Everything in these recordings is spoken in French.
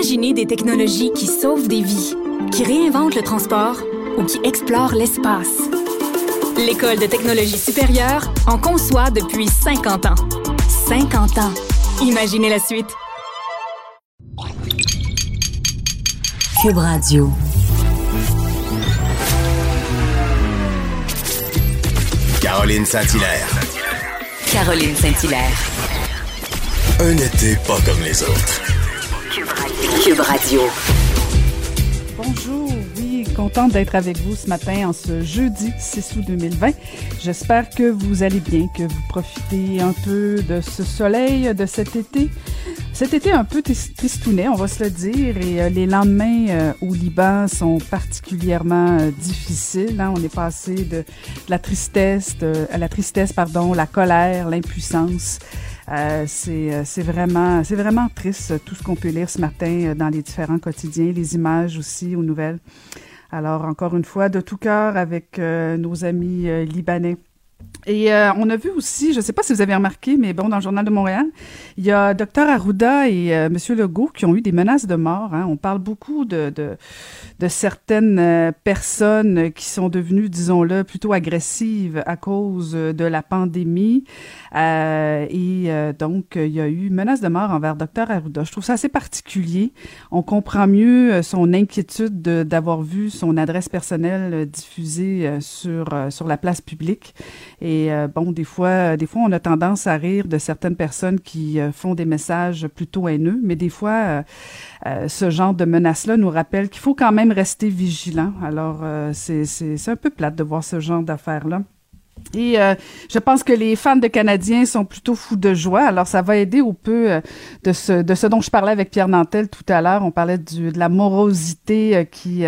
Imaginez des technologies qui sauvent des vies, qui réinventent le transport ou qui explorent l'espace. L'École de technologie supérieure en conçoit depuis 50 ans. 50 ans. Imaginez la suite. Cube Radio. Caroline Saint-Hilaire. Caroline Saint-Hilaire. Un été pas comme les autres. Cube Radio. Bonjour, oui, contente d'être avec vous ce matin en ce jeudi 6 août 2020. J'espère que vous allez bien, que vous profitez un peu de ce soleil de cet été. Cet été un peu tristounet, on va se le dire, et euh, les lendemains euh, au Liban sont particulièrement euh, difficiles. Hein. On est passé de, la tristesse, à la tristesse, pardon, la colère, l'impuissance. Euh, c'est c'est vraiment vraiment triste tout ce qu'on peut lire ce matin dans les différents quotidiens, les images aussi aux nouvelles. Alors encore une fois, de tout cœur avec nos amis libanais. Et euh, on a vu aussi, je ne sais pas si vous avez remarqué, mais bon, dans le Journal de Montréal, il y a Dr Arruda et euh, M. Legault qui ont eu des menaces de mort. Hein. On parle beaucoup de, de, de certaines euh, personnes qui sont devenues, disons-le, plutôt agressives à cause de la pandémie. Euh, et donc, il y a eu menaces de mort envers Dr Arruda. Je trouve ça assez particulier. On comprend mieux son inquiétude d'avoir vu son adresse personnelle diffusée sur, sur la place publique. Et euh, bon, des fois, des fois, on a tendance à rire de certaines personnes qui euh, font des messages plutôt haineux, mais des fois, euh, ce genre de menaces-là nous rappelle qu'il faut quand même rester vigilant. Alors, c'est un peu plate de voir ce genre d'affaires-là. Et je pense que les fans de Canadiens sont plutôt fous de joie. Alors, ça va aider au peu de, ce, de ce dont je parlais avec Pierre Nantel tout à l'heure. On parlait de la morosité qui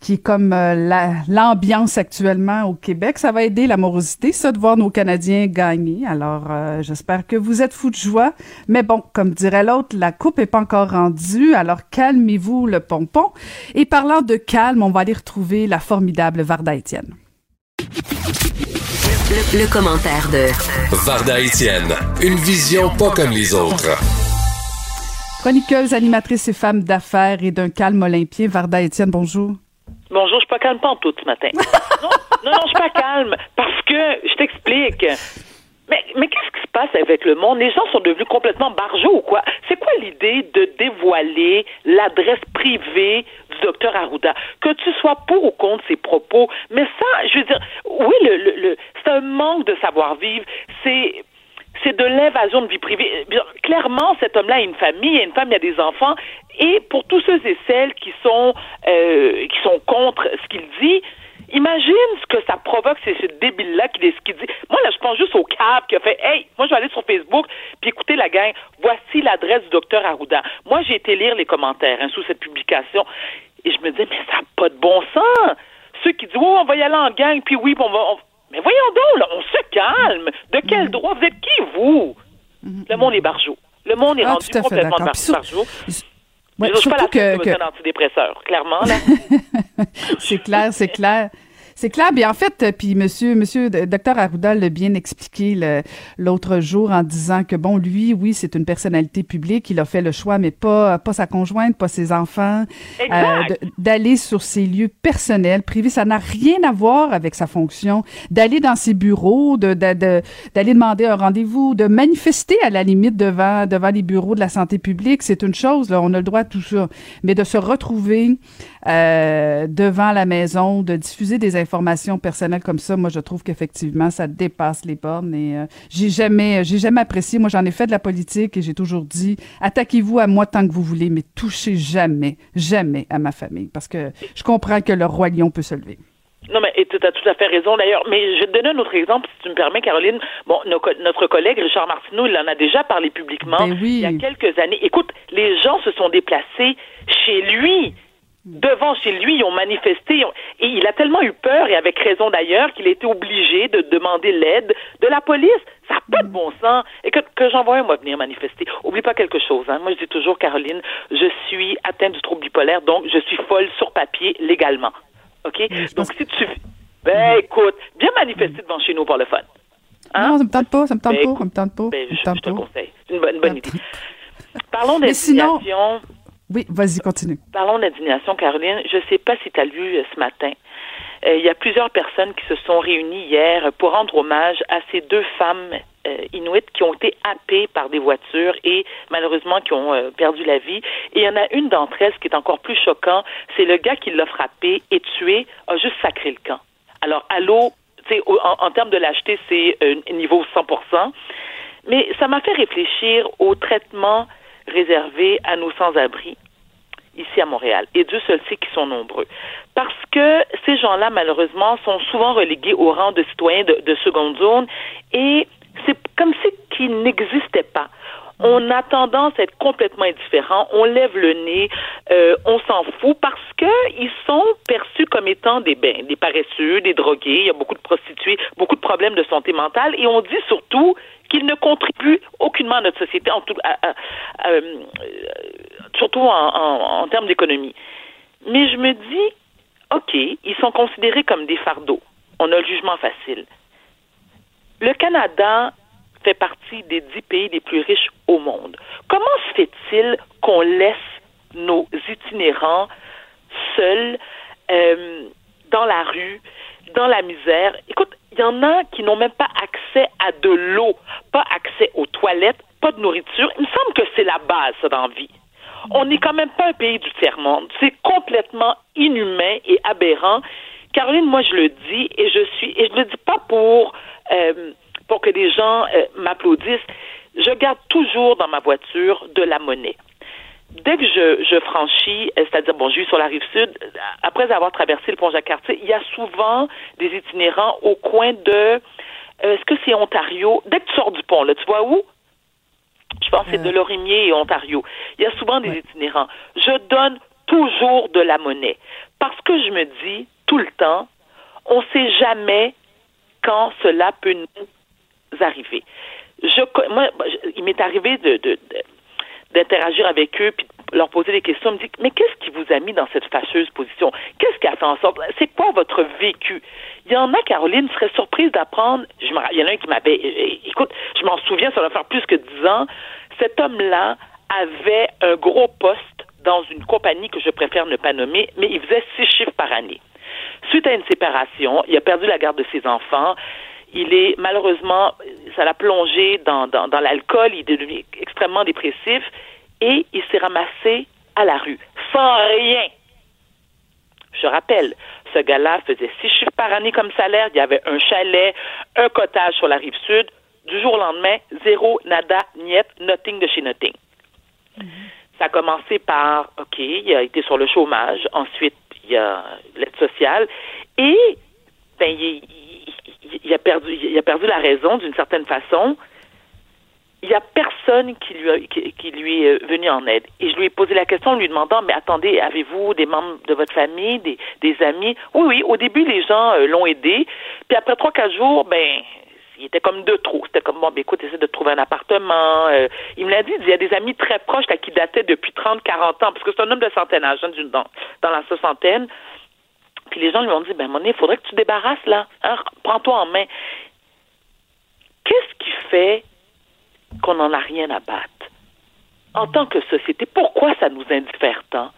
qui est comme euh, l'ambiance actuellement au Québec. Ça va aider l'amorosité, ça, de voir nos Canadiens gagner. Alors, euh, j'espère que vous êtes fous de joie. Mais bon, comme dirait l'autre, la coupe est pas encore rendue. Alors, calmez-vous le pompon. Et parlant de calme, on va aller retrouver la formidable Varda Étienne. Le, commentaire de Varda Étienne, une vision pas comme les autres. Chroniqueuse, animatrice et femme d'affaires et d'un calme olympien, Varda Étienne, bonjour. Bonjour, je suis pas calme pas en tout ce matin. non, non, non, je suis pas calme parce que je t'explique. Mais, mais qu'est-ce qui se passe avec le monde? Les gens sont devenus complètement barjots ou quoi? C'est quoi l'idée de dévoiler l'adresse privée du docteur Arruda? Que tu sois pour ou contre ses propos, mais ça, je veux dire, oui, le, le, le c'est un manque de savoir-vivre. C'est c'est de l'invasion de vie privée. clairement, cet homme-là a une famille, il a une femme, il a des enfants, et pour tous ceux et celles qui sont euh, qui sont contre ce qu'il dit, imagine ce que ça provoque, c'est ce débile-là qui, qui dit. Moi, là, je pense juste au cap qui a fait Hey, moi, je vais aller sur Facebook, puis écoutez la gang, voici l'adresse du docteur Arruda. Moi, j'ai été lire les commentaires hein, sous cette publication, et je me disais, mais ça n'a pas de bon sens. Ceux qui disent, oh, on va y aller en gang, puis oui, on va. Mais voyons donc, là, on se calme. De quel mm. droit? Vous êtes qui, vous? Mm-hmm. Le monde est barjot. Le monde est ah, rendu complètement barjot. Ouais, je ne pas la que, que... antidépresseur, clairement. là. c'est clair, c'est clair. C'est clair. Bien, en fait, puis monsieur, monsieur, docteur Arruda l'a bien expliqué l'autre jour en disant que bon, lui, oui, c'est une personnalité publique. Il a fait le choix, mais pas, pas sa conjointe, pas ses enfants, euh, d'aller sur ses lieux personnels, privés. Ça n'a rien à voir avec sa fonction. D'aller dans ses bureaux, de, d'aller demander un rendez-vous, de manifester à la limite devant, devant les bureaux de la santé publique, c'est une chose. Là, on a le droit à tout ça. Mais de se retrouver euh, devant la maison, de diffuser des informations personnelles comme ça, moi je trouve qu'effectivement ça dépasse les bornes et euh, j'ai jamais j'ai jamais apprécié. Moi j'en ai fait de la politique et j'ai toujours dit attaquez-vous à moi tant que vous voulez, mais touchez jamais, jamais à ma famille parce que je comprends que le roi lion peut se lever. Non, mais tu as tout à fait raison d'ailleurs. Mais je vais te donner un autre exemple, si tu me permets, Caroline. Bon, notre collègue Richard Martineau, il en a déjà parlé publiquement ben il y a quelques années. Écoute, les gens se sont déplacés chez lui devant chez lui, ils ont manifesté et il a tellement eu peur et avec raison d'ailleurs qu'il a été obligé de demander l'aide de la police. Ça n'a pas de bon sens. Et que, que j'envoie un moi venir manifester. Oublie pas quelque chose. Hein. Moi, je dis toujours, Caroline, je suis atteinte du trouble bipolaire, donc je suis folle sur papier légalement. OK? Donc, si tu... Ben, écoute, viens manifester devant chez nous pour le fun. Hein? Non, ça me tente pas, ça me tente ben, pas, ça me tente pas. Ben, je, te conseille. C'est une bonne, idée. Parlons des Oui, vas-y, continue. Parlons d'indignation, Caroline. Je ne sais pas si tu as lu euh, ce matin. Euh, il y a plusieurs personnes qui se sont réunies hier pour rendre hommage à ces deux femmes euh, inuites qui ont été happées par des voitures et malheureusement qui ont perdu la vie. Et il y en a une d'entre elles, qui est encore plus choquant, c'est le gars qui l'a frappé et tué a juste sacré le camp. Alors, allô, en, en termes de lâcheté, c'est niveau 100%. Mais ça m'a fait réfléchir au traitement réservé à nos sans-abri ici à Montréal. Et Dieu seul sait qu'ils sont nombreux. Parce que ces gens-là, malheureusement, sont souvent relégués au rang de citoyens de, de seconde zone et c'est comme si qu'ils n'existaient pas. On a tendance à être complètement indifférent, on lève le nez, euh, on s'en fout parce que ils sont perçus comme étant des ben, des paresseux, des drogués, il y a beaucoup de prostituées, beaucoup de problèmes de santé mentale et on dit surtout qu'ils ne contribuent aucunement à notre société, euh, surtout en, en termes d'économie. Mais je me dis, OK, ils sont considérés comme des fardeaux. On a le jugement facile. Le Canada fait partie des dix pays les plus riches au monde. Comment se fait-il qu'on laisse nos itinérants seuls euh, dans la rue, dans la misère? Écoute, il y en a qui n'ont même pas accès à de l'eau, pas accès aux toilettes, pas de nourriture. Il me semble que c'est la base, ça, dans la vie. On n'est quand même pas un pays du tiers-monde. C'est complètement inhumain et aberrant. Caroline, moi, je le dis et je suis, et je le dis pas pour, euh, pour que les gens euh, m'applaudissent. Je garde toujours dans ma voiture de la monnaie. Dès que je, franchis, euh, c'est-à-dire, bon, je vis sur la rive sud, après avoir traversé le pont Jacques-Cartier, il y a souvent des itinérants au coin de, est-ce que c'est Ontario? Dès que tu sors du pont, là, tu vois où? Je pense que c'est de Lorimier et Ontario. Il y a souvent des itinérants. Je donne toujours de la monnaie parce que je me dis tout le temps, on ne sait jamais quand cela peut nous arriver. Je, moi, il m'est arrivé de, de, d'interagir avec eux puis leur poser des questions, me dit mais qu'est-ce qui vous a mis dans cette fâcheuse position? Qu'est-ce qui a fait en sorte C'est quoi votre vécu? Il y en a, Caroline, serait surprise d'apprendre. Il y en a un qui m'avait, écoute, je m'en souviens, ça va faire plus que dix ans. Cet homme-là avait un gros poste dans une compagnie que je préfère ne pas nommer, mais il faisait six chiffres par année. Suite à une séparation, il a perdu la garde de ses enfants. Il est malheureusement, ça l'a plongé dans, dans, dans l'alcool, il est devenu extrêmement dépressif et il s'est ramassé à la rue, sans rien. Je rappelle, ce gars-là faisait six chiffres par année comme salaire, il y avait un chalet, un cottage sur la rive sud. Du jour au lendemain, zéro, nada, niet, nothing de chez nothing. Ça a commencé par, OK, il a été sur le chômage, ensuite, il y a l'aide sociale, et ben, il, il, a perdu, il a perdu la raison d'une certaine façon. Il n'y a personne qui lui, qui, lui est venu en aide. Et je lui ai posé la question en lui demandant, mais attendez, avez-vous des membres de votre famille, des, amis? Oui, oui, au début, les gens euh, l'ont aidé. Puis après trois, quatre jours, ben, il était comme de trop. C'était comme, bon, ben, écoute, essaie de trouver un appartement. Euh, il me l'a dit, il y a des amis très proches là, qui dataient depuis 30, 40 ans, parce que c'est un homme de centennage, hein, dans, dans la soixantaine. Puis les gens lui ont dit, ben, Monet, il faudrait que tu débarrasses, là. Hein, prends-toi en main. Qu'est-ce qui fait qu'on n'en a rien à battre? En tant que société, pourquoi ça nous indiffère tant?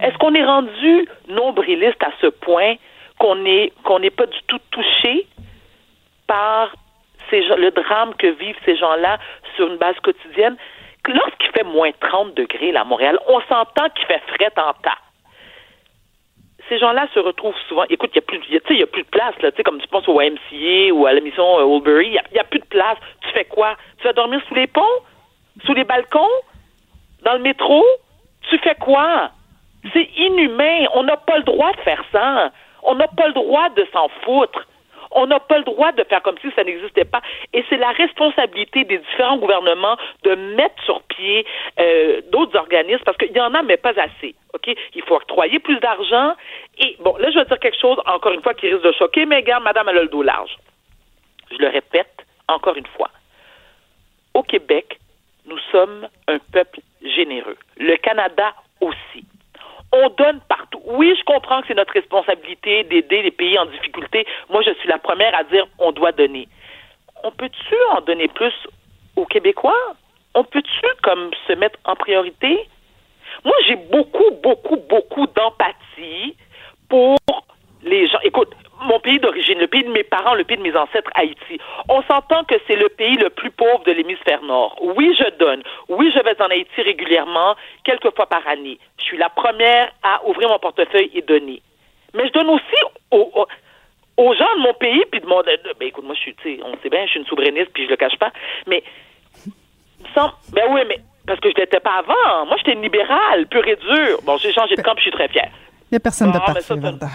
Est-ce qu'on est rendu nombriliste à ce point qu'on n'est qu'on n'est pas du tout touché par le drame que vivent ces gens-là sur une base quotidienne? Lorsqu'il fait moins 30 degrés là, à Montréal, on s'entend qu'il fait fret en tas ces gens-là se retrouvent souvent. Écoute, il y a plus, y a plus de place là. Comme tu penses au YMCA ou à la mission euh, Oldbury, il y, a plus de place. Tu fais quoi? Tu vas dormir sous les ponts, sous les balcons, dans le métro? Tu fais quoi? C'est inhumain. On n'a pas le droit de faire ça. On n'a pas le droit de s'en foutre. On n'a pas le droit de faire comme si ça n'existait pas. Et c'est la responsabilité des différents gouvernements de mettre sur pied euh, d'autres organismes parce qu'il y en a, mais pas assez. OK? Il faut octroyer plus d'argent. Et bon, là, je vais dire quelque chose, encore une fois, qui risque de choquer, mais regarde, madame, elle a le dos large. Je le répète encore une fois. Au Québec, nous sommes un peuple généreux. Le Canada aussi on donne partout. Oui, je comprends que c'est notre responsabilité d'aider les pays en difficulté. Moi, je suis la première à dire on doit donner. On peut-tu en donner plus aux Québécois? On peut-tu comme se mettre en priorité? Moi, j'ai beaucoup, beaucoup, beaucoup d'empathie pour les gens. Écoute, mon pays d'origine, le pays de mes parents, le pays de mes ancêtres, Haïti. On s'entend que c'est le pays le plus pauvre de l'hémisphère nord. Oui, je donne. Oui, je vais en Haïti régulièrement, quelques fois par année. Je suis la première à ouvrir mon portefeuille et donner. Mais je donne aussi aux, aux, gens de mon pays, puis de mon... Ben écoute, moi, je suis, on sait bien, je suis une souverainiste, puis je le cache pas, mais... Sans, ben oui, mais parce que je l'étais pas avant. Moi, j'étais libérale, pure et dure. Bon, j'ai changé de camp, puis je suis très fière. Il n'y a personne de Ah, mais parfait, ça, ça- Varda.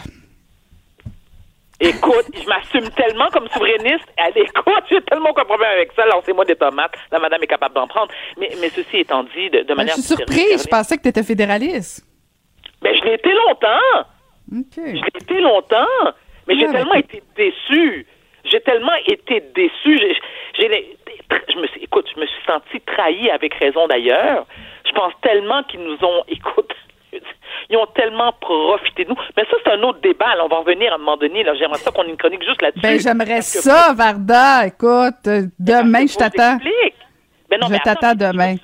Écoute, je m'assume tellement comme souverainiste. Elle, écoute, j'ai tellement aucun problème avec ça. Lancez-moi des tomates. La madame est capable d'en prendre. Mais, mais ceci étant dit, de, de Ben, manière. je suis surprise. Je pensais que tu étais fédéraliste. Ben, je l'ai été longtemps. OK. Je l'ai été longtemps. Mais j'ai tellement été déçue. J'ai tellement été déçue. J'ai, j'ai- je me suis, écoute, je me suis sentie trahie avec raison d'ailleurs. Je pense tellement qu'ils nous ont, écoute, ils ont tellement profité de nous. Mais ça, c'est un autre débat. là. on va revenir à un moment donné. Là. J'aimerais ça qu'on ait une chronique juste là-dessus. Ben, j'aimerais que- ça, Varda. Écoute, euh, demain, je t'attends. Ben non, Je t'attends peux- demain.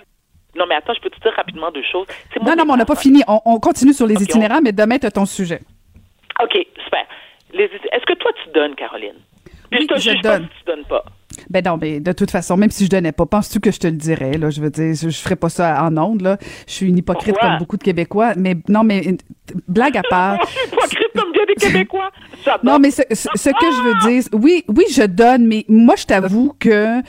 Non, mais attends, je peux te dire rapidement deux choses. Moi Non, non, mais on n'a pas fini. On, on continue sur les Ok, itinérants, mais demain, tu as ton sujet. OK, super. Les- Est-ce que toi, tu donnes, Caroline? Puis je te je juge pas donne. si tu donnes pas. Ben non, mais de toute façon, même si je donnais pas, penses-tu que je te le dirais, là? Je veux dire, je, je ferais pas ça en ondes, là. Je suis une hypocrite Pourquoi? comme beaucoup de Québécois. Mais non, mais blague à part. Je suis hypocrite comme des Québécois. Non, mais ce, ce- ce que je veux dire, oui, oui, je donne, mais moi, je t'avoue que euh,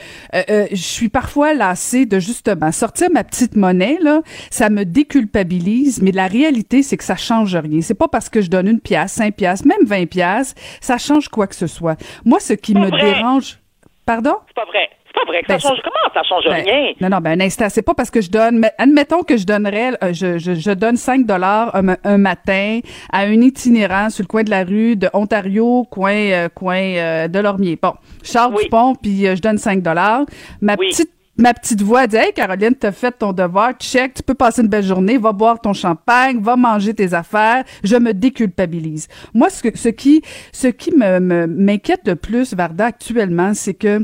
euh, je suis parfois lassée de justement sortir ma petite monnaie, là, ça me déculpabilise, mais la réalité, c'est que ça change rien. C'est pas parce que je donne une pièce, cinq pièces, même vingt pièces, ça change quoi que ce soit. Moi, ce qui me vrai. dérange... Pardon? C'est pas vrai. Pas vrai. que Ben, ça change. Comment? Ça change Ben, rien? Non, non, ben un instant, c'est pas parce que je donne. mais admettons que je donnerais, euh, je, je, je donne 5 dollars un, un matin à un itinérant sur le coin de la rue de Ontario, coin euh, coin euh, de Lormier. Bon, je sors Oui. du pont puis euh, je donne 5 dollars. Ma Oui. petite Ma petite voix dit Hey Caroline, t'as fait ton devoir, check, tu peux passer une belle journée, va boire ton champagne, va manger tes affaires. Je me déculpabilise. Moi, ce, que, ce qui, ce qui me, me- m'inquiète le plus, Varda, actuellement, c'est que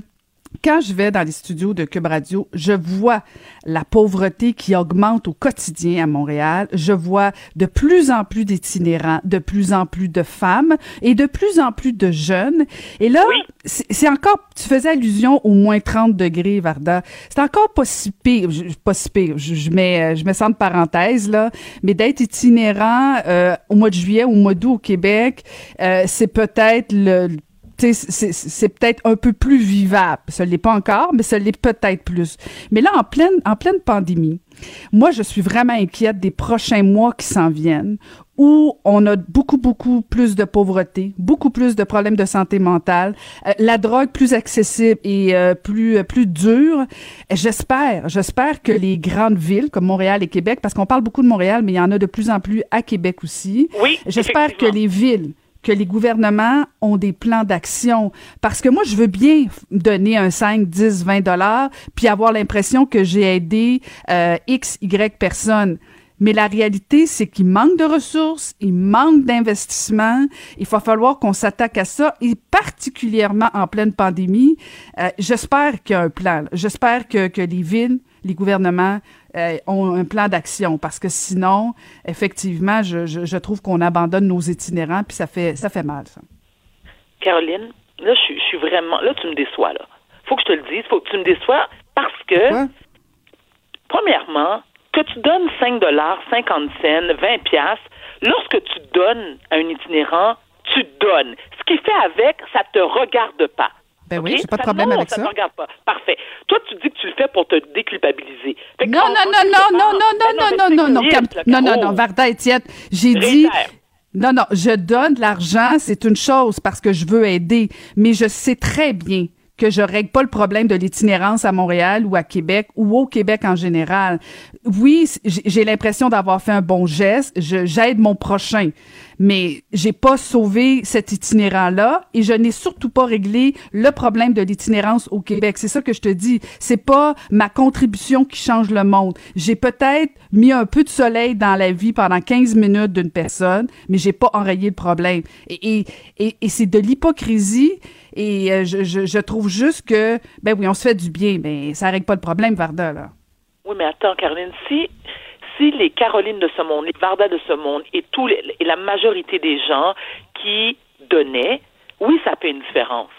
quand je vais dans les studios de Cube Radio, je vois la pauvreté qui augmente au quotidien à Montréal. Je vois de plus en plus d'itinérants, de plus en plus de femmes et de plus en plus de jeunes. Et là, Oui. c'est encore, tu faisais allusion au moins 30 degrés, Varda. C'est encore pas si pire, pas si pire, je, je mets, euh, je mets ça en parenthèse, là, mais d'être itinérant euh, au mois de juillet, au mois d'août au Québec, euh, c'est peut-être le, c'est peut-être un peu plus vivable. Ça l'est pas encore, mais ça l'est peut-être plus. Mais là, en pleine, en pleine pandémie, moi, je suis vraiment inquiète des prochains mois qui s'en viennent où on a beaucoup, beaucoup plus de pauvreté, beaucoup plus de problèmes de santé mentale, euh, la drogue plus accessible et euh, plus, euh, plus dure. J'espère, j'espère que les grandes villes comme Montréal et Québec, parce qu'on parle beaucoup de Montréal, mais il y en a de plus en plus à Québec aussi. Oui, J'espère que les villes que les gouvernements ont des plans d'action. Parce que moi, je veux bien donner un 5, 10, 20 dollars, puis avoir l'impression que j'ai aidé euh, X, Y personnes. Mais la réalité, c'est qu'il manque de ressources, il manque d'investissement. Il va falloir qu'on s'attaque à ça, et particulièrement en pleine pandémie. Euh, J'espère qu'il y a un plan. J'espère que, que les villes, les gouvernements euh, ont un plan d'action parce que sinon, effectivement, je, je, je trouve qu'on abandonne nos itinérants puis ça fait ça fait mal ça. Caroline, là, je, suis- je suis vraiment. Là, tu me déçois, là. Faut que je te le dise. Faut que tu me déçois parce que, premièrement, que tu donnes 5 dollars, 50 cents, 20 piastres, lorsque tu donnes à un itinérant, tu donnes. Ce qui est fait avec, ça te regarde pas. Ben oui, OK? j'ai pas de problème non, avec ça. ça. te regarde pas. Parfait. Toi, tu dis que tu le fais pour te déculpabiliser. Non, non, en non, non, non, non, Ben non, non, non, non, là, non, non, Caro. non, Varda et Tiette, j'ai dit, non, non, je donne de l'argent, c'est une chose parce que je veux aider, mais je sais très bien que je règle pas le problème de l'itinérance à Montréal ou à Québec ou au Québec en général. Oui, j'ai l'impression d'avoir fait un bon geste, je- j'aide mon prochain, mais j'ai pas sauvé cet itinérant-là et je n'ai surtout pas réglé le problème de l'itinérance au Québec. C'est ça que je te dis. C'est pas ma contribution qui change le monde. J'ai peut-être mis un peu de soleil dans la vie pendant 15 minutes d'une personne, mais j'ai pas enrayé le problème. Et, et, et, c'est de l'hypocrisie et euh, je, je, je trouve juste que, ben oui, on se fait du bien, mais ça règle pas le problème, Varda, là. Oui, mais attends, Caroline, si, aussi les Carolines de ce monde, les Varda de ce monde et, les, et la majorité des gens qui donnaient, oui, ça fait une différence.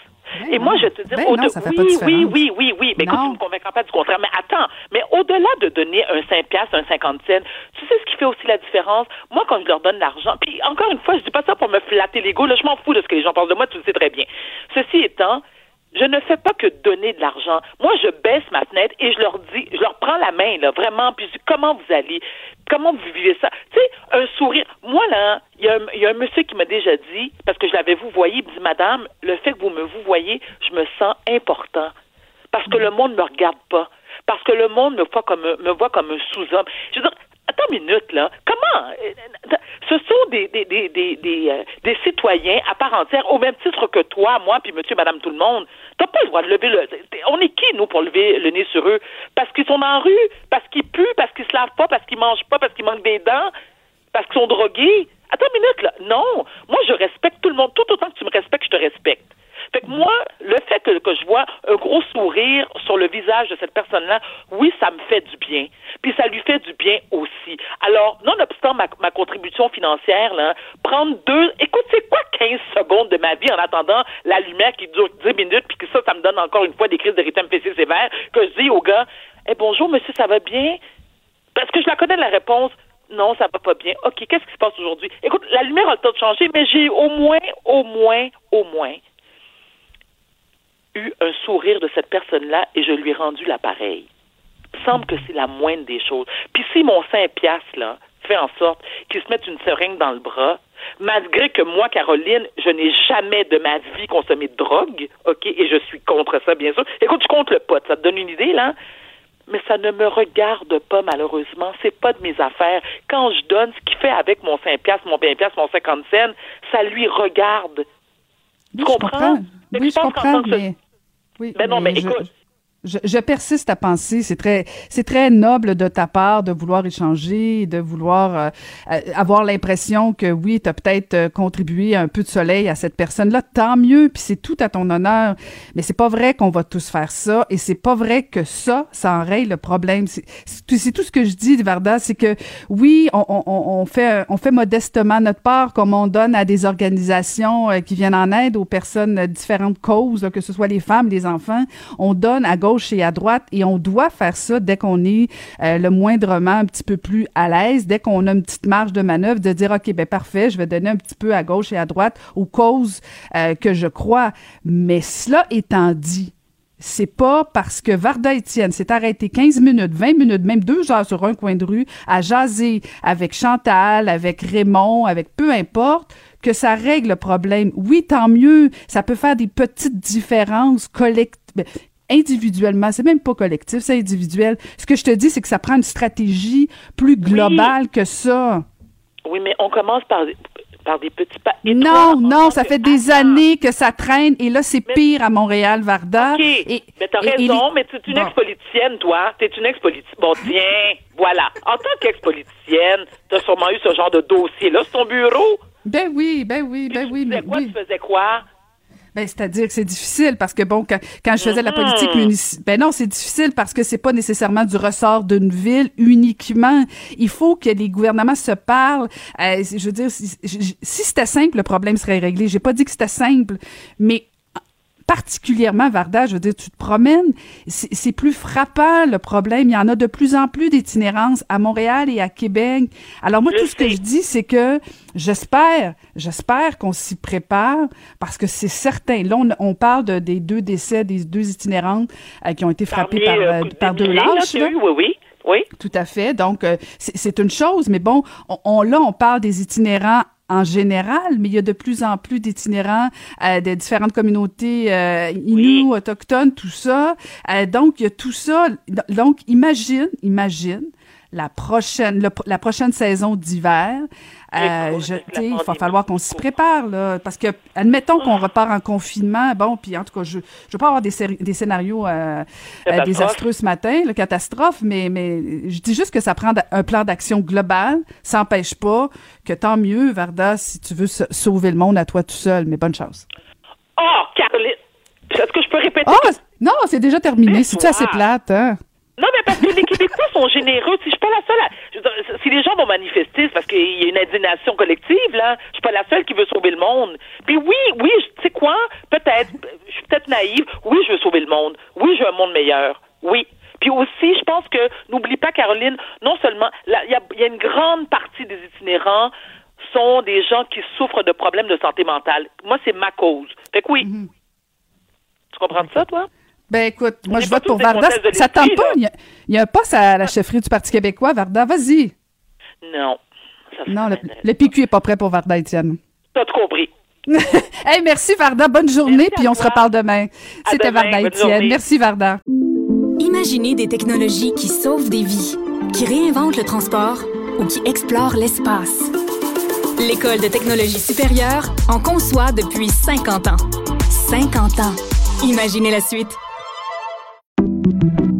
Ben et moi, je te dis, Ben au non, ça fait oui, pas oui, oui, oui, oui. Mais écoute, Non. tu me convaincras pas du contraire. Mais attends, mais au-delà de donner un 5 piastres, un 50 cents, tu sais ce qui fait aussi la différence? Moi, quand je leur donne l'argent, puis encore une fois, je dis pas ça pour me flatter l'ego, là, je m'en fous de ce que les gens pensent de moi, tu le sais très bien. Ceci étant, je ne fais pas que donner de l'argent. Moi, je baisse ma fenêtre et je leur dis, je leur prends la main, là, vraiment, puis je dis, comment vous allez? Comment vous vivez ça? Tu sais, un sourire. Moi, là, il y, a un- monsieur qui m'a déjà dit, parce que je l'avais vous voyé, il me dit, Madame, le fait que vous me vous voyez, je me sens important. Parce que le monde ne me regarde pas. Parce que le monde me voit comme me voit comme un sous-homme. Je veux dire, attends une minute, là. Comment? euh, Ce sont des, des, des, des, euh, des citoyens à part entière, au même titre que toi, moi, puis monsieur, madame, tout le monde? T'as pas le droit de lever le... On est qui, nous, pour lever le nez sur eux? Parce qu'ils sont en rue? Parce qu'ils puent? Parce qu'ils se lavent pas? Parce qu'ils mangent pas? Parce qu'ils manquent des dents? Parce qu'ils sont drogués? Attends une minute, là. Non. Moi, je respecte tout le monde. Tout autant que tu me respectes, je te respecte. Fait que moi, le fait que, que je vois un gros sourire sur le visage de cette personne-là, oui, ça me fait du bien. Puis ça lui fait du bien aussi. Alors, nonobstant ma, ma contribution financière, là, prendre deux... Écoute, c'est quoi 15 secondes de ma vie en attendant la lumière qui dure 10 minutes, puis que ça, ça me donne encore une fois des crises de rythme fessier sévère, que je dis au gars, eh bonjour, monsieur, ça va bien? Parce que je la connais la réponse. Non, ça va pas bien. OK, qu'est-ce qui se passe aujourd'hui? Écoute, la lumière a le temps de changer, mais j'ai au moins, au moins, au moins eu un sourire de cette personne-là et je lui ai rendu l'appareil. Il me semble que c'est la moindre des choses. Puis si mon 5 piastres, là, fait en sorte qu'il se mette une seringue dans le bras, malgré que moi, Caroline, je n'ai jamais de ma vie consommé de drogue, OK, et je suis contre ça, bien sûr. Écoute, je compte le pot, ça te donne une idée, là? mais ça ne me regarde pas, malheureusement. C'est pas de mes affaires. Quand je donne ce qu'il fait avec mon 5 piastres, mon 20 piastres, mon 50 cents, ça lui regarde. Oui, je comprends? comprends? Mais Oui, je je pense comprends, mais... Oui, Ben non, mais je- écoute. Je, je persiste à penser, c'est très, c'est très noble de ta part de vouloir échanger, de vouloir euh, euh, avoir l'impression que oui, tu as peut-être euh, contribué un peu de soleil à cette personne-là. Tant mieux, puis c'est tout à ton honneur. Mais c'est pas vrai qu'on va tous faire ça, et c'est pas vrai que ça, ça enraye le problème. C'est, c'est tout ce que je dis, Varda, c'est que oui, on, on, on fait, on fait modestement notre part, comme on donne à des organisations euh, qui viennent en aide aux personnes différentes causes, là, que ce soit les femmes, les enfants. On donne à gauche et à droite et on doit faire ça dès qu'on est euh, le moindrement un petit peu plus à l'aise, dès qu'on a une petite marge de manœuvre, de dire OK, ben parfait, je vais donner un petit peu à gauche et à droite aux causes euh, que je crois. Mais cela étant dit, c'est pas parce que Varda Étienne s'est arrêté 15 minutes, 20 minutes, même deux heures sur un coin de rue à jaser avec Chantal, avec Raymond, avec peu importe, que ça règle le problème. Oui, tant mieux, ça peut faire des petites différences collectives. Individuellement, c'est même pas collectif, c'est individuel. Ce que je te dis, c'est que ça prend une stratégie plus globale que ça. Oui, mais on commence par, par des petits pas. Non, non, ça que- fait des Attends. années que ça traîne et là, c'est pire à Montréal, Varda. OK, Et- mais t'as et raison, mais tu es une Bon. ex-politicienne, toi. T'es une ex-politicienne. Bon, tiens, voilà. En tant qu'ex-politicienne, t'as sûrement eu ce genre de dossier-là sur ton bureau. Ben oui, ben oui, Puis ben tu oui, faisais mais quoi? oui. Tu faisais quoi? Ben, c'est-à-dire que c'est difficile parce que bon, quand, quand je faisais de la politique municipale, ben non, c'est difficile parce que c'est pas nécessairement du ressort d'une ville uniquement. Il faut que les gouvernements se parlent. Euh, je veux dire, si, si c'était simple, le problème serait réglé. J'ai pas dit que c'était simple, mais particulièrement Varda, je veux dire, tu te promènes, c'est plus frappant le problème. Il y en a de plus en plus d'itinérance à Montréal et à Québec. Alors moi, Je tout ce que je dis, c'est que j'espère, j'espère qu'on s'y prépare parce que c'est certain. Là, on, on parle de, des deux décès, des deux itinérantes euh, qui ont été frappées Parmi, par, euh, euh, par deux lâches. Oui, oui. Oui. Tout à fait. Donc, euh, c'est c'est une chose, mais bon, on, on- là, on parle des itinérants en général, mais il y a de plus en plus d'itinérants euh, de différentes communautés euh, autochtones, tout ça. Euh, donc, il y a tout ça. Donc, imagine, imagine la prochaine, le- la prochaine saison d'hiver. Euh, la il va falloir qu'on s'y prépare, là, parce que, admettons qu'on repart en confinement, bon, puis en tout cas, je ne veux pas avoir des, scénarios euh, euh, désastreux ce matin, le catastrophe, mais, mais je dis juste que ça prend un plan d'action global. Ça n'empêche pas que tant mieux, Varda, si tu veux sa- sauver le monde à toi tout seul, mais bonne chance. Oh, Caroline! Est-ce que je peux répéter? Oh, non, c'est déjà terminé. C'est-tu assez plate, hein? Non, mais parce que les Québécois sont généreux. Si je suis pas la seule à... je veux dire, si les gens vont manifester, c'est parce qu'il y a une indignation collective, là. Je suis pas la seule qui veut sauver le monde. Puis oui, oui, tu sais quoi? Peut-être, je suis peut-être naïve. Oui, je veux sauver le monde. Oui, je veux un monde meilleur. Oui. Puis aussi, je pense que, n'oublie pas, Caroline, non seulement, il y a, y a une grande partie des itinérants sont des gens qui souffrent de problèmes de santé mentale. Moi, c'est ma cause. Fait que oui. Tu comprends ça, toi? Ben écoute, moi je vote pour Varda. Ça tente pas. Il y, a, il y a un poste à la chefferie du Parti québécois, Varda. Vas-y. Non. Ça, Non, le, le PQ est pas prêt pour Varda, Étienne. pas. T'as tout compris. hey, merci Varda. Bonne journée, Merci puis on se reparle demain. À C'était. Varda Étienne. Merci Varda. Imaginez des technologies qui sauvent des vies, qui réinventent le transport ou qui explorent l'espace. L'École de technologie supérieure en conçoit depuis 50 ans. 50 ans. Imaginez la suite.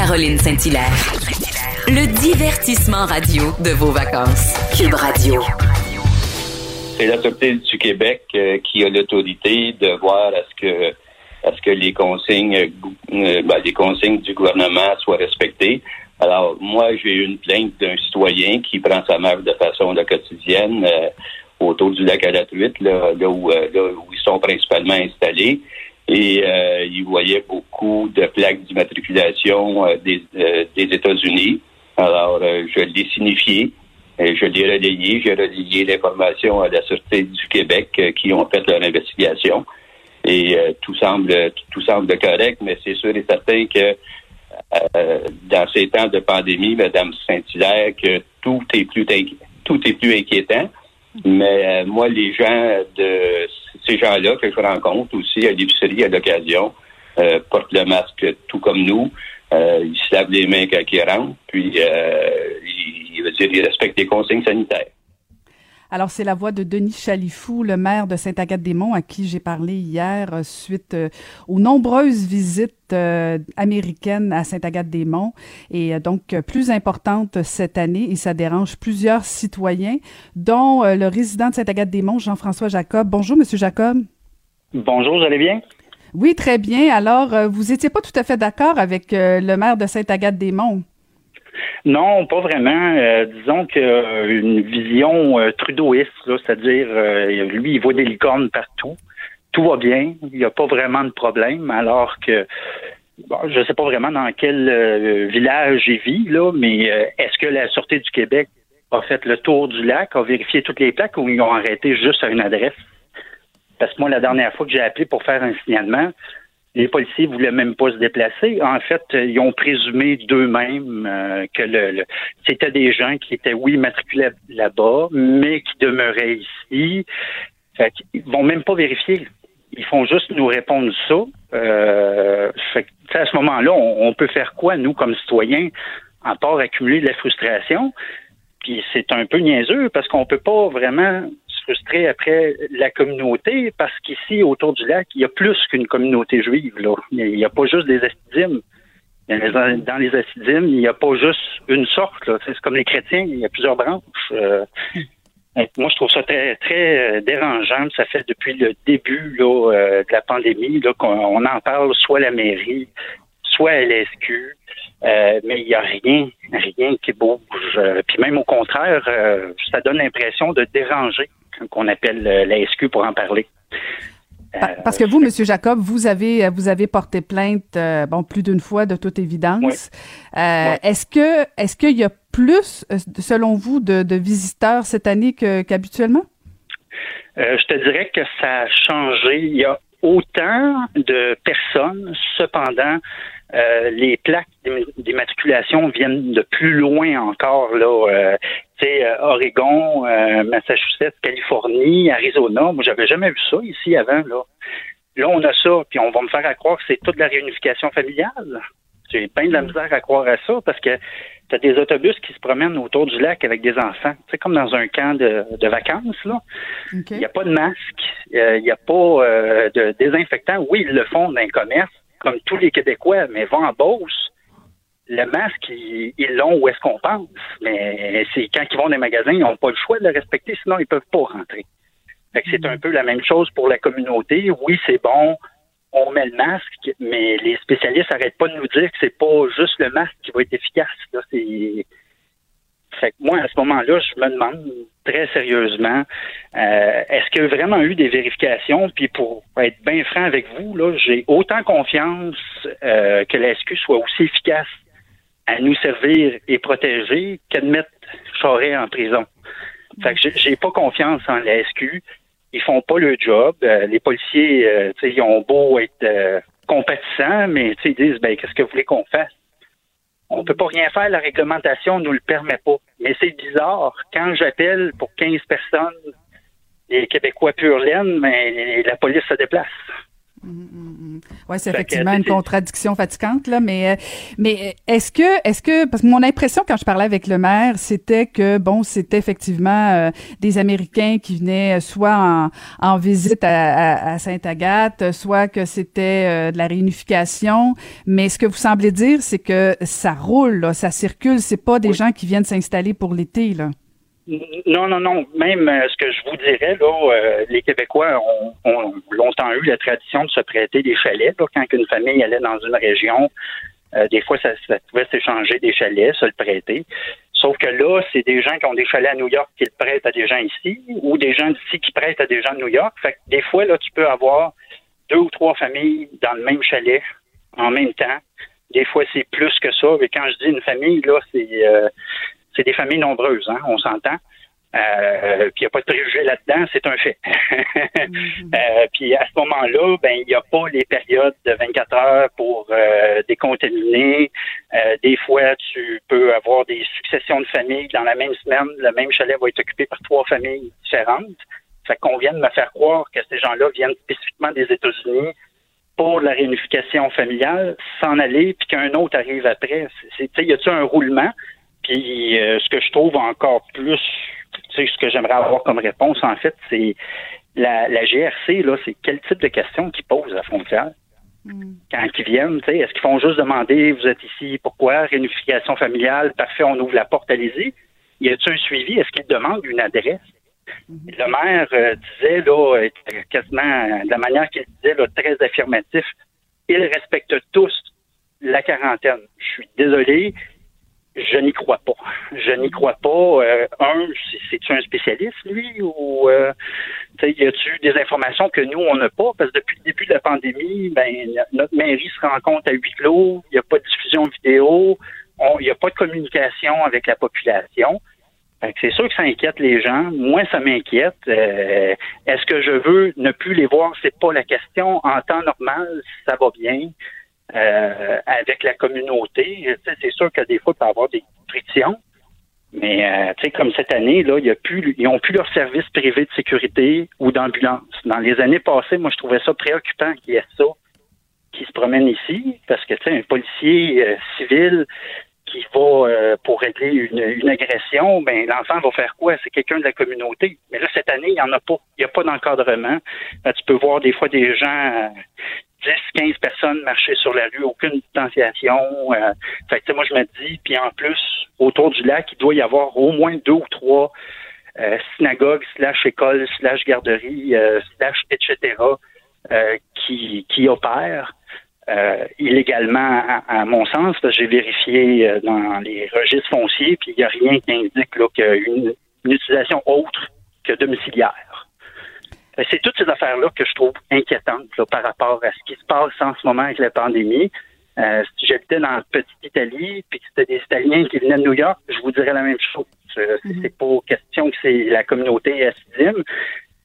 Caroline, Saint-Hilaire. Le divertissement radio de vos vacances. Cube Radio. c'est la Sûreté du Québec euh, qui a l'autorité de voir à ce que ce que les consignes euh, euh, ben, consignes du gouvernement soient respectées. Alors, moi, j'ai eu une plainte d'un citoyen qui prend sa mère de façon quotidienne autour du lac à la truite, là où ils sont principalement installés. Et euh, il voyait beaucoup de plaques d'immatriculation euh, des, euh, des États-Unis. Alors, euh, je l'ai signifié. Et je l'ai relayé, j'ai relayé l'information à la Sûreté du Québec qui ont fait leur investigation. Et tout semble tout semble correct, mais c'est sûr et certain que dans ces temps de pandémie, Madame Saint-Hilaire, que tout est plus tout est plus inquiétant. Mais moi, les gens de ces gens-là que je rencontre aussi à l'épicerie à l'occasion euh, portent le masque tout comme nous. Euh, ils se lavent les mains quand ils rentrent, puis euh, ils, il veut dire, ils respectent les consignes sanitaires. Alors, c'est la voix de Denis Chalifou, le maire de Sainte-Agathe-des-Monts, à qui j'ai parlé hier euh, suite euh, aux nombreuses visites euh, américaines à Sainte-Agathe-des-Monts et donc plus importantes cette année et ça dérange plusieurs citoyens, dont le résident de Sainte-Agathe-des-Monts, Jean-François Jacob. Bonjour, Monsieur Jacob. Bonjour, vous allez bien? Oui, très bien. Alors, vous étiez pas tout à fait d'accord avec le maire de Sainte-Agathe-des-Monts. Non, pas vraiment. Euh, disons que euh, vision euh, trudeauiste, c'est-à-dire euh, lui, il voit des licornes partout. Tout va bien, il n'y a pas vraiment de problème, alors que bon, je ne sais pas vraiment dans quel euh, village il vit, là, mais est-ce que la Sûreté du Québec a fait le tour du lac, a vérifié toutes les plaques ou ils ont arrêté juste à une adresse? Parce que moi, la dernière fois que j'ai appelé pour faire un signalement, les policiers voulaient même pas se déplacer. En fait, ils ont présumé d'eux-mêmes euh, que le, le- c'était des gens qui étaient, oui, matriculés là-bas, mais qui demeuraient ici. Fait qu'ils vont même pas vérifier. Ils font juste nous répondre ça. Euh, fait à ce moment-là, on, on peut faire quoi, nous, comme citoyens, à part accumuler de la frustration? Puis c'est un peu niaiseux parce qu'on peut pas vraiment après la communauté parce qu'ici, autour du lac, il y a plus qu'une communauté juive. Là. Il n'y a pas juste des assidimes. Il y a les- Dans les assidimes, il n'y a pas juste une sorte. C'est comme les chrétiens, il y a plusieurs branches. Euh, moi, je trouve ça très, très euh, dérangeant. Ça fait depuis le début là, euh, de la pandémie qu'on on en parle soit la mairie, soit à l'SQ. Euh, mais il n'y a rien, rien qui bouge. Euh, puis même au contraire, euh, ça donne l'impression de déranger qu'on appelle la SQ pour en parler. Pa- Parce que vous, Monsieur Jacob, vous avez vous avez porté plainte bon plus d'une fois de toute évidence. Est-ce que est-ce qu'il y a plus, selon vous, de, de visiteurs cette année qu'habituellement? Je te dirais que ça a changé. Il y a autant de personnes, cependant, euh, les plaques d'im- d'immatriculation viennent de plus loin encore. Là, euh, tu sais, euh, Oregon, euh, Massachusetts, Californie, Arizona. Moi, j'avais jamais vu ça ici avant. Là, là on a ça, puis on va me faire à croire que c'est toute la réunification familiale. J'ai bien de la misère à croire à ça parce que tu as des autobus qui se promènent autour du lac avec des enfants. C'est comme dans un camp de, vacances, là. Il n'y a pas de masque, il n'y a pas euh, de désinfectant. Oui, ils le font dans les commerces, comme tous les Québécois, mais vont en Beauce. Le masque, ils l'ont où est-ce qu'on pense. Mais c'est quand ils vont dans les magasins, ils n'ont pas le choix de le respecter, sinon ils peuvent pas rentrer. c'est un peu la même chose pour la communauté. Oui, c'est bon, on met le masque, mais les spécialistes n'arrêtent pas de nous dire que c'est pas juste le masque qui va être efficace. Là, c'est... Fait que moi, à ce moment-là, je me demande très sérieusement, euh, est-ce qu'il y a vraiment eu des vérifications? Puis pour être bien franc avec vous, là, j'ai autant confiance euh, que la SQ soit aussi efficace à nous servir et protéger qu'à mettre Charest en prison. Fait que j'ai pas confiance en la SQ ils font pas le job. Euh, les policiers, euh, ils ont beau être euh, compatissants, mais ils disent ben qu'est-ce que vous voulez qu'on fasse? On peut pas rien faire, la réglementation nous le permet pas. Mais c'est bizarre. Quand j'appelle pour 15 personnes, les Québécois pur laine, mais la police se déplace. Mm, mm, mm. Oui, c'est effectivement une contradiction fatigante là, mais euh, mais est-ce que est-ce que parce que mon impression quand je parlais avec le maire, c'était que bon, c'était effectivement euh, des Américains qui venaient euh, soit en, en visite à, à, Sainte-Agathe, soit que c'était de la réunification, mais ce que vous semblez dire, c'est que ça roule, là, ça circule, c'est pas des gens qui viennent s'installer pour l'été là. Non, non, non. Même euh, ce que je vous dirais, là, euh, les Québécois ont, longtemps eu la tradition de se prêter des chalets. quand une famille allait dans une région, euh, des fois, ça, pouvait s'échanger des chalets, se le prêter. Sauf que là, c'est des gens qui ont des chalets à New York qui le prêtent à des gens ici, ou des gens d'ici qui prêtent à des gens de New York. Des fois, là, tu peux avoir deux ou trois familles dans le même chalet en même temps. Des fois, c'est plus que ça. Mais quand je dis une famille, là, c'est c'est des familles nombreuses, hein, on s'entend. Euh, puis il n'y a pas de préjugés là-dedans, c'est un fait. Mhm. euh, puis à ce moment-là, ben il n'y a pas les périodes de 24 heures pour euh, décontaminer. Euh, des fois, tu peux avoir des successions de familles dans la même semaine. Le même chalet va être occupé par trois familles différentes. Fait qu'on vient de me faire croire que ces gens-là viennent spécifiquement des États-Unis pour la réunification familiale, s'en aller, puis qu'un autre arrive après. C'est, y a-t-il un roulement? Puis euh, ce que je trouve encore plus, tu sais, ce que j'aimerais avoir comme réponse, en fait, c'est la, GRC, là, c'est quel type de questions qu'ils posent à la frontière? Hmm. Quand ils viennent, est-ce qu'ils font juste demander vous êtes ici, pourquoi? Réunification familiale, parfait, on ouvre la porte, allez-y. Y a-t-il un suivi? Est-ce qu'ils demandent une adresse? Hmm. Le maire euh, disait, là, quasiment de la manière qu'il disait, là, très affirmatif, ils respectent tous la quarantaine. Je suis désolé, je n'y crois pas. Je n'y crois pas. Euh, un, c'est-tu un spécialiste, lui, ou euh, y a-tu des informations que nous, on n'a pas? Parce que depuis le début de la pandémie, ben, notre mairie se rend compte à huis clos, il n'y a pas de diffusion vidéo, il n'y a pas de communication avec la population. C'est sûr que ça inquiète les gens. Moi, ça m'inquiète. Euh, est-ce que je veux ne plus les voir? C'est pas la question. En temps normal, ça va bien. Euh, avec la communauté. C'est sûr que des fois, il peut y avoir des frictions. Mais euh, tu sais, comme cette année, là, y a plus, ils n'ont plus leur service privé de sécurité ou d'ambulance. Dans les années passées, moi, je trouvais ça préoccupant qu'il y ait ça qui se promène ici, parce que tu sais, un policier euh, civil qui va pour régler une, agression, ben l'enfant va faire quoi? C'est quelqu'un de la communauté. Mais là, cette année, il n'y en a pas. Il n'y a pas d'encadrement. tu peux voir des fois des gens 10, 15 personnes marcher sur la rue, aucune distanciation. Euh, fait que, moi, je me dis, puis en plus, autour du lac, il doit y avoir au moins deux ou trois euh, synagogues, slash écoles, slash garderies, euh, slash etc., euh, qui, qui opèrent. illégalement, à, mon sens, j'ai vérifié dans les registres fonciers, puis il n'y a rien qui indique a une utilisation autre que domiciliaire. Ben, c'est toutes ces affaires-là que je trouve inquiétantes par rapport à ce qui se passe en ce moment avec la pandémie. Euh, si j'habitais dans la petite Italie, puis que c'était des Italiens qui venaient de New York, je vous dirais la même chose. Euh, mhm. C'est pas question que c'est la communauté assidim,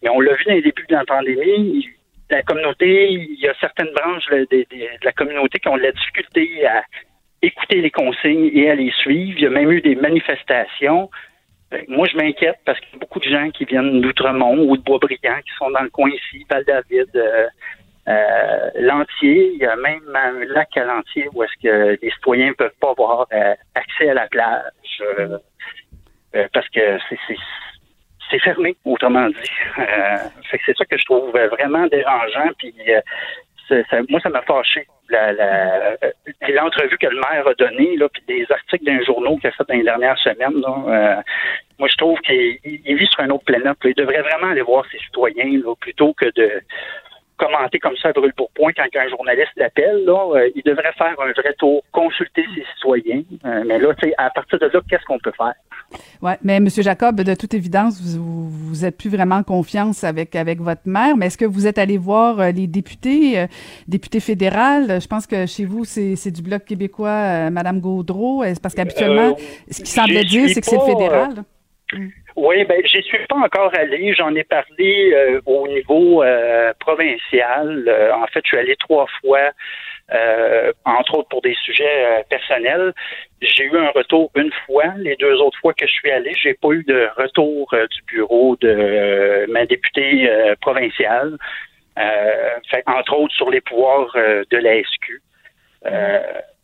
mais on l'a vu dans les débuts de la pandémie. La communauté, il y a certaines branches de, de la communauté qui ont de la difficulté à écouter les consignes et à les suivre. Il y a même eu des manifestations. Moi, je m'inquiète parce qu'il y a beaucoup de gens qui viennent d'Outremont ou de Boisbriand qui sont dans le coin ici, Val-David, euh, euh, L'Entier, il y a même un lac à l'Entier où est-ce que les citoyens ne peuvent pas avoir euh, accès à la plage euh, parce que c'est fermé, autrement dit. c'est ça que je trouve vraiment dérangeant. Puis moi, ça m'a fâché. L'entrevue que le maire a donnée, puis des articles d'un journaux qu'il a fait dans les dernières semaines, là, moi, je trouve qu'il vit sur un autre planète. Il devrait vraiment aller voir ses citoyens plutôt que de commenter comme ça brûle pour point quand un journaliste l'appelle. Là, euh, il devrait faire un vrai tour, consulter ses citoyens. Euh, mais là, à partir de là, qu'est-ce qu'on peut faire? Oui, mais M. Jacob, de toute évidence, vous, vous êtes plus vraiment en confiance avec, avec votre maire, mais est-ce que vous êtes allé voir euh, les députés, députés fédérales? Je pense que chez vous, c'est du Bloc québécois, Mme Gaudreau, parce qu'habituellement, ce qui semblait dire, c'est que c'est le fédéral. Oui, ben j'y suis pas encore allé. J'en ai parlé euh, au niveau euh, provincial. Euh, en fait, je suis allé trois fois, entre autres pour des sujets personnels. J'ai eu un retour une fois. Les deux autres fois que je suis allé, j'ai pas eu de retour du bureau de ma députée provinciale. fait, entre autres sur les pouvoirs de la SQ.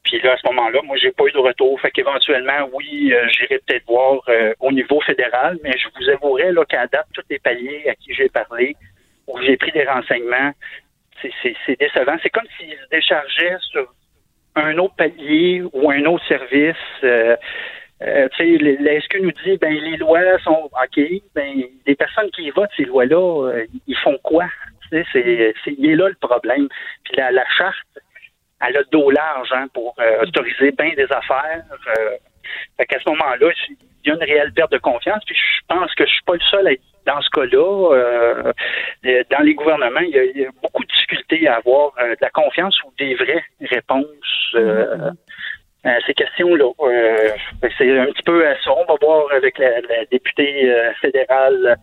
Puis là, à ce moment-là, moi, j'ai pas eu de retour. Fait qu'éventuellement, oui, euh, j'irai peut-être voir euh, au niveau fédéral, mais je vous avouerai qu'à date, tous les paliers à qui j'ai parlé, où j'ai pris des renseignements, c'est décevant. C'est comme s'ils déchargeaient sur un autre palier ou un autre service. Euh, euh, la SQ nous dit, ben les lois sont OK, ben les personnes qui votent ces lois-là, ils font quoi? C'est, c'est, il est là le problème. Puis la charte, elle a dos large hein, pour euh, autoriser bien des affaires. Euh, fait qu'à ce moment-là, il y a une réelle perte de confiance. Puis je pense que je suis pas le seul à être dans ce cas-là. Euh, dans les gouvernements, il y, a, beaucoup de difficultés à avoir de la confiance ou des vraies réponses. à ces questions-là. c'est un petit peu à ça. On va voir avec la, la députée fédérale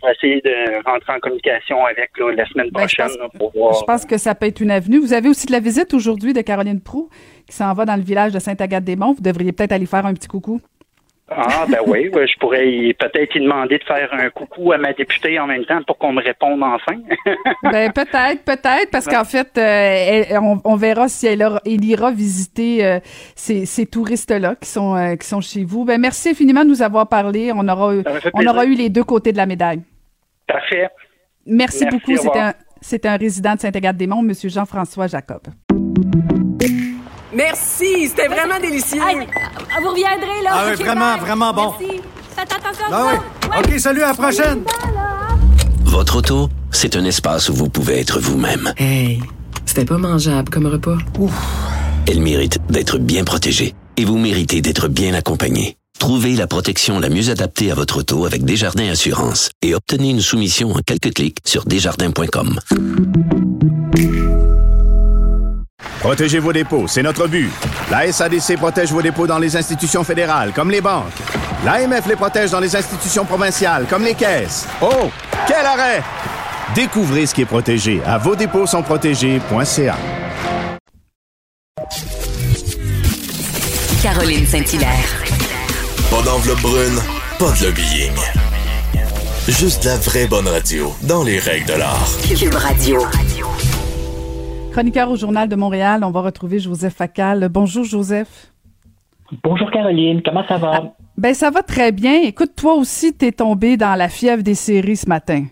je vais essayer de rentrer en communication avec la semaine ben, prochaine pour voir. Je pense que ça peut être une avenue. Vous avez aussi de la visite aujourd'hui de Caroline Prou qui s'en va dans le village de Sainte-Agathe-des-Monts. Vous devriez peut-être aller faire un petit coucou. Ah, ben oui, je pourrais peut-être lui demander de faire un coucou à ma députée en même temps pour qu'on me réponde enfin. ben peut-être, peut-être, parce qu'en fait, euh, on, verra si elle, ira visiter euh, ces, touristes-là qui sont euh, qui sont chez vous. Ben merci infiniment de nous avoir parlé. On aura on aura eu les deux côtés de la médaille. Merci, beaucoup. C'était un, un résident de Saint-Agathe-des-Monts, M. Jean-François Jacob. Merci, c'était vraiment délicieux. vous reviendrez, là. Ah oui, vraiment, vraiment bon. Merci. Faites attention ah oui. OK, salut, à la prochaine. Votre auto, c'est un espace où vous pouvez être vous-même. Hey, c'était pas mangeable comme repas. Ouf. Elle mérite d'être bien protégée et vous méritez d'être bien accompagnée. Trouvez la protection la mieux adaptée à votre auto avec Desjardins Assurance et obtenez une soumission en quelques clics sur desjardins.com. Protégez vos dépôts, c'est notre but. La SADC protège vos dépôts dans les institutions fédérales, comme les banques. L'AMF les protège dans les institutions provinciales, comme les caisses. Oh, quel arrêt! Découvrez ce qui est protégé à vos dépôts sont protégés.ca. Caroline Saint-Hilaire. Pas d'enveloppe brune, pas de lobbying. Juste la vraie bonne radio, dans les règles de l'art. Cube Radio. Chroniqueur au Journal de Montréal, on va retrouver Joseph Facal. Bonjour Joseph. Bonjour Caroline, comment ça va? Ah, ben ça va très bien. Écoute, toi aussi, t'es tombé dans la fièvre des séries ce matin.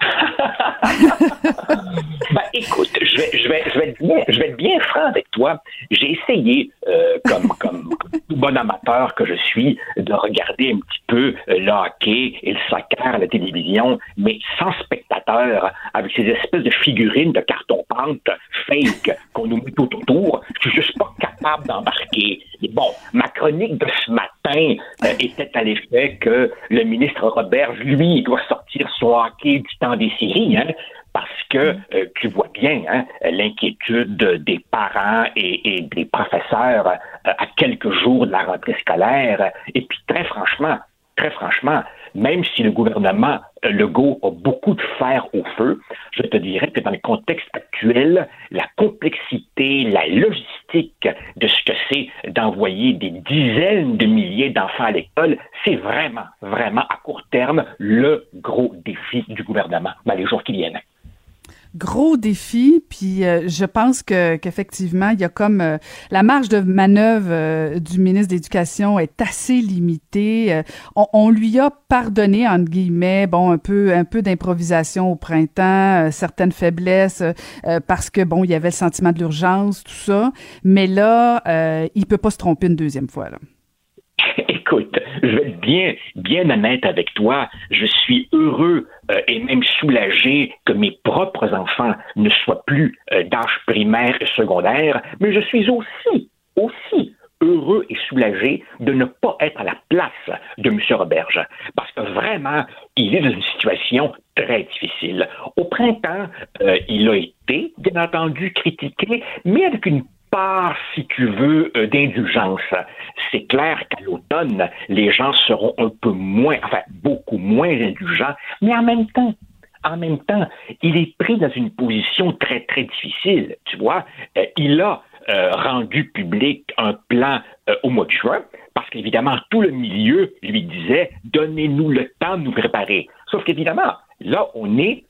ben, écoute, vais, je, vais, je, vais être bien, je vais être bien franc avec toi. J'ai essayé, euh, comme, comme tout bon amateur que je suis, de regarder un petit peu euh, le hockey et le soccer à la télévision, mais sans spectateur, avec ces espèces de figurines de carton-pente fake qu'on nous met tout autour. Je suis juste pas capable d'embarquer. Et bon, ma chronique de ce matin euh, était à l'effet que le ministre Robert, lui, doit sortir son hockey du temps des séries, hein, parce que mm. euh, tu vois bien hein, l'inquiétude des parents et, des professeurs euh, à quelques jours de la rentrée scolaire. Et puis très franchement, très franchement, même si le gouvernement euh, Legault a beaucoup de fer au feu, je te dirais que dans le contexte actuel, la complexité, la logistique de ce que c'est d'envoyer des dizaines de milliers d'enfants à l'école, c'est vraiment, vraiment à court terme le gros défi du gouvernement dans les jours qui viennent. Gros défi. Puis euh, je pense que qu'effectivement, il y a comme euh, la marge de manœuvre euh, du ministre de l'Éducation est assez limitée. On, on, lui a pardonné entre guillemets, bon, un peu un peu d'improvisation au printemps, certaines faiblesses parce que bon, il y avait le sentiment de l'urgence, tout ça. Mais là, il peut pas se tromper une deuxième fois. Là. Écoute, je vais être bien, bien honnête avec toi. Je suis heureux euh, et même soulagé que mes propres enfants ne soient plus euh, d'âge primaire et secondaire, mais je suis aussi, aussi heureux et soulagé de ne pas être à la place de M. Roberge. Parce que vraiment, il est dans une situation très difficile. Au printemps, euh, il a été, bien entendu, critiqué, mais avec une part, si tu veux, euh, d'indulgence. C'est clair qu'à l'automne, les gens seront un peu moins, enfin, beaucoup moins indulgents, mais en même temps, en même temps, il est pris dans une position très, très difficile. Tu vois, euh, il a euh, rendu public un plan au mois de juin, parce qu'évidemment, tout le milieu lui disait donnez-nous le temps de nous préparer. Sauf qu'évidemment, là, on est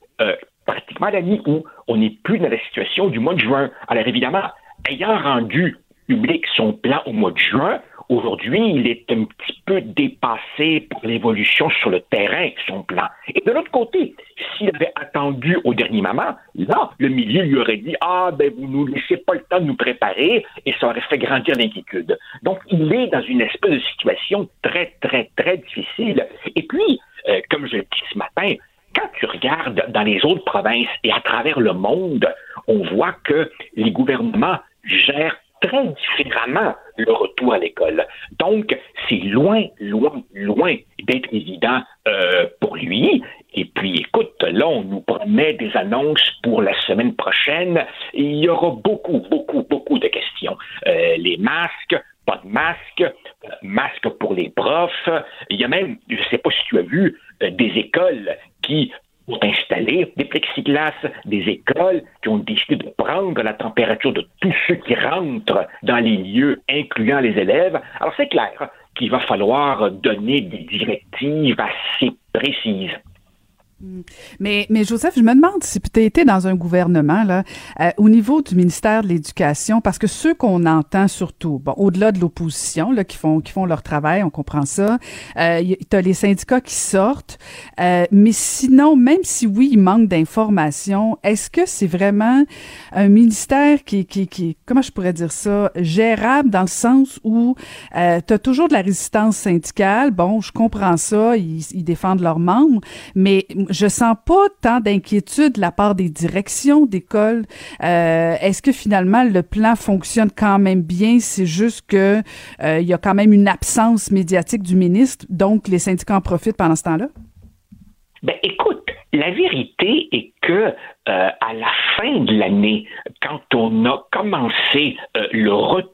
pratiquement à la mi-août. On n'est plus dans la situation du mois de juin. Alors évidemment, ayant rendu public son plan au mois de juin, aujourd'hui, il est un petit peu dépassé par l'évolution sur le terrain, son plan. Et de l'autre côté, s'il avait attendu au dernier moment, là, le milieu lui aurait dit Ah, ben, vous nous laissez pas le temps de nous préparer, et ça aurait fait grandir l'inquiétude. Donc, il est dans une espèce de situation très, très, très difficile. Et puis, euh, comme je l'ai dit ce matin, quand tu regardes dans les autres provinces et à travers le monde, on voit que les gouvernements gère très différemment le retour à l'école. Donc, c'est loin, loin, loin d'être évident euh, pour lui. Et puis, écoute, là, on nous promet des annonces pour la semaine prochaine. il y aura beaucoup, beaucoup, beaucoup de questions. Euh, les masques, pas de masques, euh, masques pour les profs. Il y a même, je ne sais pas si tu as vu, des écoles qui installer des plexiglas, des écoles qui ont décidé de prendre la température de tous ceux qui rentrent dans les lieux, incluant les élèves. Alors c'est clair qu'il va falloir donner des directives assez précises. Mais, mais Joseph, je me demande si tu été dans un gouvernement, là, euh, au niveau du ministère de l'Éducation, parce que ceux qu'on entend surtout, bon, au-delà de l'opposition, là, qui font, qui font leur travail, on comprend ça, euh, tu as les syndicats qui sortent, euh, mais sinon, même si oui, il manque d'informations, est-ce que c'est vraiment un ministère qui, qui, qui, comment je pourrais dire ça, gérable dans le sens où euh, tu as toujours de la résistance syndicale, bon, je comprends ça, ils, ils défendent leurs membres, mais je sens pas tant d'inquiétude de la part des directions d'école. Euh, Est-ce que finalement le plan fonctionne quand même bien? C'est juste que euh, il y a quand même une absence médiatique du ministre, donc les syndicats en profitent pendant ce temps-là? Ben écoute, la vérité est que euh, à la fin de l'année, quand on a commencé euh, le retour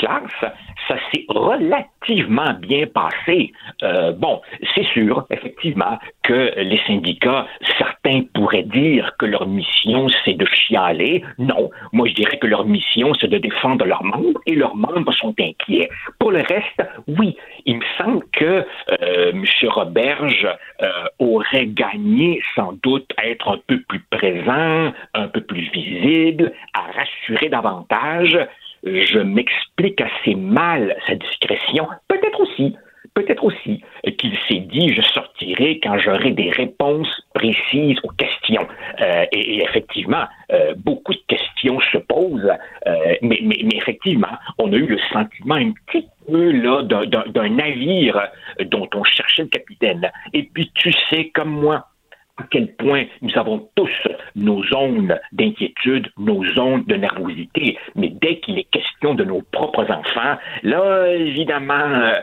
ça s'est relativement bien passé. Euh, bon, c'est sûr, effectivement, que les syndicats, certains pourraient dire que leur mission, c'est de chialer. Non, moi je dirais que leur mission, c'est de défendre leurs membres et leurs membres sont inquiets. Pour le reste, oui, il me semble que euh, M. Roberge euh, aurait gagné sans doute à être un peu plus présent, un peu plus visible, à rassurer davantage je m'explique assez mal sa discrétion, peut-être aussi, peut-être aussi qu'il s'est dit je sortirai quand j'aurai des réponses précises aux questions. Euh, et, effectivement, euh, beaucoup de questions se posent, euh, mais, mais, mais, effectivement, on a eu le sentiment un petit peu là d'un navire dont on cherchait le capitaine. Et puis tu sais comme moi, à quel point nous avons tous nos zones d'inquiétude, nos zones de nervosité, mais dès qu'il est question de nos propres enfants, là, évidemment, euh,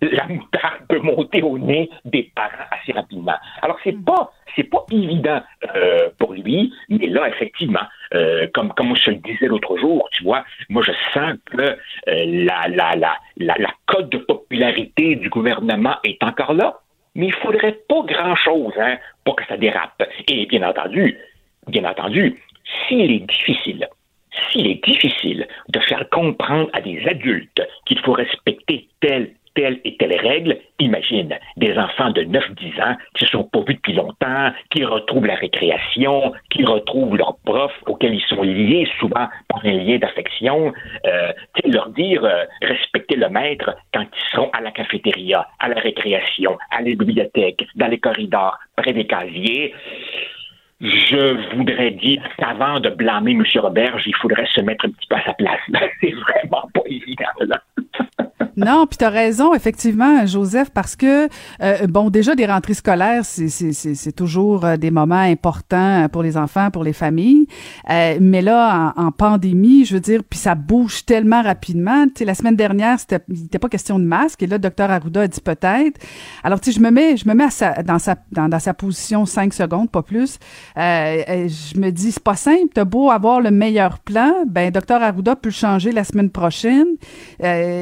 la, moutarde peut monter au nez des parents assez rapidement. Alors, c'est pas, c'est pas évident euh, pour lui, mais là, effectivement, euh, comme, comme je le disais l'autre jour, tu vois, moi, je sens que la, la, la, la, la cote de popularité du gouvernement est encore là mais il faudrait pas grand-chose hein, pour que ça dérape. Et bien entendu, bien entendu, s'il est difficile, s'il est difficile de faire comprendre à des adultes qu'il faut respecter telle telle et telle règle. Imagine des enfants de 9-10 ans qui ne sont pas vus depuis longtemps, qui retrouvent la récréation, qui retrouvent leurs profs auxquels ils sont liés souvent par un lien d'affection. Euh, leur dire euh, respecter le maître quand ils seront à la cafétéria, à la récréation, à la bibliothèque, dans les corridors, près des casiers. Je voudrais dire qu'avant de blâmer M. Roberge, il faudrait se mettre un petit peu à sa place. C'est vraiment pas évident, là. Non, puis tu as raison, effectivement, Joseph, parce que, euh, bon, déjà, des rentrées scolaires, c'est, toujours euh, des moments importants pour les enfants, pour les familles. Euh, mais là, en, pandémie, je veux dire, puis ça bouge tellement rapidement. Tu sais, la semaine dernière, c'était, il n'était pas question de masque, et là, le docteur Arruda a dit peut-être. Alors, tu sais, je me mets, je me mets dans, sa, dans, dans, sa position cinq secondes, pas plus. je me dis, c'est pas simple, t'as beau avoir le meilleur plan, ben, docteur Arruda peut le changer la semaine prochaine.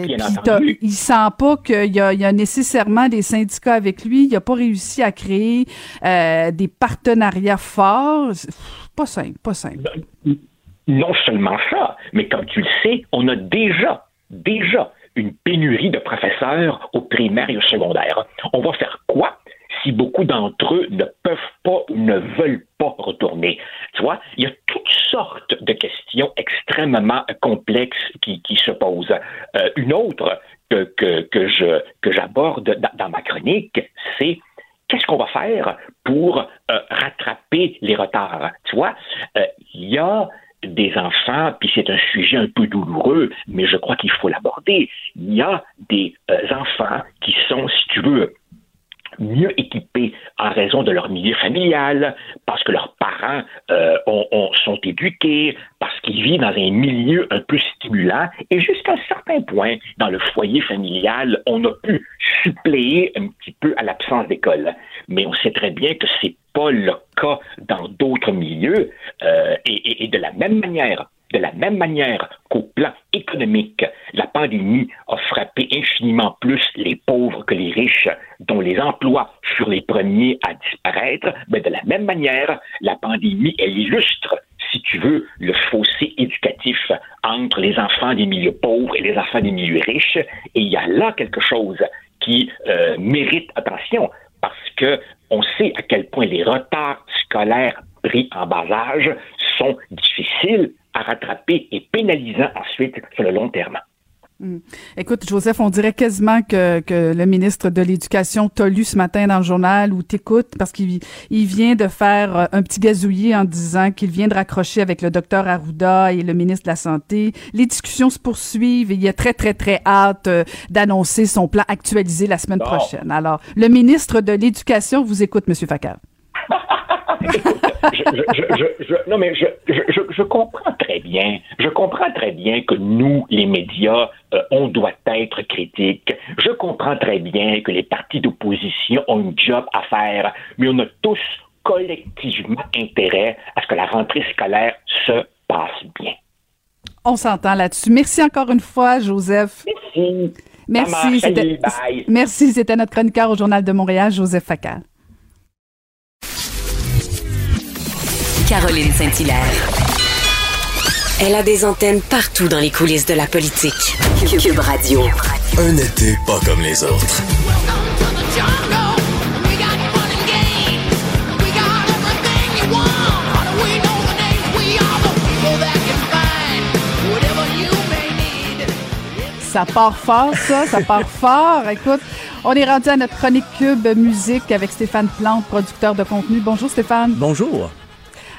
Bien il sent pas qu'il y, a, y a nécessairement des syndicats avec lui. Il n'a pas réussi à créer euh, des partenariats forts. Pas simple, pas simple. Non seulement ça, mais comme tu le sais, on a déjà, déjà une pénurie de professeurs au primaire et au secondaire. On va faire quoi? Si beaucoup d'entre eux ne peuvent pas ou ne veulent pas retourner. Tu vois, il y a toutes sortes de questions extrêmement complexes qui, qui se posent. Euh, une autre que, que, que je que j'aborde dans, ma chronique, c'est qu'est-ce qu'on va faire pour euh, rattraper les retards? Tu vois, euh, il y a des enfants, puis c'est un sujet un peu douloureux, mais je crois qu'il faut l'aborder. Il y a des euh, enfants qui sont, si tu veux, mieux équipés en raison de leur milieu familial, parce que leurs parents euh, ont, ont, sont éduqués, parce qu'ils vivent dans un milieu un peu stimulant, et jusqu'à un certain point, dans le foyer familial, on a pu suppléer un petit peu à l'absence d'école. Mais on sait très bien que c'est pas le cas dans d'autres milieux, euh, et, et, et de la même manière, de la même manière qu'au plan économique, la pandémie a frappé infiniment plus les pauvres que les riches, dont les emplois furent les premiers à disparaître, mais de la même manière, la pandémie, elle illustre si tu veux, le fossé éducatif entre les enfants des milieux pauvres et les enfants des milieux riches. Et il y a là quelque chose qui euh, mérite attention parce que on sait à quel point les retards scolaires pris en bas âge sont difficiles à rattraper et pénalisant ensuite sur le long terme. Mmh. Écoute, Joseph, on dirait quasiment que, que le ministre de l'Éducation t'a lu ce matin dans le journal ou t'écoute parce qu'il il vient de faire euh, un petit gazouillis en disant qu'il vient de raccrocher avec le docteur Arruda et le ministre de la Santé. Les discussions se poursuivent et il a très, très, très hâte euh, d'annoncer son plan actualisé la semaine bon. prochaine. Alors, le ministre de l'Éducation vous écoute, Monsieur Fakar. je, je, non, mais je, comprends très bien. Je comprends très bien que nous, les médias, euh, on doit être critiques. Je comprends très bien que les partis d'opposition ont un job à faire, mais on a tous collectivement intérêt à ce que la rentrée scolaire se passe bien. On s'entend là-dessus. Merci encore une fois, Joseph. Merci. Merci. C'était, merci. C'était notre chroniqueur au Journal de Montréal, Joseph Facal. Caroline Saint-Hilaire. Elle a des antennes partout dans les coulisses de la politique. Cube Radio. Un été pas comme les autres. Ça part fort, ça, ça part fort. Écoute, on est rendu à notre chronique Cube Musique avec Stéphane Plante, producteur de contenu. Bonjour Stéphane. Bonjour.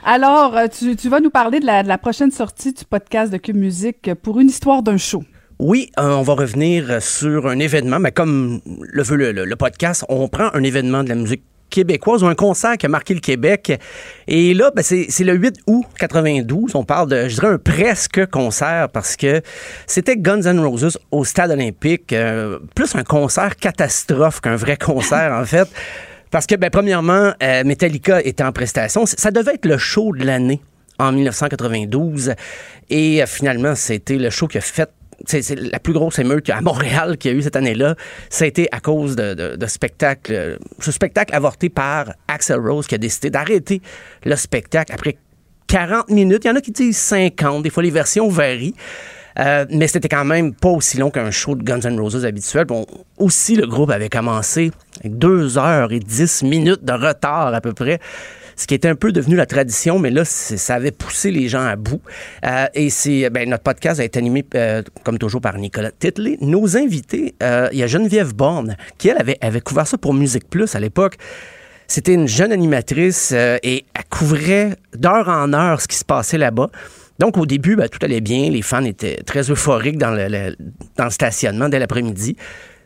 Alors, tu, tu, vas nous parler de la, prochaine sortie du podcast de Cube Musique pour une histoire d'un show. Oui, euh, on va revenir sur un événement, mais comme le veut le, podcast, on prend un événement de la musique québécoise ou un concert qui a marqué le Québec. Et là, ben, c'est le 8 août 92. On parle de, je dirais, un presque concert parce que c'était Guns N' Roses au Stade olympique. Euh, plus un concert catastrophe qu'un vrai concert, en fait. Parce que, ben, premièrement, euh, Metallica était en prestation. Ça devait être le show de l'année en 1992. Et euh, finalement, c'était le show qui a fait c'est la plus grosse émeute à Montréal qu'il y a eu cette année-là. Ça a été à cause de, de, spectacle, ce spectacle avorté par Axel Rose qui a décidé d'arrêter le spectacle après 40 minutes. Il y en a qui disent 50, des fois les versions varient. Euh, mais c'était quand même pas aussi long qu'un show de Guns N' Roses habituel. Bon, aussi, le groupe avait commencé avec deux heures et dix minutes de retard à peu près ce qui était un peu devenu la tradition, mais là, ça avait poussé les gens à bout. Euh, et c'est ben, notre podcast a été animé, euh, comme toujours, par Nicolas Titley. Nos invités, il y a Geneviève Borne, qui, elle, avait, avait couvert ça pour Musique Plus à l'époque. C'était une jeune animatrice et elle couvrait d'heure en heure ce qui se passait là-bas. Donc, au début, ben, tout allait bien. Les fans étaient très euphoriques dans le, stationnement dès l'après-midi.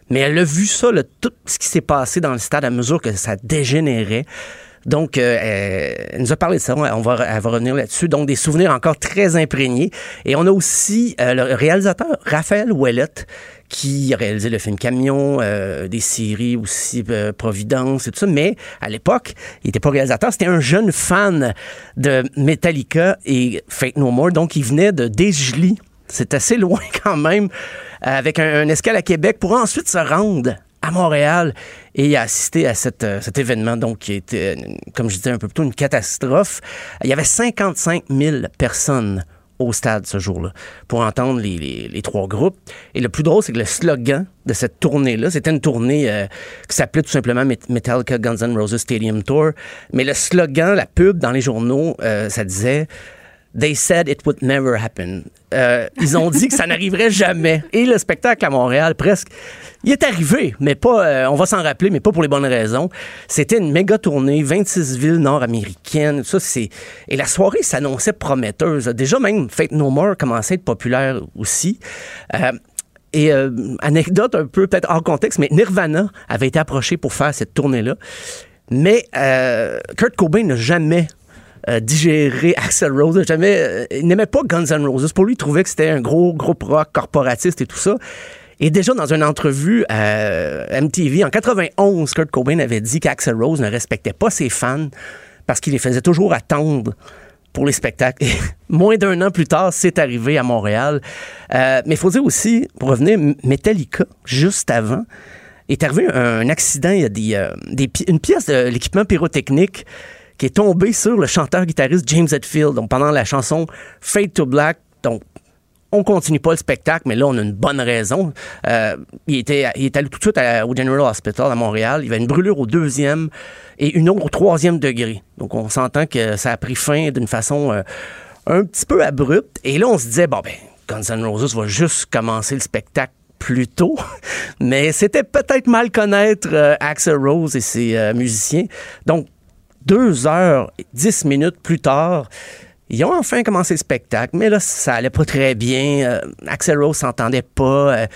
Mais elle a vu ça, tout ce qui s'est passé dans le stade à mesure que ça dégénérait. Donc, euh, elle nous a parlé de ça. On va revenir là-dessus. Donc, des souvenirs encore très imprégnés. Et on a aussi euh, le réalisateur Raphaël Ouellette qui a le film Camion, euh, des séries aussi Providence et tout ça. Mais à l'époque, il n'était pas réalisateur, c'était un jeune fan de Metallica et Fate No More. Donc, il venait de Desjely. C'est assez loin quand même, avec un, escale à Québec pour ensuite se rendre à Montréal et il a assisté à euh, cet événement, donc qui était, euh, comme je disais un peu plus tôt, une catastrophe. Il y avait 55 000 personnes au stade ce jour-là pour entendre les, trois groupes. Et le plus drôle, c'est que le slogan de cette tournée-là, c'était une tournée euh, qui s'appelait tout simplement Metallica Guns N' Roses Stadium Tour. Mais le slogan, la pub dans les journaux, ça disait They said it would never happen. Euh, ils ont dit que ça n'arriverait jamais. Et le spectacle à Montréal, presque, il est arrivé, mais pas, euh, on va s'en rappeler, mais pas pour les bonnes raisons. C'était une méga tournée, 26 villes nord-américaines. Ça, c'est et la soirée s'annonçait prometteuse. Déjà même Fate No More commençait à être populaire aussi. Euh, et anecdote un peu peut-être hors contexte, mais Nirvana avait été approché pour faire cette tournée-là. Mais Kurt Cobain n'a jamais euh, digérer Axel Rose. Jamais, euh, il n'aimait pas Guns N' Roses. Pour lui, il trouvait que c'était un gros groupe rock corporatiste et tout ça. Et déjà dans une entrevue à MTV en 91, Kurt Cobain avait dit qu'Axel Rose ne respectait pas ses fans parce qu'il les faisait toujours attendre pour les spectacles. moins d'un an plus tard, c'est arrivé à Montréal. Euh, mais il faut dire aussi, pour revenir, Metallica, juste avant, est arrivé un accident. Il y a des une pièce de l'équipement pyrotechnique qui est tombé sur le chanteur-guitariste James Hetfield. Donc, pendant la chanson Fade to Black, donc, on continue pas le spectacle, mais là, on a une bonne raison. Euh, il, était, il est allé tout de suite au General Hospital à Montréal. Il avait une brûlure au deuxième et une autre au troisième degré. Donc, on s'entend que ça a pris fin d'une façon euh, un petit peu abrupte. Et là, on se disait, bon, ben, Guns N' Roses va juste commencer le spectacle plus tôt, mais c'était peut-être mal connaître euh, Axel Rose et ses musiciens. Donc, deux heures, dix minutes plus tard, ils ont enfin commencé le spectacle, mais là, ça allait pas très bien. Euh, Axel Rose s'entendait pas. Euh,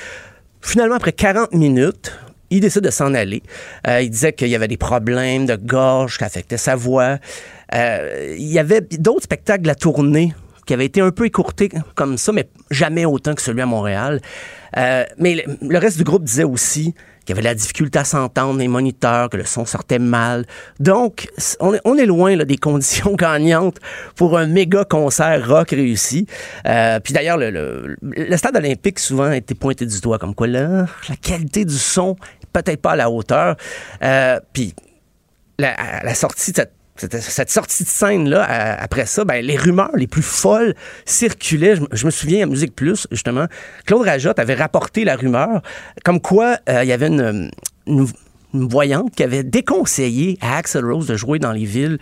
finalement, après 40 minutes, il décide de s'en aller. Euh, il disait qu'il y avait des problèmes de gorge qui affectaient sa voix. il y avait d'autres spectacles de la tournée qui avaient été un peu écourtés comme ça, mais jamais autant que celui à Montréal. mais le, reste du groupe disait aussi qu'il y avait la difficulté à s'entendre, les moniteurs, que le son sortait mal. Donc, on est, loin là, des conditions gagnantes pour un méga concert rock réussi. Euh, puis d'ailleurs, le, stade olympique souvent a été pointé du doigt comme quoi là, la qualité du son peut-être pas à la hauteur. Euh, puis la, la sortie de cette cette, sortie de scène-là, après ça, ben, les rumeurs les plus folles circulaient. Je, me souviens à Musique Plus, justement, Claude Rajotte avait rapporté la rumeur comme quoi euh, il y avait une, voyante qui avait déconseillé à Axel Rose de jouer dans les villes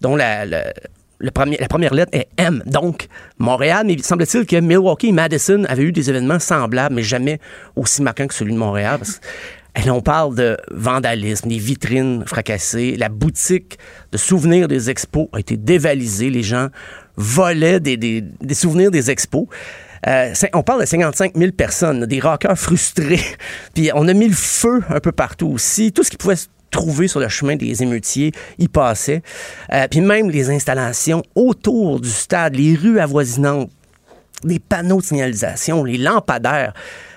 dont la première lettre est M. Donc, Montréal, mais semble-t-il que Milwaukee et Madison avaient eu des événements semblables, mais jamais aussi marquants que celui de Montréal. Et on parle de vandalisme, des vitrines fracassées, la boutique de souvenirs des expos a été dévalisée, les gens volaient des, souvenirs des expos. Euh, on parle de 55 000 personnes, des rockers frustrés. Puis on a mis le feu un peu partout aussi. Tout ce qui pouvait se trouver sur le chemin des émeutiers y passait. Euh, puis même les installations autour du stade, les rues avoisinantes, les panneaux de signalisation, les lampadaires.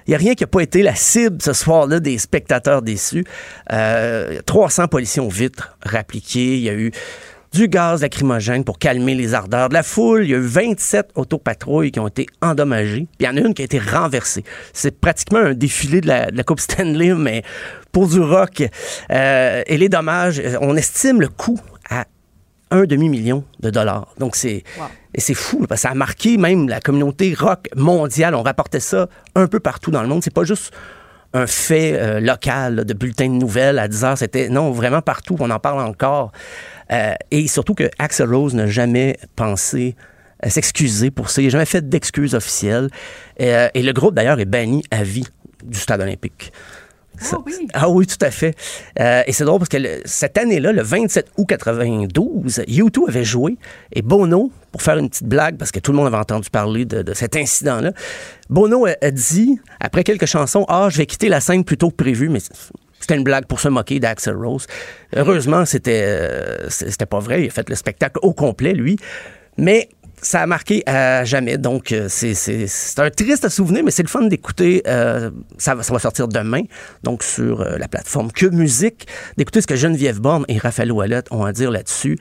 Il n'y a rien qui n'a pas été la cible ce soir-là des spectateurs déçus. 300 euh, policiers ont vite rappliqué. Il y a eu du gaz lacrymogène pour calmer les ardeurs de la foule. Il y a eu 27 autopatrouilles qui ont été endommagées. Il y en a une qui a été renversée. C'est pratiquement un défilé de la, Coupe Stanley, mais pour du rock. Euh, et les dommages, on estime le coût un demi-million de dollars. Donc, c'est et c'est fou, parce que ça a marqué même la communauté rock mondiale. On rapportait ça un peu partout dans le monde. C'est pas juste un fait euh, local là, de bulletin de nouvelles à 10 heures. C'était, non, vraiment partout. On en parle encore. Euh, et surtout que Axel Rose n'a jamais pensé à s'excuser pour ça. Il n'a jamais fait d'excuses officielles. Euh, et le groupe, d'ailleurs, est banni à vie du stade olympique. Ça- ah oui, tout à fait. Euh, et c'est drôle parce que le- cette année-là, le 27 août 92, U2 avait joué et Bono, pour faire une petite blague, parce que tout le monde avait entendu parler de, de cet incident-là, Bono a, a dit, après quelques chansons, Ah, je vais quitter la scène plus tôt que prévu, mais c'était une blague pour se moquer d'Axel Rose. Heureusement, c'était euh, c'était pas vrai. Il a fait le spectacle au complet, lui. Mais ça a marqué à jamais. Donc, euh, c'est- un triste souvenir, mais c'est le fun d'écouter. euh, ça, va, sortir demain, donc sur euh, la plateforme Que Musique, d'écouter ce que Geneviève Borne et Raphaël Ouellette ont à dire là-dessus.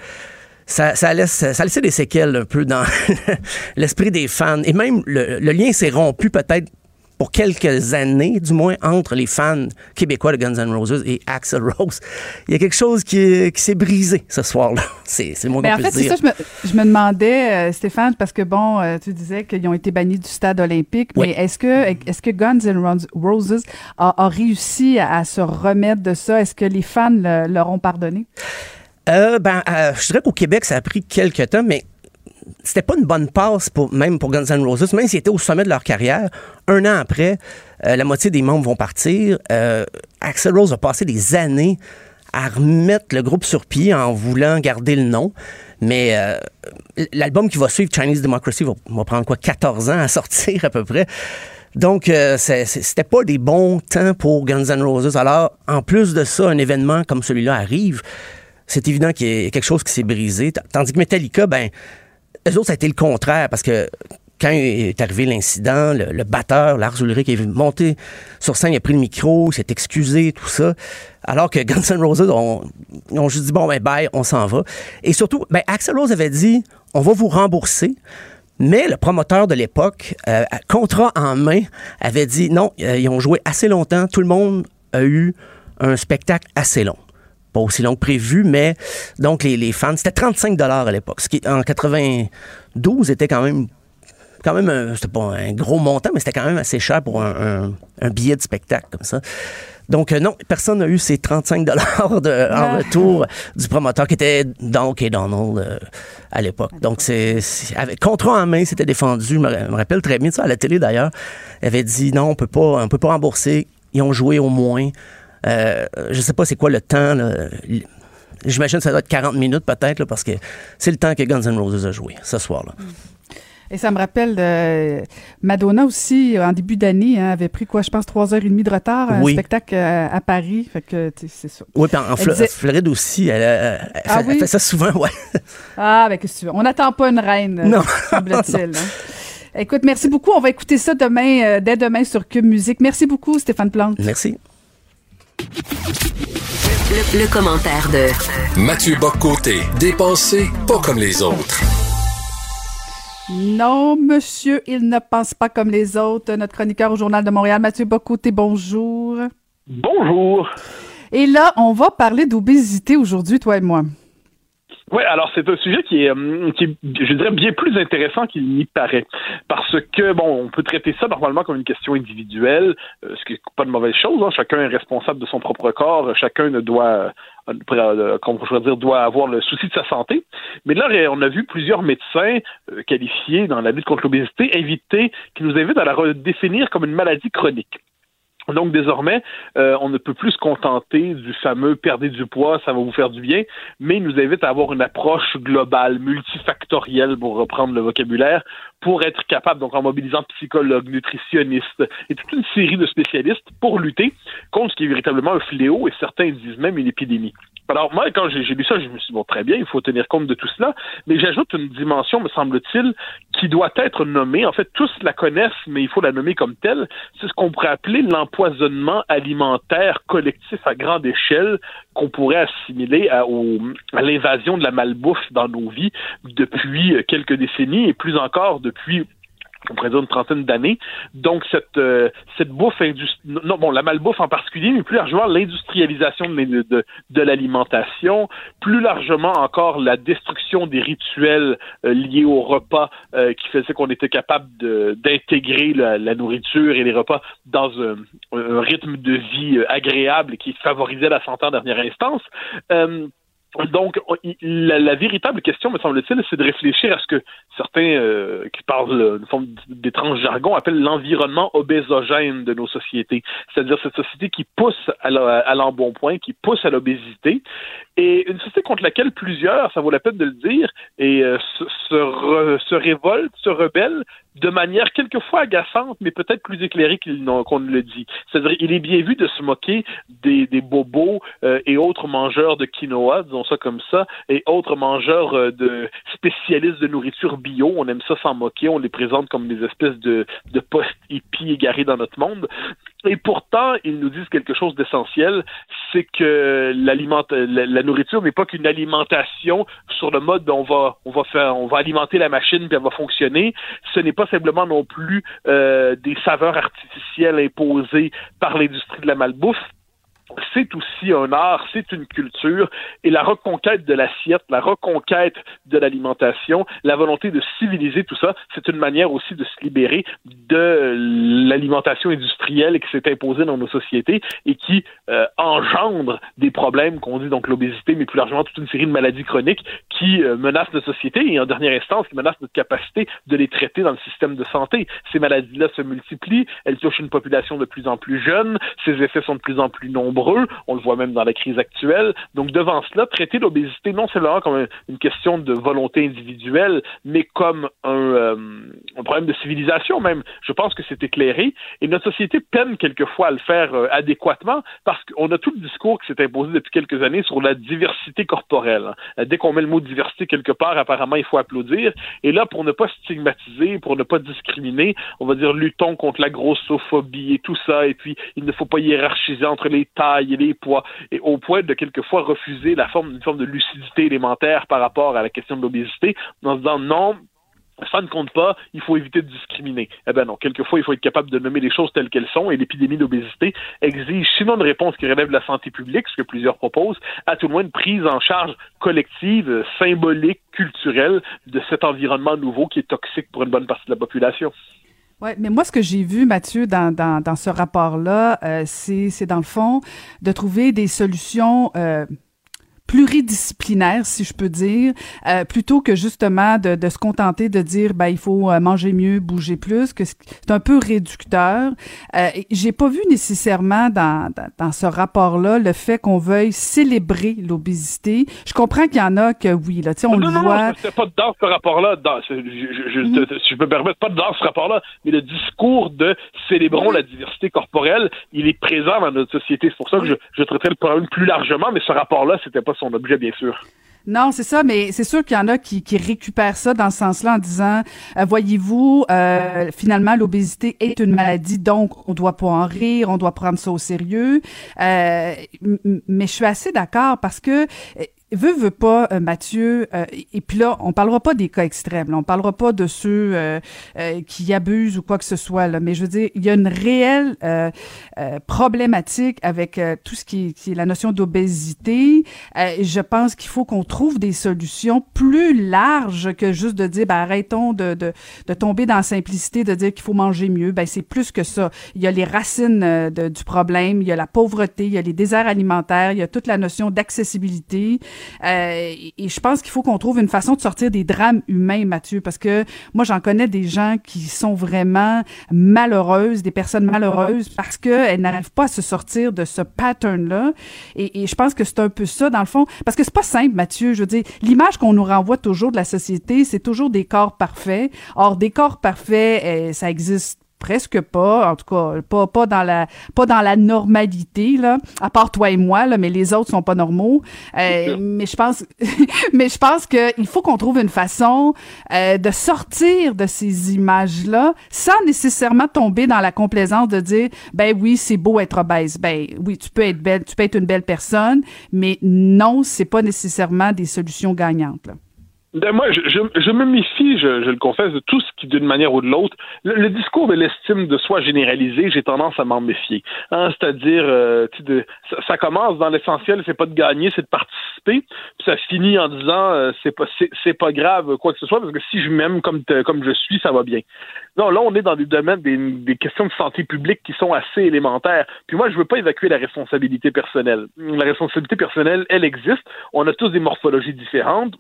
Ça, ça, laisse, ça a laissé des séquelles un peu dans l'esprit des fans. Et même, le lien s'est rompu peut-être pour quelques années, du moins, entre les fans québécois de Guns N' Roses et Axel Rose. Il y a quelque chose qui, qui s'est brisé ce soir-là. C'est Mais qu'on en fait, c'est ça, je me, je me demandais, euh, Stéphane, parce que bon, euh, tu disais qu'ils ont été bannis du stade olympique, Oui. mais est-ce que, est que Guns N' Roses- a, a réussi à, à se remettre de ça? Est-ce que les fans le- leur ont pardonné? Euh, ben, euh, je dirais qu'au Québec, ça a pris quelques temps, mais c'était pas une bonne passe même pour Guns N' Roses, même s'ils étaient au sommet de leur carrière. Un an après, euh, la moitié des membres vont partir. Euh, Axel Rose a passé des années à remettre le groupe sur pied en voulant garder le nom. Mais euh, l'album qui va suivre, Chinese Democracy, va, prendre quoi, 14 ans à sortir à peu près. Donc, euh, c'était pas des bons temps pour Guns N' Roses. Alors, en plus de ça, un événement comme celui-là arrive, c'est évident qu'il y a quelque chose qui s'est brisé. Tandis que Metallica, ben, eux autres, ça a été le contraire parce que quand est arrivé l'incident, le, batteur, Lars Ulrich, est monté sur scène, il a pris le micro, il s'est excusé, tout ça. Alors que Guns N' Roses ont, ont juste dit, bon, ben, bye, on s'en va. Et surtout, ben, Axel Rose avait dit, on va vous rembourser. Mais le promoteur de l'époque, euh, contrat en main, avait dit non, euh, ils ont joué assez longtemps, tout le monde a eu un spectacle assez long. Pas aussi long que prévu, mais donc les, les fans, c'était 35 dollars à l'époque, ce qui en 92 était quand même quand même c'était pas un gros montant, mais c'était quand même assez cher pour un, un- un billet de spectacle comme ça. Donc euh, non, personne n'a eu ces 35 dollars en Ah. retour du promoteur qui était dans OK Donald euh, à l'époque. Donc c'est avec contrat en main, c'était défendu. Je me, rappelle très bien ça à la télé d'ailleurs. Il avait dit non, on peut pas, on peut pas rembourser. Ils ont joué au moins. Euh, je sais pas c'est quoi le temps. J'imagine que ça doit être 40 minutes peut-être parce que c'est le temps que Guns N' Roses a joué ce soir-là. Et ça me rappelle de Madonna aussi, en début d'année, hein, avait pris quoi, je pense, trois heures et demie de retard, un Oui. spectacle euh, à Paris. Fait que, c'est ça. Oui, puis en, disait- Floride aussi, elle, elle- elle Ah fait, oui? elle fait ça souvent, ouais. Ah, ben, qu'est-ce que tu veux? On n'attend pas une reine, euh, Non. semble-t-il. hein. Écoute, merci beaucoup. On va écouter ça demain, euh, dès demain sur Cube Musique. Merci beaucoup, Stéphane Plante. Merci. Le, le commentaire de Mathieu Boccoté, dépensé pas comme les autres. Non, monsieur, il ne pense pas comme les autres. Notre chroniqueur au Journal de Montréal, Mathieu Bocoté, bonjour. Bonjour. Et là, on va parler d'obésité aujourd'hui, toi et moi. Oui, alors c'est un sujet qui est, hum, qui est, je dirais, bien plus intéressant qu'il n'y paraît. Parce que, bon, on peut traiter ça normalement comme une question individuelle, euh, ce qui n'est pas de mauvaise chose. hein. Chacun est responsable de son propre corps. Chacun ne doit, euh, euh, je dire, doit avoir le souci de sa santé. Mais là, on a vu plusieurs médecins euh, qualifiés dans la lutte contre l'obésité invités qui nous invitent à la redéfinir comme une maladie chronique. Donc désormais, euh, on ne peut plus se contenter du fameux perdez du poids, ça va vous faire du bien, mais il nous invite à avoir une approche globale, multifactorielle, pour reprendre le vocabulaire, pour être capable, donc en mobilisant psychologues, nutritionnistes et toute une série de spécialistes pour lutter contre ce qui est véritablement un fléau et certains disent même une épidémie. Alors moi, quand j'ai lu ça, je me suis dit, bon, très bien, il faut tenir compte de tout cela, mais j'ajoute une dimension, me semble-t-il, qui doit être nommée. En fait, tous la connaissent, mais il faut la nommer comme telle. C'est ce qu'on pourrait appeler l'empoisonnement alimentaire collectif à grande échelle qu'on pourrait assimiler à, au- à l'invasion de la malbouffe dans nos vies depuis quelques décennies et plus encore depuis on pourrait dire une trentaine d'années. Donc cette euh, cette bouffe non bon la malbouffe en particulier, mais plus largement l'industrialisation de, l'alimentation, plus largement encore la destruction des rituels euh, liés au repas euh, qui faisait qu'on était capable d'intégrer la, nourriture et les repas dans un, un rythme de vie agréable qui favorisait la santé en dernière instance. Donc, la, véritable question, me semble-t-il, c'est de réfléchir à ce que certains euh, qui parlent une forme d'étrange jargon appellent l'environnement obésogène de nos sociétés. C'est-à-dire cette société qui pousse à l'embonpoint, qui pousse à l'obésité, et une société contre laquelle plusieurs, ça vaut la peine de le dire, et euh, se, se, se révoltent, se de manière quelquefois agaçante, mais peut-être plus éclairée qu'on ne le dit. C'est-à-dire, il est bien vu de se moquer des, des bobos euh, et autres mangeurs de quinoa, disons ça comme ça, et autres mangeurs euh, de spécialistes de nourriture bio. On aime ça s'en moquer, on les présente comme des espèces de, de post-hippies égarés dans notre monde. Et pourtant, ils nous disent quelque chose d'essentiel, c'est que la, la, nourriture n'est pas qu'une alimentation sur le mode on va, on va faire, on va alimenter la machine puis elle va fonctionner. Ce n'est pas simplement non plus euh, des saveurs artificielles imposées par l'industrie de la malbouffe c'est aussi un art, c'est une culture, et la reconquête de l'assiette, la reconquête de l'alimentation, la volonté de civiliser tout ça, c'est une manière aussi de se libérer de l'alimentation industrielle qui s'est imposée dans nos sociétés et qui euh, engendre des problèmes qu'on dit donc l'obésité, mais plus largement toute une série de maladies chroniques qui euh, menacent nos sociétés et en dernière instance qui menacent notre capacité de les traiter dans le système de santé. Ces maladies-là se multiplient, elles touchent une population de plus en plus jeune, ces effets sont de plus en plus nombreux on le voit même dans la crise actuelle. Donc devant cela, traiter l'obésité non seulement comme une question de volonté individuelle, mais comme euh, un, problème de civilisation même. Je pense que c'est éclairé. Et notre société peine quelquefois à le faire euh, adéquatement parce qu'on a tout le discours qui s'est imposé depuis quelques années sur la diversité corporelle. Euh, dès qu'on met le mot diversité quelque part, apparemment, il faut applaudir. Et là, pour ne pas stigmatiser, pour ne pas discriminer, on va dire luttons contre la grossophobie et tout ça. Et puis, il ne faut pas hiérarchiser entre les tailles et les poids, et au point de quelquefois refuser la forme, une forme de lucidité élémentaire par rapport à la question de l'obésité, en se disant non, ça ne compte pas, il faut éviter de discriminer. Eh bien non, quelquefois, il faut être capable de nommer les choses telles qu'elles sont, et l'épidémie d'obésité exige, sinon une réponse qui relève de la santé publique, ce que plusieurs proposent, à tout le moins une prise en charge collective, symbolique, culturelle de cet environnement nouveau qui est toxique pour une bonne partie de la population. Oui, mais moi, ce que j'ai vu, Mathieu, dans, dans, ce rapport-là, euh, c'est dans le fond de trouver des solutions euh, pluridisciplinaire, si je peux dire, euh, plutôt que justement de, de, se contenter de dire ben il faut euh, manger mieux, bouger plus, que c'est un peu réducteur. Euh, J'ai pas vu nécessairement dans, dans, dans ce rapport-là le fait qu'on veuille célébrer l'obésité. Je comprends qu'il y en a que oui, là, tu sais, on non, le non, voit. Non, pas dans ce rapport-là, je, je, mm je, me permets pas dans ce rapport-là, mais le discours de célébrons la diversité corporelle, il est présent dans notre société. C'est pour ça que je, je traiterai le problème plus largement, mais ce rapport-là, c'était pas Non, c'est ça, mais c'est sûr qu'il y en a qui, qui récupèrent ça dans ce sens-là en disant, euh, voyez-vous, euh, finalement, l'obésité est une maladie, donc on doit pas en rire, on doit prendre ça au sérieux. Euh, mais je suis assez d'accord parce que veut, veut pas, euh, Mathieu, euh, et puis là, on parlera pas des cas extrêmes, là, on parlera pas de ceux euh, qui abusent ou quoi que ce soit, là, mais je veux dire, il y a une réelle problématique avec tout ce qui est, qui est, la notion d'obésité. je pense qu'il faut qu'on trouve des solutions plus larges que juste de dire, ben, arrêtons de, de, de tomber dans la simplicité de dire qu'il faut manger mieux. Ben, c'est plus que ça. Il y a les racines de, du problème, il y a la pauvreté, il y a les déserts alimentaires, il y a toute la notion d'accessibilité. Euh, et je pense qu'il faut qu'on trouve une façon de sortir des drames humains, Mathieu, parce que moi, j'en connais des gens qui sont vraiment malheureuses, des personnes malheureuses, parce qu'elles n'arrivent pas à se sortir de ce pattern-là. Et, je pense que c'est un peu ça, dans le fond, parce que c'est pas simple, Mathieu. Je veux dire, l'image qu'on nous renvoie toujours de la société, c'est toujours des corps parfaits. Or, des corps parfaits, eh, ça existe presque pas, en tout cas pas pas dans la pas dans la normalité là, à part toi et moi là, mais les autres sont pas normaux. Euh, mais je pense mais je pense que il faut qu'on trouve une façon euh, de sortir de ces images là sans nécessairement tomber dans la complaisance de dire ben oui c'est beau être obèse, ben oui tu peux être belle, tu peux être une belle personne, mais non c'est pas nécessairement des solutions gagnantes. Là. Ben, moi, je, je, je me méfie, je, je le confesse, de tout ce qui, d'une manière ou de l'autre, le, le discours de l'estime de soi généralisé, j'ai tendance à m'en méfier. Hein, C'est-à-dire, euh, ça, ça commence dans l'essentiel, c'est pas de gagner, c'est de participer. Puis ça finit en disant, euh, c'est pas, c'est, pas grave quoi que ce soit, parce que si je m'aime comme, comme je suis, ça va bien. Non, là, on est dans des domaines, des, des questions de santé publique qui sont assez élémentaires. Puis moi, je veux pas évacuer la responsabilité personnelle. La responsabilité personnelle, elle existe. On a tous des morphologies différentes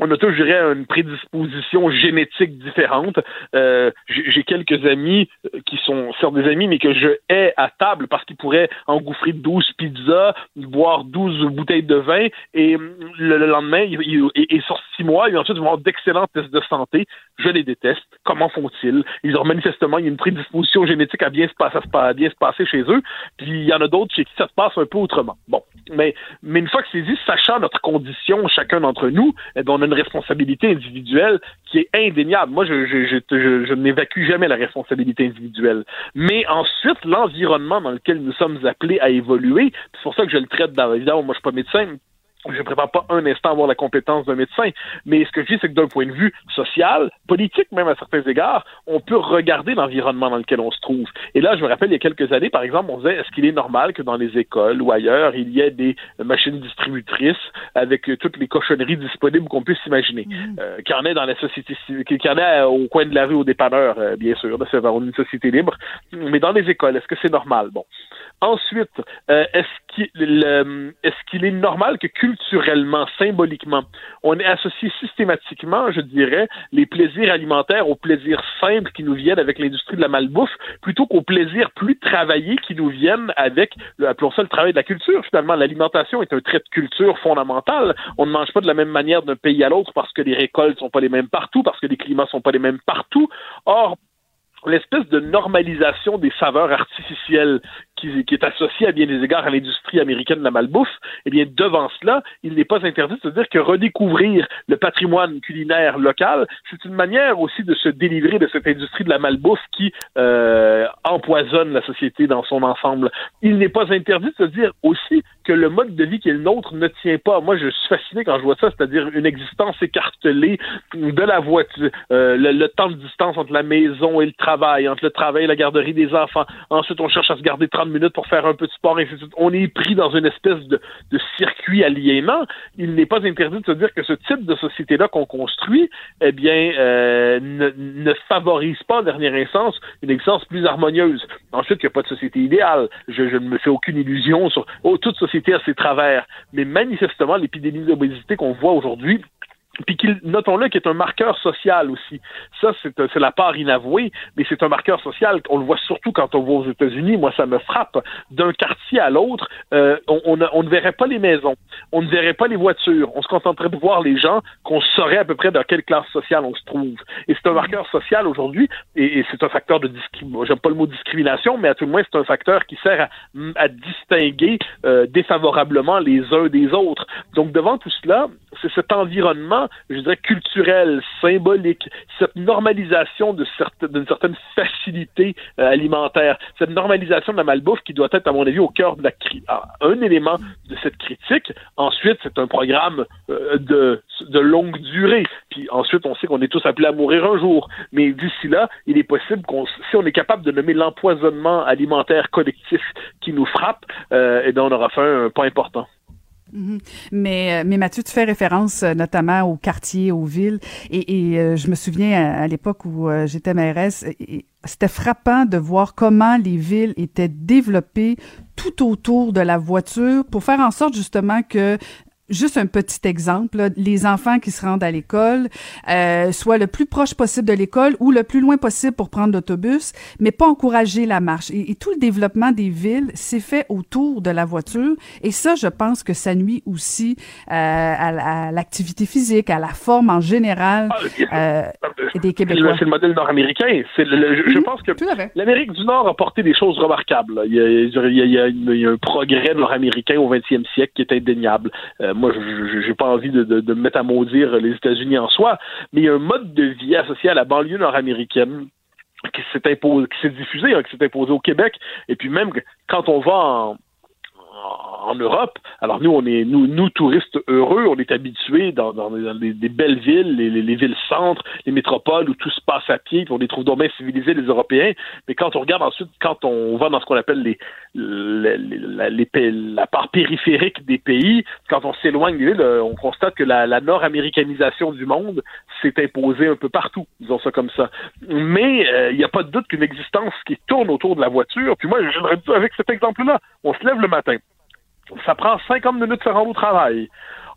on a tous, je dirais, une prédisposition génétique différente. Euh, j'ai quelques amis euh, qui sont certes des amis, mais que je hais à table parce qu'ils pourraient engouffrer 12 pizzas, boire 12 bouteilles de vin, et hum, le, le lendemain, ils- sur six mois, et ensuite, ils vont avoir d'excellents tests de santé. Je les déteste. Comment font-ils? Ils ont manifestement une prédisposition génétique à bien se passer, à bien se passer chez eux, puis il y en a d'autres chez qui ça se passe un peu autrement. Bon, mais, une fois que c'est dit, sachant notre condition, chacun d'entre nous, eh bien, on a une responsabilité individuelle qui est indéniable. Moi, je, je n'évacue jamais la responsabilité individuelle. Mais ensuite, l'environnement dans lequel nous sommes appelés à évoluer, c'est pour ça que je le traite dans, évidemment, moi, je suis pas médecin, je ne prétends pas un instant avoir la compétence d'un médecin, mais ce que je dis, c'est que d'un point de vue social, politique même à certains égards, on peut regarder l'environnement dans lequel on se trouve. Et là, je me rappelle, il y a quelques années, par exemple, on disait, est-ce qu'il est normal que dans les écoles ou ailleurs, il y ait des machines distributrices avec euh, toutes les cochonneries disponibles qu'on puisse imaginer? Euh, qu'il y en ait dans la société qu'il y en ait au coin de la rue, au dépanneur, euh, bien sûr, c'est une société libre. Mais dans les écoles, est-ce que c'est normal? Bon. Ensuite, euh, est-ce qu'il qu'il est normal que culturellement, symboliquement, on ait associé systématiquement, je dirais, les plaisirs alimentaires aux plaisirs simples qui nous viennent avec l'industrie de la malbouffe, plutôt qu'aux plaisirs plus travaillés qui nous viennent avec, appelons ça le travail de la culture. Finalement, l'alimentation est un trait de culture fondamental. On ne mange pas de la même manière d'un pays à l'autre parce que les récoltes sont pas les mêmes partout, parce que les climats sont pas les mêmes partout. Or, l'espèce de normalisation des saveurs artificielles qui, est associée à bien des égards à l'industrie américaine de la malbouffe, eh bien, devant cela, il n'est pas interdit de se dire que redécouvrir le patrimoine culinaire local, c'est une manière aussi de se délivrer de cette industrie de la malbouffe qui euh, empoisonne la société dans son ensemble. Il n'est pas interdit de se dire aussi que le mode de vie qui est le nôtre ne tient pas. Moi, je suis fasciné quand je vois ça, c'est-à-dire une existence écartelée de la voiture, euh, le, le temps de distance entre la maison et le travail, entre le travail et la garderie des enfants. Ensuite, on cherche à se garder 30 minutes pour faire un peu de sport, et. On est pris dans une espèce de, de circuit aliénant. Il n'est pas interdit de se dire que ce type de société-là qu'on construit, eh bien, euh, ne, favorise pas, en dernière instance, une existence plus harmonieuse. Ensuite, il n'y a pas de société idéale. Je, je ne me fais aucune illusion sur... Oh, toute société a ses travers. Mais manifestement, l'épidémie d'obésité qu'on voit aujourd'hui, puis notons-le, qui est un marqueur social aussi. Ça, c'est, c'est la part inavouée, mais c'est un marqueur social. On le voit surtout quand on va aux États-Unis. Moi, ça me frappe. D'un quartier à l'autre, euh, on, on, on ne verrait pas les maisons, on ne verrait pas les voitures. On se contenterait de voir les gens, qu'on saurait à peu près dans quelle classe sociale on se trouve. Et c'est un marqueur social aujourd'hui, et, et c'est un facteur de discrimination. J'aime pas le mot discrimination, mais à tout le moins, c'est un facteur qui sert à, à distinguer euh, défavorablement les uns des autres. Donc, devant tout cela, c'est cet environnement, je dirais, culturel, symbolique, cette normalisation d'une certaine facilité euh, alimentaire, cette normalisation de la malbouffe qui doit être, à mon avis, au cœur de la un élément de cette critique. Ensuite, c'est un programme euh, de, de longue durée. Puis ensuite, on sait qu'on est tous appelés à mourir un jour. Mais d'ici là, il est possible qu'on, si on est capable de nommer l'empoisonnement alimentaire collectif qui nous frappe, euh, eh bien, on aura fait un pas important. Mhm. Mais, euh, mais Mathieu, tu fais référence euh, notamment aux quartiers, aux villes. Et, et euh, je me souviens à, à l'époque où j'étais mairesse, c'était frappant de voir comment les villes étaient développées tout autour de la voiture pour faire en sorte justement que Juste un petit exemple, là, les enfants qui se rendent à l'école euh, soient le plus proche possible de l'école ou le plus loin possible pour prendre l'autobus, mais pas encourager la marche. Et, et tout le développement des villes s'est fait autour de la voiture. Et ça, je pense que ça nuit aussi euh, à, la- à l'activité physique, à la forme en général euh, des Québécois. c'est le modèle nord-américain. C'est le- le- je, je pense que l'Amérique du Nord a porté des choses remarquables. Il y a, il y a- il y a une- il y a un progrès nord-américain au 20e siècle qui est indéniable. Moi, je n'ai pas envie de, de, de me mettre à maudire les États-Unis en soi, mais il y a un mode de vie associé à la banlieue nord-américaine qui s'est imposé, qui s'est diffusé, hein, qui s'est imposé au Québec. Et puis même quand on va en, en Europe. Alors nous, on est nous, nous touristes heureux, on est habitués dans, dans, des, belles villes, les, les, villes centres, les métropoles où tout se passe à pied, on les trouve donc civilisés les Européens. Mais quand on regarde ensuite, quand on va dans ce qu'on appelle les, les, la, part périphérique des pays, quand on s'éloigne des villes, on constate que la, la nord-américanisation du monde s'est imposée un peu partout, disons ça comme ça. Mais euh, il n'y a pas de doute qu'une existence qui tourne autour de la voiture. Puis moi, dire avec cet exemple-là, on se lève le matin. Ça prend 50 minutes de se rendre au travail.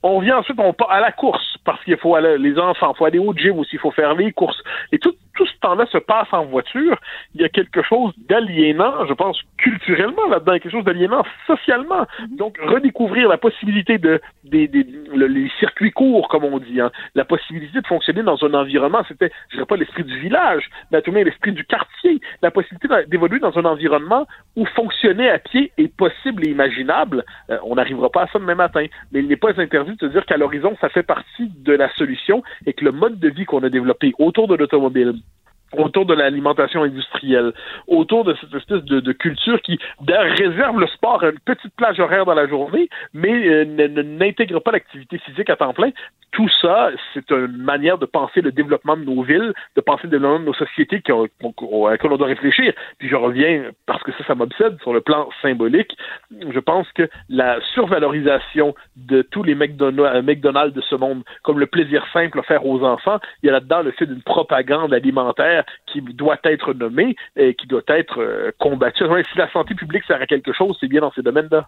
On vient ensuite on part à la course parce qu'il faut aller les enfants, il faut aller au gym aussi, il faut faire les courses. Et tout, tout ce temps-là se passe en voiture. Il y a quelque chose d'aliénant, je pense, culturellement là-dedans, quelque chose d'aliénant socialement. Mhm. Donc, redécouvrir la possibilité de des, des les circuits courts, comme on dit, hein, la possibilité de fonctionner dans un environnement, c'était, je dirais pas l'esprit du village, mais à tout l'esprit du quartier, la possibilité d'évoluer dans un environnement où fonctionner à pied est possible et imaginable. Euh, on n'arrivera pas à ça demain matin, mais il n'est pas interdit de se dire qu'à l'horizon, ça fait partie de la solution et que le mode de vie qu'on a développé autour de l'automobile, autour de l'alimentation industrielle, autour de cette espèce de, culture qui réserve le sport à une petite plage horaire dans la journée, mais euh, n'intègre pas l'activité physique à temps plein. Tout ça, c'est une manière de penser le développement de nos villes, de penser le développement de nos sociétés qui à laquelle on doit réfléchir. Puis je reviens, parce que ça, ça m'obsède sur le plan symbolique, je pense que la survalorisation de tous les McDonald's de ce monde, comme le plaisir simple offert aux enfants, il y a là-dedans le fait d'une propagande alimentaire qui doit être nommé et qui doit être euh, combattu. Si la santé publique sert à quelque chose, c'est bien dans ces domaines-là.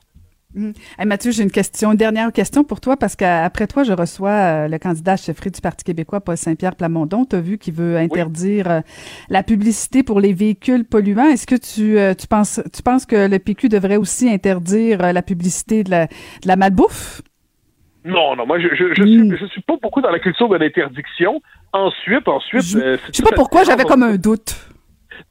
Mmh. Mathieu, j'ai une question, une dernière question pour toi, parce qu'après toi, je reçois euh, le candidat chefferie du Parti québécois, Paul Saint-Pierre Plamondon. Tu as vu qu'il veut interdire euh, la publicité pour les véhicules polluants. Est-ce que tu, tu, penses, tu penses que le PQ devrait aussi interdire la publicité de la, de la malbouffe? Non, non, moi je je, je, suis, mmh. je suis pas beaucoup dans la culture de l'interdiction. Ensuite, ensuite. Je, euh, sais pas pourquoi j'avais comme un doute.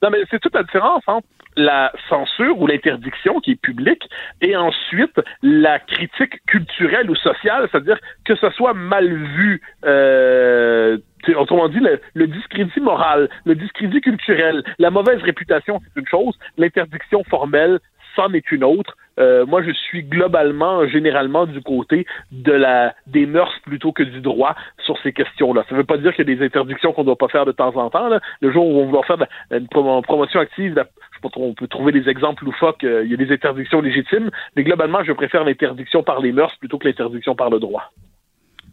Non, mais c'est toute la différence entre la censure ou l'interdiction qui est publique et ensuite la critique culturelle ou sociale, c'est-à-dire que ce soit mal vu. Euh, autrement dit, le, le, discrédit moral, le discrédit culturel, la mauvaise réputation, c'est une chose, l'interdiction formelle, c'en est une autre. Euh, moi, je suis globalement, généralement, du côté de la des mœurs plutôt que du droit sur ces questions-là. Ça ne veut pas dire qu'il y a des interdictions qu'on ne doit pas faire de temps en temps. Là. Le jour où on va faire une promotion active, je sais pas trop, on peut trouver des exemples loufoques, euh, il y a des interdictions légitimes, mais globalement, je préfère l'interdiction par les mœurs plutôt que l'interdiction par le droit.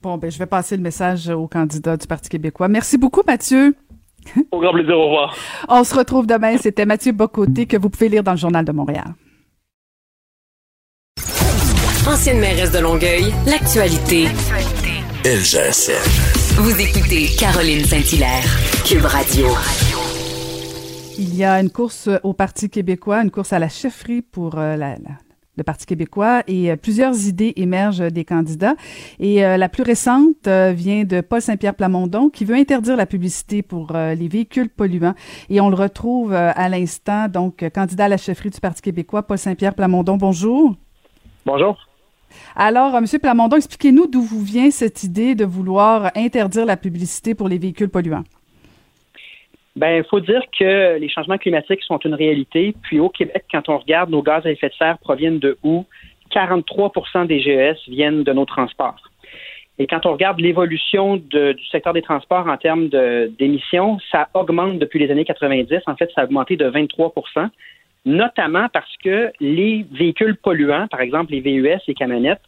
Bon, ben, je vais passer le message au candidat du Parti québécois. Merci beaucoup, Mathieu. Au grand plaisir, au revoir. On se retrouve demain. C'était Mathieu Bocoté que vous pouvez lire dans le Journal de Montréal. Ancienne mairesse de Longueuil, l'actualité. LGSN. Vous écoutez Caroline Saint-Hilaire, Cube Radio. Il y a une course au Parti québécois, une course à la chefferie pour euh, la, le Parti québécois et euh, plusieurs idées émergent des candidats. Et euh, la plus récente vient de Paul Saint-Pierre Plamondon qui veut interdire la publicité pour les véhicules polluants. Et on le retrouve à l'instant, donc candidat à la chefferie du Parti québécois, Paul Saint-Pierre Plamondon. Bonjour. Bonjour. Alors, euh, M. Plamondon, expliquez-nous d'où vous vient cette idée de vouloir interdire la publicité pour les véhicules polluants? Ben, il faut dire que les changements climatiques sont une réalité. Puis au Québec, quand on regarde nos gaz à effet de serre proviennent de où? 43% des GES viennent de nos transports. Et quand on regarde l'évolution du secteur des transports en termes d'émissions, ça augmente depuis les années 90. En fait, ça a augmenté de 23 notamment parce que les véhicules polluants, par exemple les VUS, les camionnettes,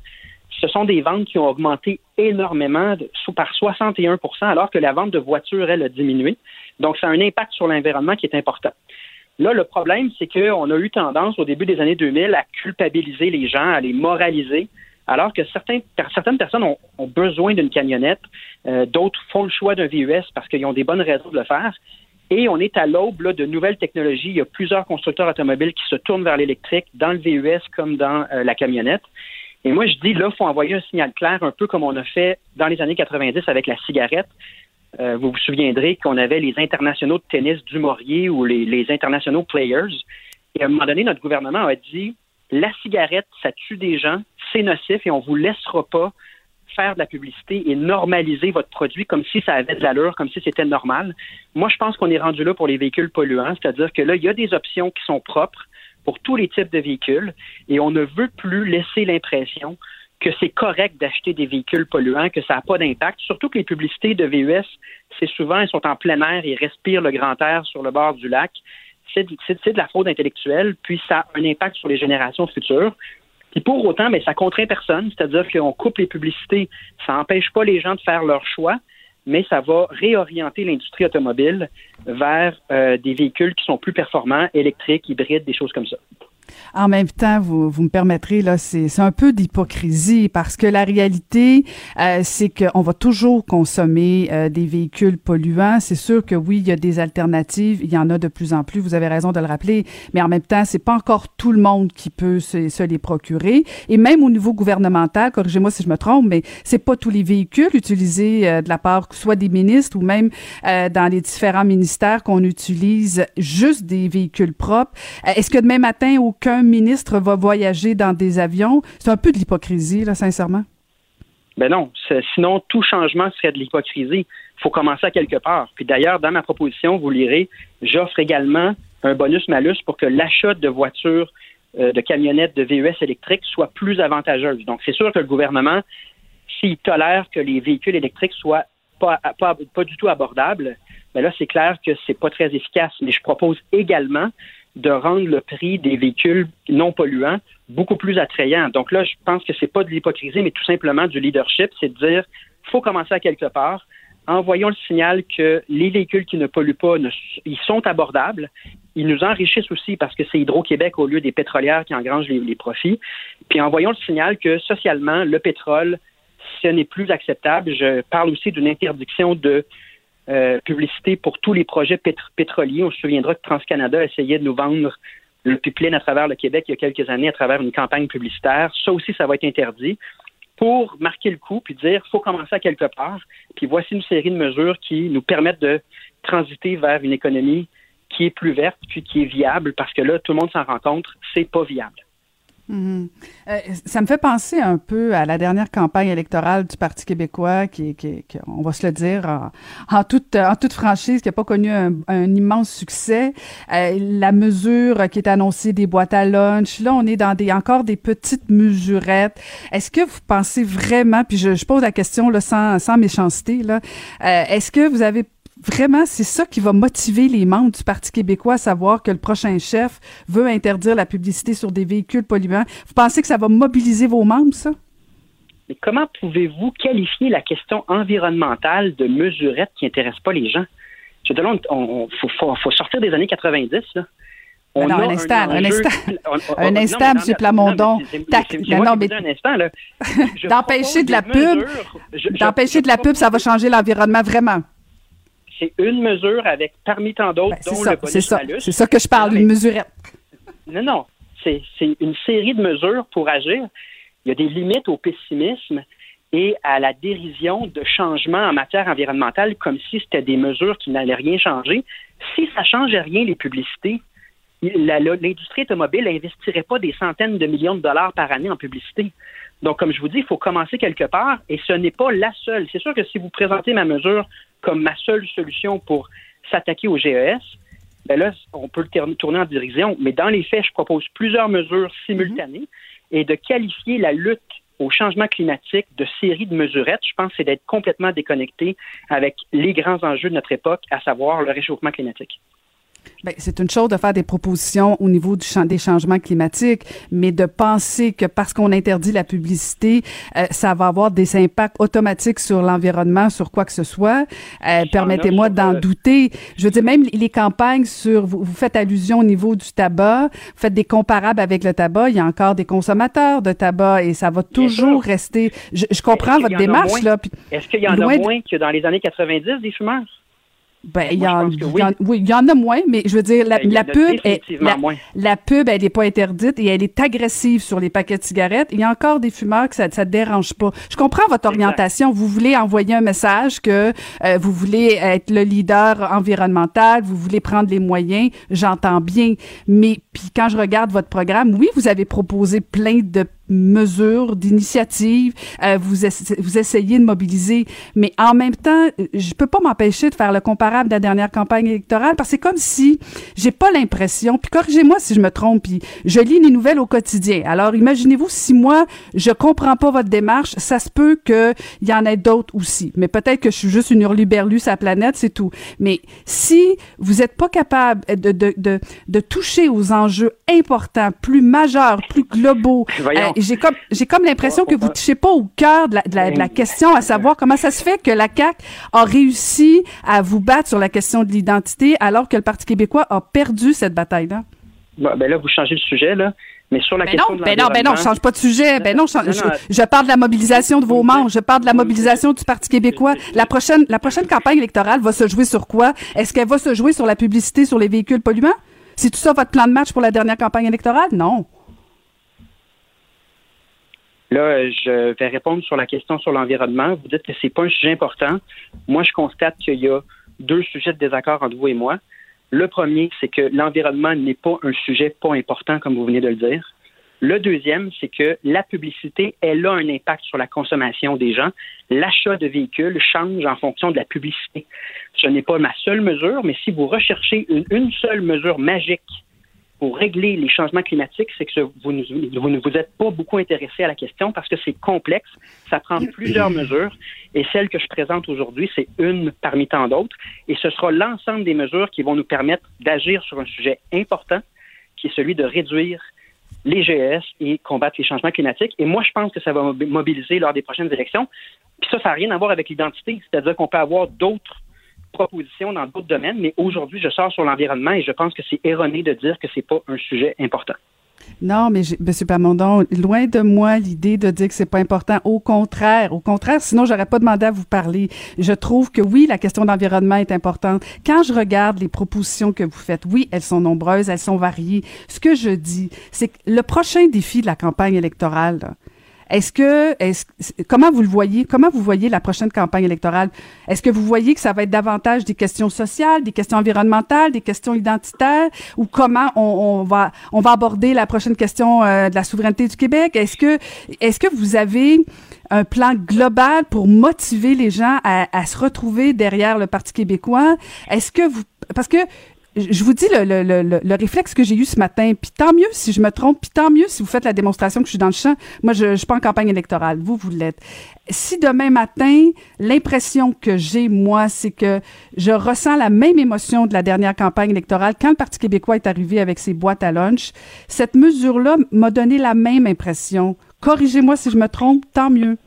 ce sont des ventes qui ont augmenté énormément par 61% alors que la vente de voitures, elle, a diminué. Donc, ça a un impact sur l'environnement qui est important. Là, le problème, c'est qu'on a eu tendance au début des années 2000 à culpabiliser les gens, à les moraliser, alors que certaines personnes ont, besoin d'une camionnette, euh, d'autres font le choix d'un VUS parce qu'ils ont des bonnes raisons de le faire. Et on est à l'aube de nouvelles technologies. Il y a plusieurs constructeurs automobiles qui se tournent vers l'électrique, dans le VUS comme dans euh, la camionnette. Et moi, je dis, là, il faut envoyer un signal clair, un peu comme on a fait dans les années 90 avec la cigarette. Euh, vous vous souviendrez qu'on avait les internationaux de tennis du Maurier ou les, les internationaux players. Et à un moment donné, notre gouvernement a dit, la cigarette, ça tue des gens, c'est nocif et on vous laissera pas faire de la publicité et normaliser votre produit comme si ça avait de l'allure, comme si c'était normal. Moi, je pense qu'on est rendu là pour les véhicules polluants, c'est-à-dire que là, il y a des options qui sont propres pour tous les types de véhicules et on ne veut plus laisser l'impression que c'est correct d'acheter des véhicules polluants, que ça n'a pas d'impact. Surtout que les publicités de VUS, c'est souvent, ils sont en plein air, ils respirent le grand air sur le bord du lac. C'est de la fraude intellectuelle, puis ça a un impact sur les générations futures. Puis pour autant, mais ça contraint personne, c'est-à-dire qu'on coupe les publicités, ça n'empêche pas les gens de faire leur choix, mais ça va réorienter l'industrie automobile vers euh, des véhicules qui sont plus performants, électriques, hybrides, des choses comme ça. En même temps, vous, vous me permettrez, là, c'est un peu d'hypocrisie parce que la réalité, euh, c'est qu'on va toujours consommer euh, des véhicules polluants. C'est sûr que oui, il y a des alternatives, il y en a de plus en plus, vous avez raison de le rappeler, mais en même temps, c'est pas encore tout le monde qui peut se, se les procurer. Et même au niveau gouvernemental, corrigez-moi si je me trompe, mais c'est pas tous les véhicules utilisés euh, de la part soit des ministres ou même dans les différents ministères qu'on utilise juste des véhicules propres. Est-ce que demain matin, au qu'un ministre va voyager dans des avions. C'est un peu de l'hypocrisie, là, sincèrement. Ben non. Sinon, tout changement serait de l'hypocrisie. Il faut commencer à quelque part. Puis d'ailleurs, dans ma proposition, vous lirez, j'offre également un bonus-malus pour que l'achat de voitures, euh, de camionnettes, de VUS électriques soit plus avantageuse. Donc, c'est sûr que le gouvernement, s'il tolère que les véhicules électriques soient pas, pas, pas du tout abordables, ben là, c'est clair que c'est pas très efficace. Mais je propose également de rendre le prix des véhicules non polluants beaucoup plus attrayant. Donc là, je pense que c'est pas de l'hypocrisie, mais tout simplement du leadership, c'est de dire faut commencer à quelque part. Envoyons le signal que les véhicules qui ne polluent pas, ils sont abordables. Ils nous enrichissent aussi parce que c'est Hydro-Québec au lieu des pétrolières qui engrangent les, les profits. Puis envoyons le signal que socialement, le pétrole, ce n'est plus acceptable. Je parle aussi d'une interdiction de euh, publicité pour tous les projets pétroliers. On se souviendra que TransCanada essayait de nous vendre le pipeline à travers le Québec il y a quelques années à travers une campagne publicitaire. Ça aussi, ça va être interdit pour marquer le coup puis dire faut commencer à quelque part. Puis voici une série de mesures qui nous permettent de transiter vers une économie qui est plus verte puis qui est viable parce que là, tout le monde s'en rend compte, c'est pas viable. Mhm. Euh, ça me fait penser un peu à la dernière campagne électorale du Parti québécois, qui, qui, on va se le dire en, toute, en toute franchise, qui n'a pas connu un, immense succès. Euh, la mesure qui est annoncée des boîtes à lunch, là, on est dans des encore des petites mesurettes. Est-ce que vous pensez vraiment, puis je, pose la question là, sans, sans méchanceté, euh, est-ce que vous avez vraiment, c'est ça qui va motiver les membres du Parti québécois à savoir que le prochain chef veut interdire la publicité sur des véhicules polluants. Vous pensez que ça va mobiliser vos membres, ça? Mais comment pouvez-vous qualifier la question environnementale de mesurette qui n'intéresse pas les gens? Je te il faut, sortir des années 90, là. On non, un instant, un, instant, un instant, M. Plamondon. Non, mais un instant, là. D'empêcher de la pub, d'empêcher de la pub, ça va changer l'environnement vraiment c'est une mesure avec parmi tant d'autres, ben, dont le bonus C'est ça, c'est ça que je parle, une mesurette. Non, non, c'est une série de mesures pour agir. Il y a des limites au pessimisme et à la dérision de changements en matière environnementale comme si c'était des mesures qui n'allaient rien changer. Si ça ne changeait rien, les publicités, l'industrie automobile n'investirait pas des centaines de millions de dollars par année en publicité. Donc, comme je vous dis, il faut commencer quelque part et ce n'est pas la seule. C'est sûr que si vous présentez ma mesure comme ma seule solution pour s'attaquer au GES, ben là, on peut le tourner en dérision. Mais dans les faits, je propose plusieurs mesures simultanées et de qualifier la lutte au changement climatique de série de mesurettes, je pense, c'est d'être complètement déconnecté avec les grands enjeux de notre époque, à savoir le réchauffement climatique. Bien, c'est une chose de faire des propositions au niveau du champ des changements climatiques, mais de penser que parce qu'on interdit la publicité, euh, ça va avoir des impacts automatiques sur l'environnement, sur quoi que ce soit. Euh, permettez-moi d'en douter. Je veux dire, même les campagnes sur, vous, faites allusion au niveau du tabac, vous faites des comparables avec le tabac. Il y a encore des consommateurs de tabac et ça va toujours rester. Je, comprends votre démarche là. Est-ce qu'il y en a moins que dans les années 90 des fumeurs? Ben, il y, en, oui. il y en a moins, mais je veux dire, la, ben, pub, est, la, pub, elle n'est pas interdite et elle est agressive sur les paquets de cigarettes. Il y a encore des fumeurs que ça ne dérange pas. Je comprends votre orientation. Vous voulez envoyer un message que euh, vous voulez être le leader environnemental, vous voulez prendre les moyens. J'entends bien. Mais puis quand je regarde votre programme, oui, vous avez proposé plein de mesures, d'initiatives, euh, vous, vous essayez de mobiliser, mais en même temps, je peux pas m'empêcher de faire le comparable de la dernière campagne électorale parce que c'est comme si j'ai pas l'impression, puis corrigez-moi si je me trompe, puis je lis les nouvelles au quotidien. Alors imaginez-vous si moi je comprends pas votre démarche, ça se peut que il y en ait d'autres aussi, mais peut-être que je suis juste une hurluberlue la planète, c'est tout. Mais si vous êtes pas capable de, de, de, de toucher aux enjeux importants, plus majeurs, plus globaux, j'ai comme j'ai comme l'impression que vous touchez pas au cœur de la, de la, de la question, à savoir comment ça se fait que la CAQ a réussi à vous battre sur la question de l'identité, alors que le Parti québécois a perdu cette bataille-là. Bon, ben là, vous changez le sujet, là. Mais sur la Ben question non, de ben non, ben non, je change pas de sujet. Ben non, je, change- Non, non, je, je parle de la mobilisation de vos membres. Je parle de la mobilisation du Parti québécois. La prochaine, la prochaine campagne électorale va se jouer sur quoi? Est-ce qu'elle va se jouer sur la publicité sur les véhicules polluants? C'est tout ça votre plan de match pour la dernière campagne électorale? Non. Là, je vais répondre sur la question sur l'environnement. Vous dites que c'est pas un sujet important. Moi, je constate qu'il y a deux sujets de désaccord entre vous et moi. Le premier, c'est que l'environnement n'est pas un sujet pas important, comme vous venez de le dire. Le deuxième, c'est que la publicité, elle a un impact sur la consommation des gens. L'achat de véhicules change en fonction de la publicité. Ce n'est pas ma seule mesure, mais si vous recherchez une, une seule mesure magique pour régler les changements climatiques, c'est que vous, ne- vous êtes pas beaucoup intéressé à la question parce que c'est complexe, ça prend plusieurs mesures et celle que je présente aujourd'hui, c'est une parmi tant d'autres et ce sera l'ensemble des mesures qui vont nous permettre d'agir sur un sujet important qui est celui de réduire les GES et combattre les changements climatiques. Et moi, je pense que ça va mobi- mobiliser lors des prochaines élections. Puis ça, ça n'a rien à voir avec l'identité. C'est-à-dire qu'on peut avoir d'autres propositions dans d'autres domaines, mais aujourd'hui, je sors sur l'environnement et je pense que c'est erroné de dire que c'est pas un sujet important. Non, mais Monsieur Pamondon, loin de moi l'idée de dire que c'est pas important. Au contraire, au contraire, sinon j'aurais pas demandé à vous parler. Je trouve que oui, la question d'environnement est importante. Quand je regarde les propositions que vous faites, oui, elles sont nombreuses, elles sont variées. Ce que je dis, c'est que le prochain défi de la campagne électorale, est-ce que, est-ce, comment vous le voyez? Comment vous voyez la prochaine campagne électorale? Est-ce que vous voyez que ça va être davantage des questions sociales, des questions environnementales, des questions identitaires? Ou comment on, on va, on va aborder la prochaine question euh, de la souveraineté du Québec? Est-ce que, est-ce que vous avez un plan global pour motiver les gens à, à se retrouver derrière le Parti québécois? Est-ce que vous, parce que je vous dis le, le, le, le- le réflexe que j'ai eu ce matin, puis tant mieux si je me trompe, puis tant mieux si vous faites la démonstration que je suis dans le champ. Moi, je ne suis pas en campagne électorale, vous, vous l'êtes. Si demain matin, l'impression que j'ai, moi, c'est que je ressens la même émotion de la dernière campagne électorale quand le Parti québécois est arrivé avec ses boîtes à lunch, cette mesure-là m'a donné la même impression. Corrigez-moi si je me trompe, tant mieux.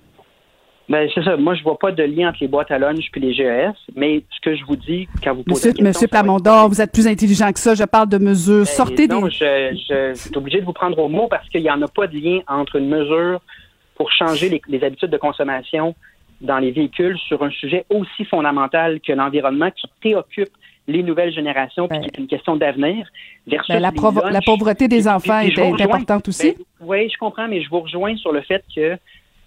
Ben, c'est ça. Moi, je vois pas de lien entre les boîtes à lunch puis les GES, mais ce que je vous dis quand vous posez Monsieur, question, Monsieur être- Plamondon, vous êtes plus intelligent que ça. Je parle de mesures. Ben, Sortez non, des... je, je, je suis obligé de vous prendre au mot parce qu'il n'y en a pas de lien entre une mesure pour changer les, les habitudes de consommation dans les véhicules sur un sujet aussi fondamental que l'environnement qui préoccupe les nouvelles générations puis qui est une question d'avenir versus Ben, la, la pauvreté des enfants Puis est, importante aussi. Ben, oui, je comprends, mais je vous rejoins sur le fait que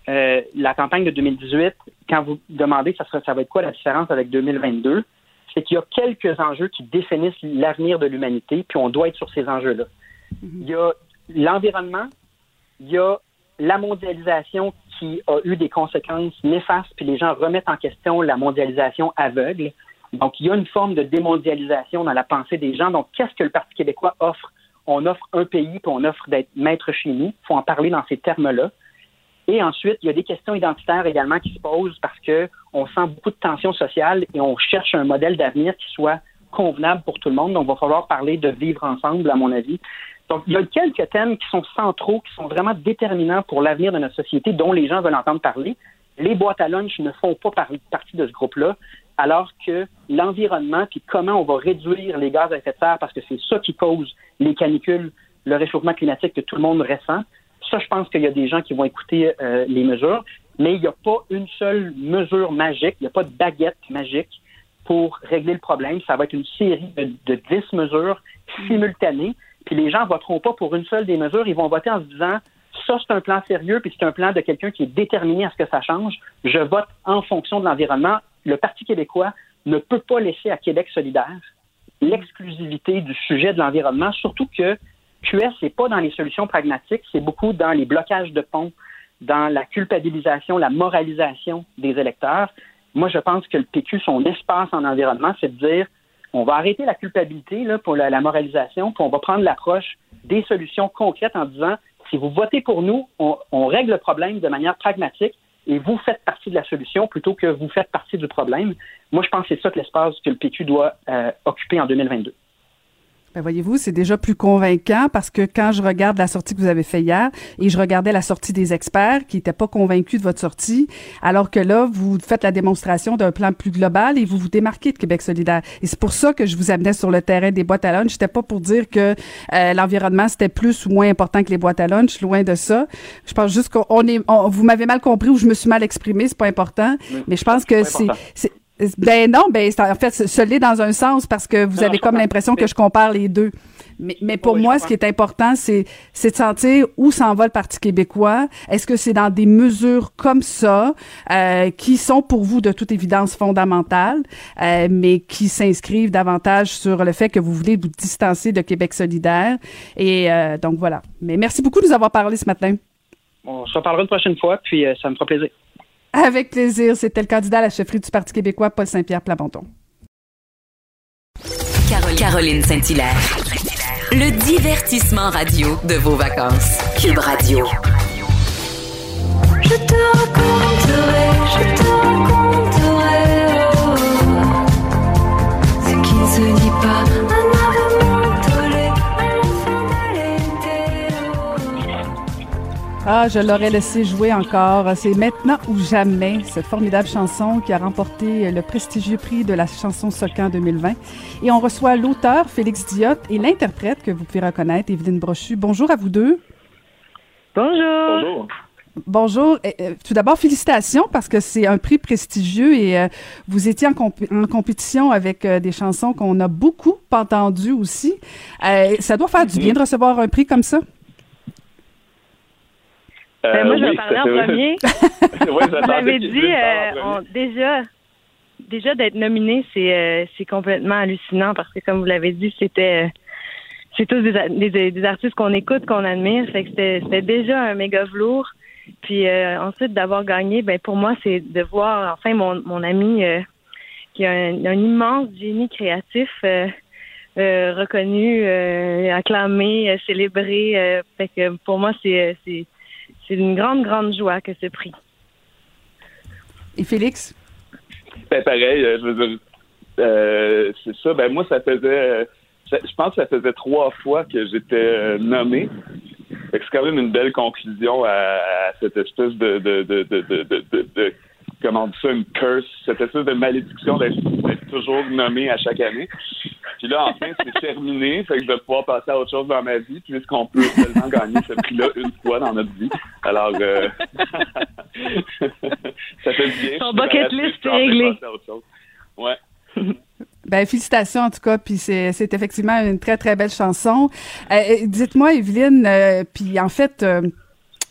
euh, la campagne de 2018, quand vous demandez ça, sera- ça va être quoi la différence avec 2022, c'est qu'il y a quelques enjeux qui définissent l'avenir de l'humanité, puis on doit être sur ces enjeux-là. Il y a l'environnement, il y a la mondialisation qui a eu des conséquences néfastes, puis les gens remettent en question la mondialisation aveugle. Donc, il y a une forme de démondialisation dans la pensée des gens. Donc, qu'est-ce que le Parti québécois offre? On offre un pays, puis on offre d'être maître chez nous. Il faut en parler dans ces termes-là. Et ensuite, il y a des questions identitaires également qui se posent parce que on sent beaucoup de tensions sociales et on cherche un modèle d'avenir qui soit convenable pour tout le monde. Donc, il va falloir parler de vivre ensemble, à mon avis. Donc, il y a quelques thèmes qui sont centraux, qui sont vraiment déterminants pour l'avenir de notre société, dont les gens veulent entendre parler. Les boîtes à lunch ne font pas par- partie de ce groupe-là, alors que l'environnement, puis comment on va réduire les gaz à effet de serre, parce que c'est ça qui cause les canicules, le réchauffement climatique que tout le monde ressent. Ça, je pense qu'il y a des gens qui vont écouter euh, les mesures, mais il n'y a pas une seule mesure magique, il n'y a pas de baguette magique pour régler le problème. Ça va être une série de, 10 mesures simultanées, puis les gens voteront pas pour une seule des mesures, ils vont voter en se disant ça, c'est un plan sérieux, puis c'est un plan de quelqu'un qui est déterminé à ce que ça change. Je vote en fonction de l'environnement. Le Parti québécois ne peut pas laisser à Québec solidaire l'exclusivité du sujet de l'environnement, surtout que QS, c'est pas dans les solutions pragmatiques, c'est beaucoup dans les blocages de ponts, dans la culpabilisation, la moralisation des électeurs. Moi, je pense que le PQ, son espace en environnement, c'est de dire on va arrêter la culpabilité là, pour la, moralisation, puis on va prendre l'approche des solutions concrètes en disant si vous votez pour nous, on, on règle le problème de manière pragmatique et vous faites partie de la solution plutôt que vous faites partie du problème. Moi, je pense que c'est ça que l'espace que le PQ doit euh, occuper en 2022. Ben voyez-vous, c'est déjà plus convaincant parce que quand je regarde la sortie que vous avez fait hier et je regardais la sortie des experts qui n'étaient pas convaincus de votre sortie, alors que là, vous faites la démonstration d'un plan plus global et vous vous démarquez de Québec solidaire. Et c'est pour ça que je vous amenais sur le terrain des boîtes à lunch. C'était pas pour dire que euh, l'environnement c'était plus ou moins important que les boîtes à lunch, loin de ça. Je pense juste qu'on est, on- vous m'avez mal compris ou je me suis mal exprimé, c'est pas important. Mais je pense que c'est, c'est- ben non, ben c'est- en fait, ce l'est dans un sens parce que vous Non, avez comme l'impression que je compare les deux. Mais, mais pour Oui, moi, ce qui est important, c'est c'est de sentir où s'en va le Parti québécois. Est-ce que c'est dans des mesures comme ça euh, qui sont pour vous de toute évidence fondamentales, euh, mais qui s'inscrivent davantage sur le fait que vous voulez vous distancer de Québec solidaire? Et euh, donc voilà. Mais merci beaucoup de nous avoir parlé ce matin. On se reparlera une prochaine fois, puis euh, ça me fera plaisir. Avec plaisir. C'était le candidat à la chefferie du Parti québécois, Paul Saint-Pierre Plamondon. Caroline Saint-Hilaire. Le divertissement radio de vos vacances. Cube Radio. Je te raconterai, je te raconterai oh, ce qui ne se dit pas. Ah, je l'aurais laissé jouer encore. C'est maintenant ou jamais cette formidable chanson qui a remporté le prestigieux prix de la chanson Socan 2020. Et on reçoit l'auteur Félix Diot et l'interprète que vous pouvez reconnaître, Evelyne Brochu. Bonjour à vous deux. Bonjour. Bonjour. Bonjour. Euh, euh, tout d'abord, félicitations parce que c'est un prix prestigieux et euh, vous étiez en, comp- en compétition avec euh, des chansons qu'on a beaucoup entendues aussi. Euh, ça doit faire du bien de recevoir un prix comme ça. Ben, moi, je vais oui, parler en premier. Oui, Vous qu'il dit, euh, on- déjà, déjà d'être nominé, c'est euh, c'est complètement hallucinant parce que, comme vous l'avez dit, c'était euh, c'est tous des, des, des artistes qu'on écoute, qu'on admire. Fait que c'était déjà un méga velours. Puis euh, ensuite d'avoir gagné, ben pour moi, c'est de voir enfin mon, mon ami euh, qui a un, un immense génie créatif. euh, euh, reconnu, euh, acclamé, euh, célébré. euh, fait que pour moi, c'est euh, c'est une grande, grande joie que ce prix. Et Félix? Ben, pareil, euh, je veux dire, euh, c'est ça. Ben, moi, ça faisait, euh, ça- je pense que ça faisait trois fois que j'étais euh, nommé. C'est quand même une belle conclusion à, à cette espèce de, de, de, de, de, de, de- de- comment on dit ça, une curse, cette espèce de malédiction d'être toujours nommé à chaque année. Puis là, enfin, c'est terminé, fait que je vais pouvoir passer à autre chose dans ma vie, puisqu'on peut seulement gagner ce prix-là une fois dans notre vie. Alors, euh, ça fait du bien. Ton bucket list est réglé. Ouais. Ben, félicitations en tout cas, puis c'est, c'est effectivement une très très belle chanson. Euh, euh, dites-moi, Evelyne, euh, puis en fait, euh,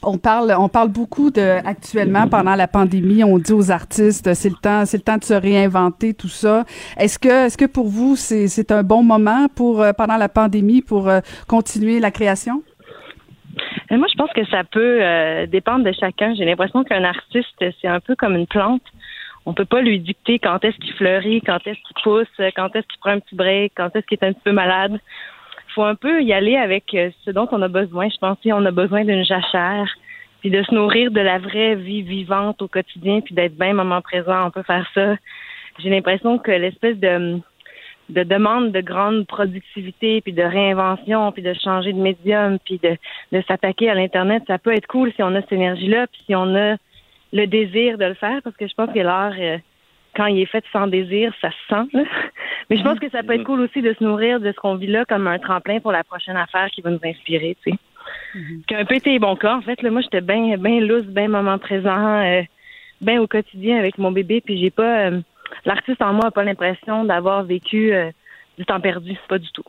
on parle, on parle beaucoup de actuellement pendant la pandémie, on dit aux artistes, euh, c'est le temps, c'est le temps de se réinventer, tout ça. Est-ce que, est-ce que pour vous c'est, c'est un bon moment pour euh, pendant la pandémie pour euh, continuer la création? Et moi, je pense que ça peut euh, dépendre de chacun. J'ai l'impression qu'un artiste, c'est un peu comme une plante. On peut pas lui dicter quand est-ce qu'il fleurit, quand est-ce qu'il pousse, quand est-ce qu'il prend un petit break, quand est-ce qu'il est un petit peu malade. Faut un peu y aller avec euh, ce dont on a besoin. Je pense qu'on a besoin d'une jachère, puis de se nourrir de la vraie vie vivante au quotidien, puis d'être bien moment présent. On peut faire ça. J'ai l'impression que l'espèce de de demande de grande productivité, puis de réinvention, puis de changer de médium, puis de, s'attaquer à l'Internet, ça peut être cool si on a cette énergie-là, puis si on a le désir de le faire, parce que je pense que l'art, euh, quand il est fait sans désir, ça se sent. là. Mais je pense que ça peut être cool aussi de se nourrir de ce qu'on vit là comme un tremplin pour la prochaine affaire qui va nous inspirer, tu sais. Qui a un peu été bon cas. En fait, là, moi, j'étais bien ben lousse, bien moment présent, euh, bien au quotidien avec mon bébé, puis j'ai pas... euh, L'artiste en moi n'a pas l'impression d'avoir vécu euh, du temps perdu, pas du tout.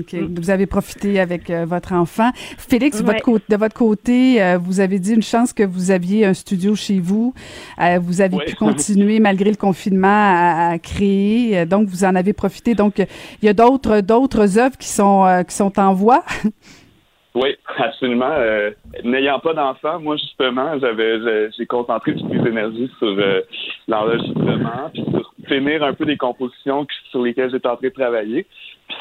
OK. Vous avez profité avec euh, votre enfant. Félix, Ouais. votre côté- de votre côté, euh, vous avez dit une chance que vous aviez un studio chez vous. Euh, vous avez Ouais. pu continuer malgré le confinement à, à créer. Donc, vous en avez profité. Donc, il y a d'autres d'autres œuvres qui sont euh, qui sont en voie. Oui, absolument. Euh, N'ayant pas d'enfant, moi justement, j'avais j'ai- concentré toutes mes énergies sur euh, l'enregistrement, puis sur finir un peu des compositions sur lesquelles j'étais en train de travailler.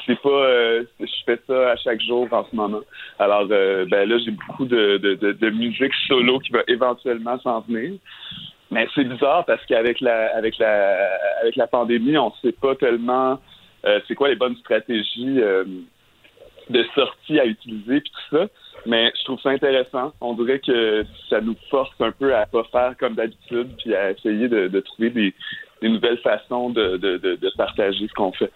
C'est pas, euh, je fais ça à chaque jour en ce moment. Alors euh, ben là, j'ai beaucoup de, musique solo qui va éventuellement s'en venir. Mais c'est bizarre parce qu'avec la avec la avec la pandémie, on sait pas tellement euh, c'est quoi les bonnes stratégies. de sortie à utiliser puis tout ça. Mais je trouve ça intéressant. On dirait que ça nous force un peu à pas faire comme d'habitude puis à essayer de, trouver des, des nouvelles façons de, de, de partager ce qu'on fait.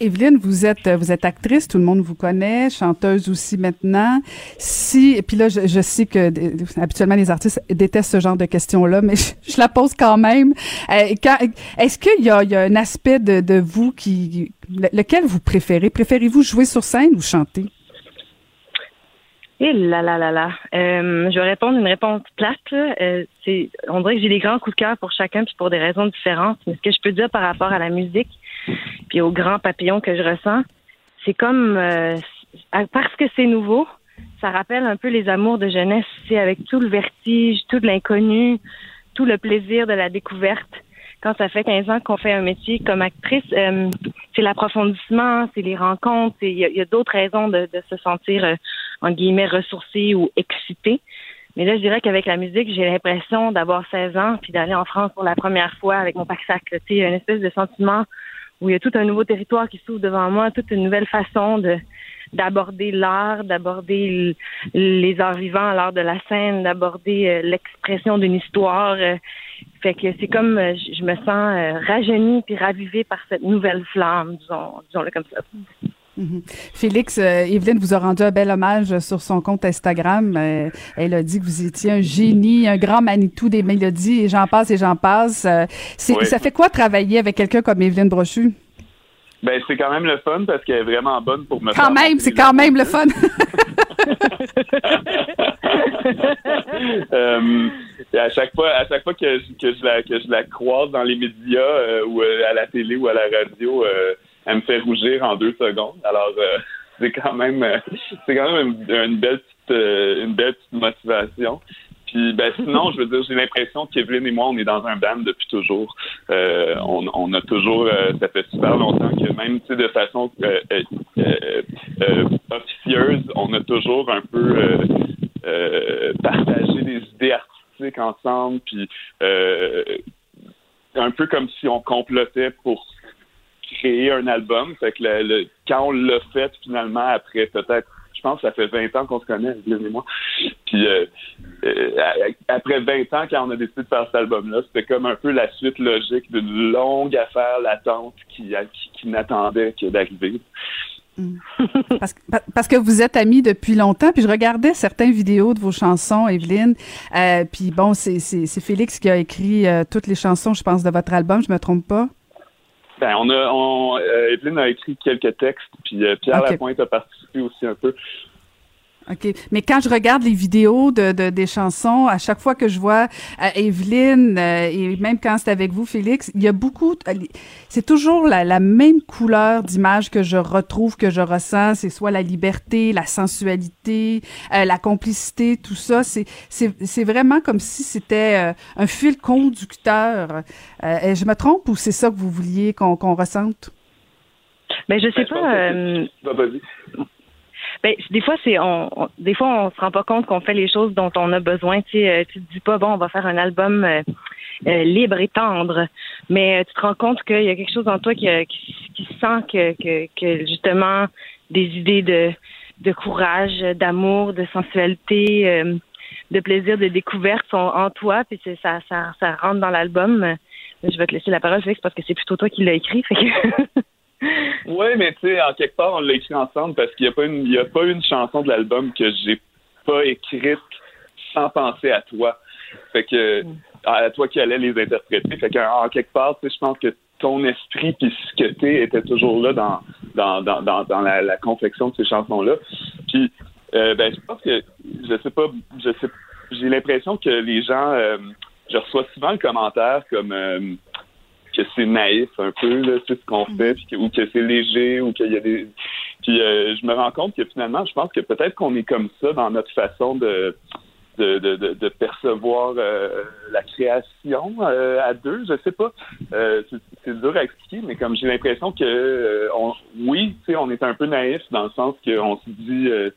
Evelyne, vous êtes vous êtes actrice, tout le monde vous connaît, chanteuse aussi maintenant. Si et puis là je, sais que euh, habituellement les artistes détestent ce genre de questions-là, mais je, la pose quand même. Euh, Est-ce qu'il y a, un aspect de, vous qui le- lequel vous préférez? Préférez-vous jouer sur scène ou chanter? Et là là là là. Euh, je vais répondre une réponse plate. là. Euh, c'est, on dirait que j'ai des grands coups de cœur pour chacun, puis pour des raisons différentes. Mais ce que je peux dire par rapport à la musique, puis aux grands papillons que je ressens, c'est comme euh, parce que c'est nouveau, ça rappelle un peu les amours de jeunesse, c'est avec tout le vertige, tout l'inconnu, tout le plaisir de la découverte. Quand ça fait 15 ans qu'on fait un métier comme actrice, euh, c'est l'approfondissement, c'est les rencontres, il y a, d'autres raisons de, se sentir, euh, en guillemets, ressourcé ou excité. Mais là, je dirais qu'avec la musique, j'ai l'impression d'avoir 16 ans puis d'aller en France pour la première fois avec mon pack-sac. Tu sais, une espèce de sentiment où il y a tout un nouveau territoire qui s'ouvre devant moi, toute une nouvelle façon de d'aborder l'art, d'aborder les arts vivants, l'art de la scène, d'aborder euh, l'expression d'une histoire. euh. fait que c'est comme euh, je me sens rajeunie puis ravivée par cette nouvelle flamme, disons, disons-le comme ça. Mhm. Félix, euh, Evelyne vous a rendu un bel hommage sur son compte Instagram. Euh, elle a dit que vous étiez un génie, un grand Manitou des mélodies, et j'en passe et j'en passe. Euh, Oui. Ça fait quoi travailler avec quelqu'un comme Evelyne Brochu? Ben c'est quand même le fun parce qu'elle est vraiment bonne pour me Quand faire même, c'est quand même le fun. Euh, à chaque fois, à chaque fois que je, que je la que je la croise dans les médias euh, ou à la télé ou à la radio, euh, elle me fait rougir en deux secondes. Alors euh, c'est quand même euh, c'est quand même une, belle petite euh, une belle petite motivation. Puis ben sinon, je veux dire, j'ai l'impression qu'Evelyne et moi, on est dans un band depuis toujours. Euh, on, on a toujours, euh, ça fait super longtemps que même de façon euh, euh, officieuse, on a toujours un peu partagé des idées artistiques ensemble, puis un peu comme si on complotait pour créer un album. Fait que le, quand on l'a fait finalement après peut-être je pense que ça fait 20 ans qu'on se connaît, Evelyne et moi. Puis euh, euh, après 20 ans, quand on a décidé de faire cet album-là, c'était comme un peu la suite logique d'une longue affaire latente qui, qui, qui n'attendait que d'arriver. parce, que- pa- parce que vous êtes amis depuis longtemps, puis je regardais certaines vidéos de vos chansons, Evelyne. Euh, puis bon, c'est Félix qui a écrit toutes les chansons, je pense, de votre album, je me trompe pas? Ben, on a, on, euh, Evelyne a écrit quelques textes, puis euh, Pierre. Lapointe a participé aussi un peu. OK. Mais quand je regarde les vidéos de, de- des chansons, à chaque fois que je vois euh, Evelyne, euh, et même quand c'est avec vous, Félix, il y a beaucoup... euh, C'est toujours la, la même couleur d'image que je retrouve, que je ressens. C'est soit la liberté, la sensualité, euh, la complicité, tout ça. C'est c'est c'est vraiment comme si c'était euh, un fil conducteur. Euh, je me trompe ou c'est ça que vous vouliez qu'on qu'on ressente? Ben je sais pas. euh, Bah, vas-y. Ben, des fois, c'est on, on- des fois on se rend pas compte qu'on fait les choses dont on a besoin. Tu sais, euh, tu te dis pas bon, on va faire un album euh, euh, libre et tendre, mais euh, tu te rends compte qu'il y a quelque chose en toi qui, euh, qui, qui sent que, que, que justement des idées de de courage, d'amour, de sensualité, euh, de plaisir, de découverte sont en toi, puis c'est- ça, ça, ça rentre dans l'album. Je vais te laisser la parole, Félix, parce que c'est plutôt toi qui l'as écrit. Fait que... Oui, mais tu sais, en quelque part, on l'a écrit ensemble parce qu'il n'y a pas une, il y a pas une chanson de l'album que j'ai pas écrite sans penser à toi. Fait que, à toi qui allais les interpréter. Fait que, en quelque part, tu sais, je pense que ton esprit puis ce que t'es était toujours là dans, dans, dans, dans, dans la, la confection de ces chansons-là. Puis, euh, ben, je pense que, je sais pas, je sais, j'ai l'impression que les gens, euh, je reçois souvent le commentaire comme, euh, que c'est naïf un peu là, sais, ce qu'on fait, puis que- ou que c'est léger, ou qu'il y a des. Puis euh, je me rends compte que finalement, je pense que peut-être qu'on est comme ça dans notre façon de de, de, de, de percevoir euh, la création euh, à deux, je sais pas. Euh, c'est- c'est dur à expliquer, mais comme j'ai l'impression que euh, on, oui, tu sais, on est un peu naïf dans le sens qu'on se dit euh,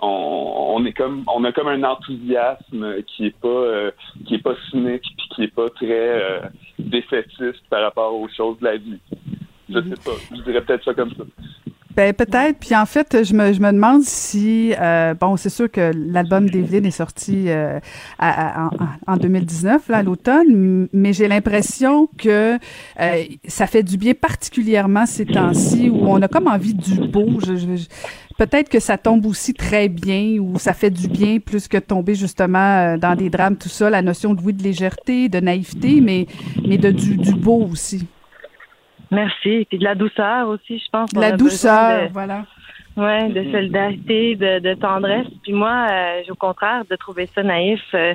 on, on est comme on a comme un enthousiasme qui est pas euh, qui est pas cynique puis qui est pas très euh, défaitiste par rapport aux choses de la vie. Je sais pas. Je dirais peut-être ça comme ça. Ben peut-être. Puis en fait, je me, je me demande si euh, bon, c'est sûr que l'album d'Evelyne est sorti euh, à- en, en 2019 là à l'automne, mais j'ai l'impression que euh, ça fait du bien particulièrement ces temps-ci où on a comme envie du beau. Je- je- Peut-être que ça tombe aussi très bien ou ça fait du bien plus que tomber justement euh, dans des drames, tout ça, la notion de oui, de légèreté, de naïveté, mais, mais de du, du beau aussi. Merci. Et puis de la douceur aussi, je pense. De la douceur, de- voilà. Ouais, de solidarité, de, de tendresse. Puis moi, euh, j'ai au contraire de trouver ça naïf. euh,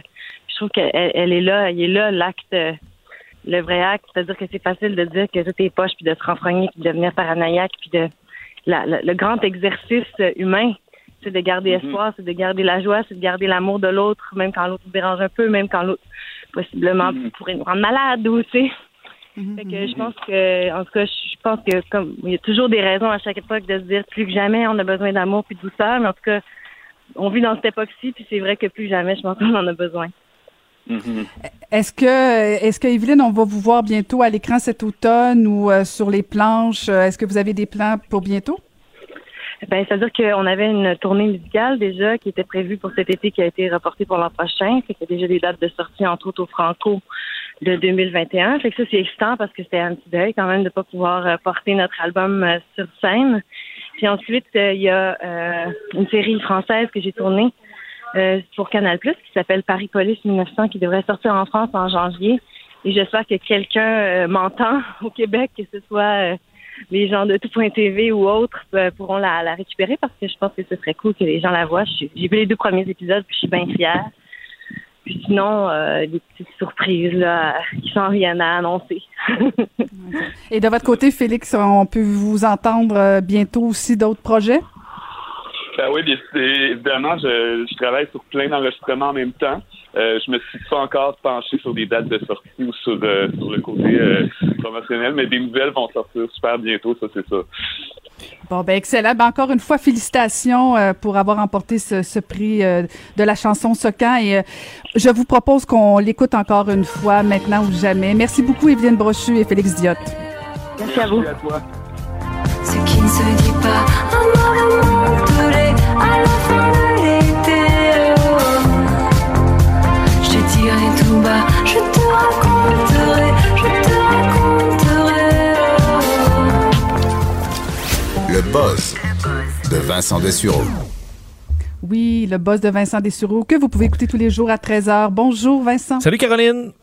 je trouve qu'elle elle est là, il est là l'acte, le vrai acte. C'est-à-dire que c'est facile de dire que tout est poche, puis de se renfrogner, puis de devenir paranoïaque, puis de la- la- le grand exercice humain, c'est de garder espoir, c'est de garder la joie, c'est de garder l'amour de l'autre, même quand l'autre dérange un peu, même quand l'autre possiblement pourrait nous rendre malade ou tu sais. Fait que je pense que, en tout cas, je pense que comme il y a toujours des raisons à chaque époque de se dire plus que jamais on a besoin d'amour puis de douceur, mais en tout cas, on vit dans cette époque-ci, puis c'est vrai que plus jamais, je pense qu'on en a besoin. Est-ce que, est-ce que Evelyne, on va vous voir bientôt à l'écran cet automne ou euh, sur les planches? Euh, Est-ce que vous avez des plans pour bientôt? Ben, c'est-à-dire qu'on avait une tournée musicale déjà qui était prévue pour cet été qui a été reportée pour l'an prochain. A déjà des dates de sortie, entre autres au Franco de 2021. Fait que ça, c'est excitant parce que c'était un petit deuil quand même de pas pouvoir euh, porter notre album euh, sur scène. Puis ensuite, euh, il y a une série française que j'ai tournée pour Canal+, qui s'appelle Paris Police 1900, qui devrait sortir en France en janvier. Et j'espère que quelqu'un m'entend au Québec, que ce soit les gens de tout.tv ou autres pourront la, la récupérer parce que je pense que ce serait cool que les gens la voient. J'ai vu les deux premiers épisodes, puis je suis bien fière. Puis sinon, euh, des petites surprises là, qui s'en viennent à annoncer. Et de votre côté, Félix, on peut vous entendre euh, bientôt aussi d'autres projets? Ben oui, bien, évidemment, je, je travaille sur plein d'enregistrements en même temps. Euh, je me suis pas encore penché sur des dates de sortie ou sur, euh, sur le côté euh, promotionnel, mais des nouvelles vont sortir super bientôt, ça c'est ça. Bon, ben excellent. Ben, encore une fois, félicitations euh, pour avoir remporté ce, ce prix euh, de la chanson Socan. Et euh, je vous propose qu'on l'écoute encore une fois, maintenant ou jamais. Merci beaucoup, Evelyne Brochu et Félix Diotte. Merci à vous. à toi. Ce qui ne se dit pas, Vincent Dessureau. Oui, le boss de Vincent Dessureau, que vous pouvez écouter tous les jours à 13h. Bonjour, Vincent. Salut Caroline.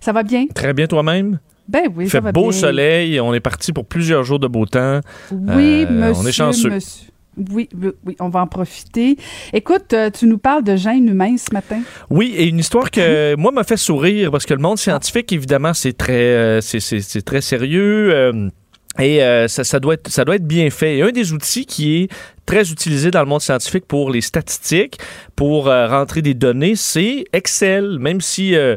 Ça va bien? Très bien toi-même? Ben oui, Il ça fait va beau bien. soleil. On est parti pour plusieurs jours de beau temps. Oui, Euh, monsieur. On est chanceux. monsieur. Oui, oui, on va en profiter. Écoute, euh, tu nous parles de gènes humains ce matin. Oui, et une histoire que moi m'a fait sourire parce que le monde scientifique, évidemment, c'est très, euh, c'est, c'est- c'est très sérieux. euh, et euh, ça, doit être, bien fait. Un des outils qui est très utilisé dans le monde scientifique pour les statistiques, pour euh, rentrer des données, c'est Excel. Même si euh,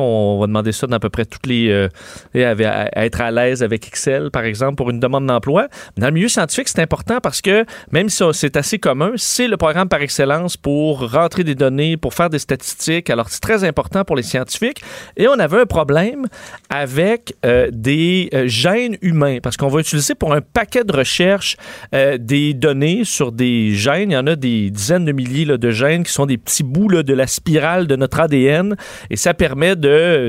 on va demander ça dans à peu près toutes les... euh, à, être à l'aise avec Excel, par exemple, pour une demande d'emploi. Dans le milieu scientifique, c'est important parce que même si c'est assez commun, c'est le programme par excellence pour rentrer des données, pour faire des statistiques. Alors, c'est très important pour les scientifiques. Et on avait un problème avec euh, des euh, gènes humains parce qu'on va utiliser pour un paquet de recherches euh, des données sur des gènes. Il y en a des dizaines de milliers de gènes qui sont des petits bouts de la spirale de notre ADN et ça permet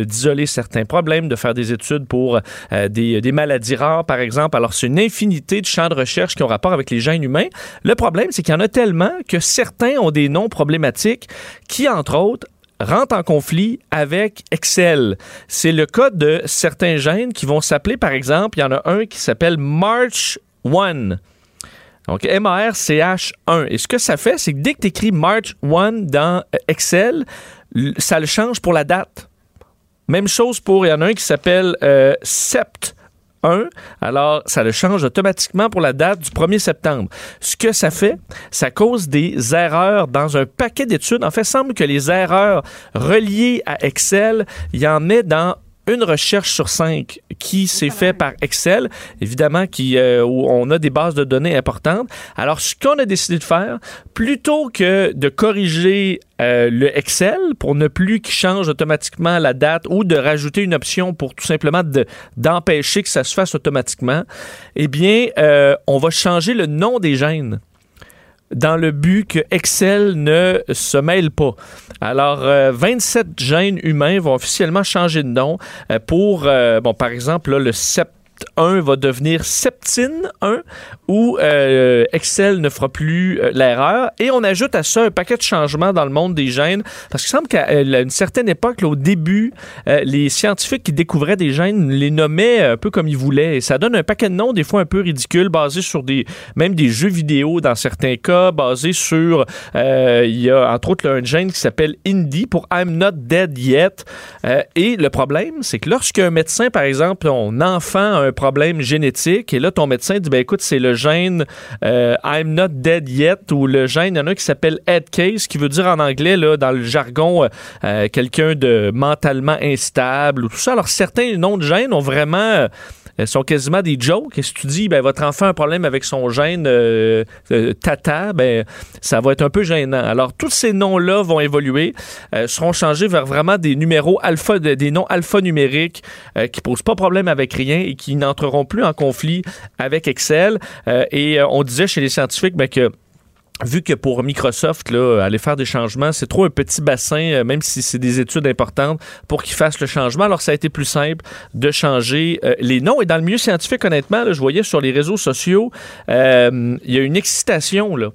d'isoler certains problèmes, de faire des études pour euh, des, maladies rares, par exemple. Alors, c'est une infinité de champs de recherche qui ont rapport avec les gènes humains. Le problème, c'est qu'il y en a tellement que certains ont des noms problématiques qui, entre autres, rentrent en conflit avec Excel. C'est le cas de certains gènes qui vont s'appeler, par exemple, il y en a un qui s'appelle March 1. Donc, M-A-R-C-H-1. Et ce que ça fait, c'est que dès que tu écris March 1 dans euh, Excel, ça le change pour la date. Même chose pour, il y en a un qui s'appelle euh, Sept 1. Alors, ça le change automatiquement pour la date du 1er septembre. Ce que ça fait, ça cause des erreurs dans un paquet d'études. En fait, il semble que les erreurs reliées à Excel, il y en est dans une recherche sur cinq qui s'est fait par Excel, évidemment, qui, euh, où on a des bases de données importantes. Alors, ce qu'on a décidé de faire, plutôt que de corriger euh, le Excel pour ne plus qu'il change automatiquement la date ou de rajouter une option pour tout simplement de- d'empêcher que ça se fasse automatiquement, eh bien, euh, on va changer le nom des gènes dans le but que Excel ne se mêle pas. Alors, euh, 27 gènes humains vont officiellement changer de nom euh, pour, euh, bon, par exemple, le sept 1 va devenir Septine 1 où euh, Excel ne fera plus euh, l'erreur. Et on ajoute à ça un paquet de changements dans le monde des gènes parce qu'il semble qu'à euh, une certaine époque, au début, les scientifiques qui découvraient des gènes les nommaient un peu comme ils voulaient. Et ça donne un paquet de noms des fois un peu ridicules basés sur des même des jeux vidéo dans certains cas basés sur il y a entre autres un gène qui s'appelle Indy pour I'm not dead yet. Et le problème c'est que lorsqu'un médecin par exemple ton enfant a un problème génétique. Et là ton médecin dit ben écoute c'est le gène euh, I'm not dead yet ou le gène il y en a un qui s'appelle head case qui veut dire en anglais là dans le jargon euh, euh, quelqu'un de mentalement instable ou tout ça. Alors certains noms de gènes ont vraiment euh, sont quasiment des jokes. Et si tu dis, ben, votre enfant a un problème avec son gène euh, euh, tata, ben, ça va être un peu gênant. Alors, tous ces noms-là vont évoluer, euh, seront changés vers vraiment des numéros alpha, de- des noms alphanumériques euh, qui posent pas problème avec rien et qui n'entreront plus en conflit avec Excel. Et on disait chez les scientifiques ben, que vu que pour Microsoft, là, aller faire des changements, c'est trop un petit bassin, euh, même si c'est des études importantes, pour qu'ils fassent le changement. Alors, ça a été plus simple de changer euh, les noms. Et dans le milieu scientifique, honnêtement, là, je voyais sur les réseaux sociaux, euh, il y a une excitation, là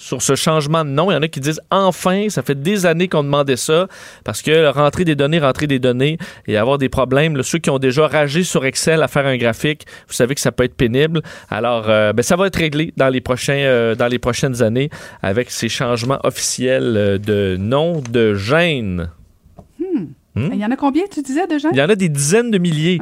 sur ce changement de nom. Il y en a qui disent enfin, ça fait des années qu'on demandait ça, parce que rentrer des données, rentrer des données et avoir des problèmes, ceux qui ont déjà ragé sur Excel à faire un graphique, vous savez que ça peut être pénible. Alors, euh, ben, ça va être réglé dans les, prochains, euh, dans les prochaines années avec ces changements officiels euh, de nom de gène. Hmm? Il y en a combien, tu disais, de gens? Il y en a des dizaines de milliers.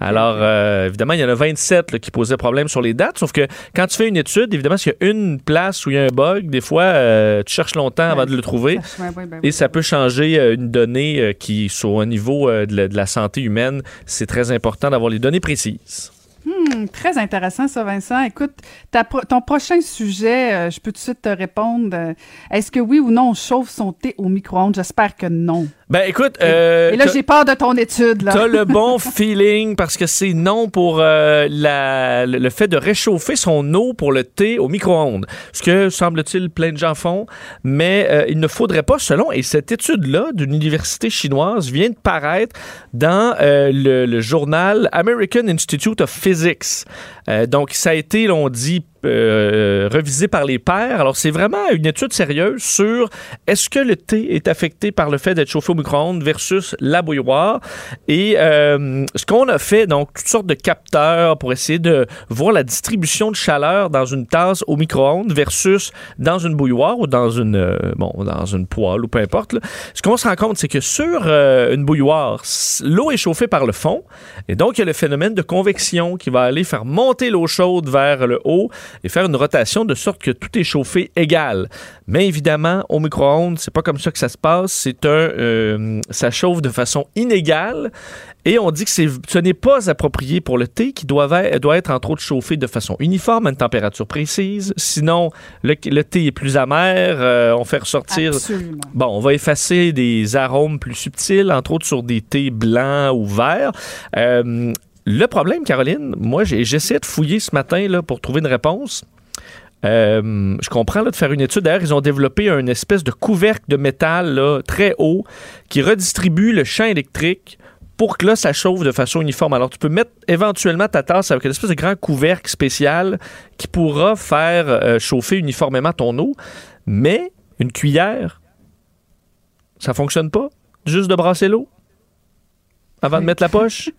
Alors, euh, évidemment, il y en a 27 là, qui posaient problème sur les dates, sauf que quand tu fais une étude, évidemment, s'il y a une place où il y a un bug, des fois, euh, tu cherches longtemps avant de le trouver. Ça- ouais, ouais, ben Et ça peut changer euh, une donnée qui, sur un niveau de, la, de la santé humaine, c'est très important d'avoir les données précises. Hmm, très intéressant, ça, Vincent. Écoute, ta pro- ton prochain sujet, euh, je peux tout de suite te répondre. euh, Est-ce que oui ou non, on chauffe son thé au micro-ondes? J'espère que non. Ben, écoute, euh, Et là, t'as- j'ai peur de ton étude, là. T'as le bon feeling parce que c'est non pour euh, la- le le fait de réchauffer son eau pour le thé au micro-ondes. Ce que, semble-t-il, plein de gens font. Mais euh, il ne faudrait pas, selon, et cette étude-là d'une université chinoise vient de paraître dans euh, le, le journal American Institute of Physics. Euh, donc, ça a été, l'on dit, euh, revisé par les pairs. Alors, c'est vraiment une étude sérieuse sur est-ce que le thé est affecté par le fait d'être chauffé au micro-ondes versus la bouilloire. Et euh, ce qu'on a fait, donc, toutes sortes de capteurs pour essayer de voir la distribution de chaleur dans une tasse au micro-ondes versus dans une bouilloire ou dans une, euh, bon, dans une poêle ou peu importe. là. Ce qu'on se rend compte, c'est que sur euh, une bouilloire, l'eau est chauffée par le fond. Et donc, il y a le phénomène de convection qui va aller faire monter l'eau chaude vers le haut et faire une rotation de sorte que tout est chauffé égal. Mais évidemment, au micro-ondes, c'est pas comme ça que ça se passe. C'est un, euh, ça chauffe de façon inégale. Et on dit que ce n'est pas approprié pour le thé qui doit, être- doit être entre autres chauffé de façon uniforme à une température précise. Sinon, le, le thé est plus amer. euh, on fait ressortir. Absolument. Bon, on va effacer des arômes plus subtils, entre autres sur des thés blancs ou verts. Euh, le problème, Caroline, moi, essayé de fouiller ce matin là, pour trouver une réponse. Euh, je comprends de faire une étude. D'ailleurs, ils ont développé un espèce de couvercle de métal très haut qui redistribue le champ électrique pour que là, ça chauffe de façon uniforme. Alors, tu peux mettre éventuellement ta tasse avec une espèce de grand couvercle spécial qui pourra faire euh, chauffer uniformément ton eau. Mais une cuillère, ça fonctionne pas? Juste de brasser l'eau? Avant de mettre la poche?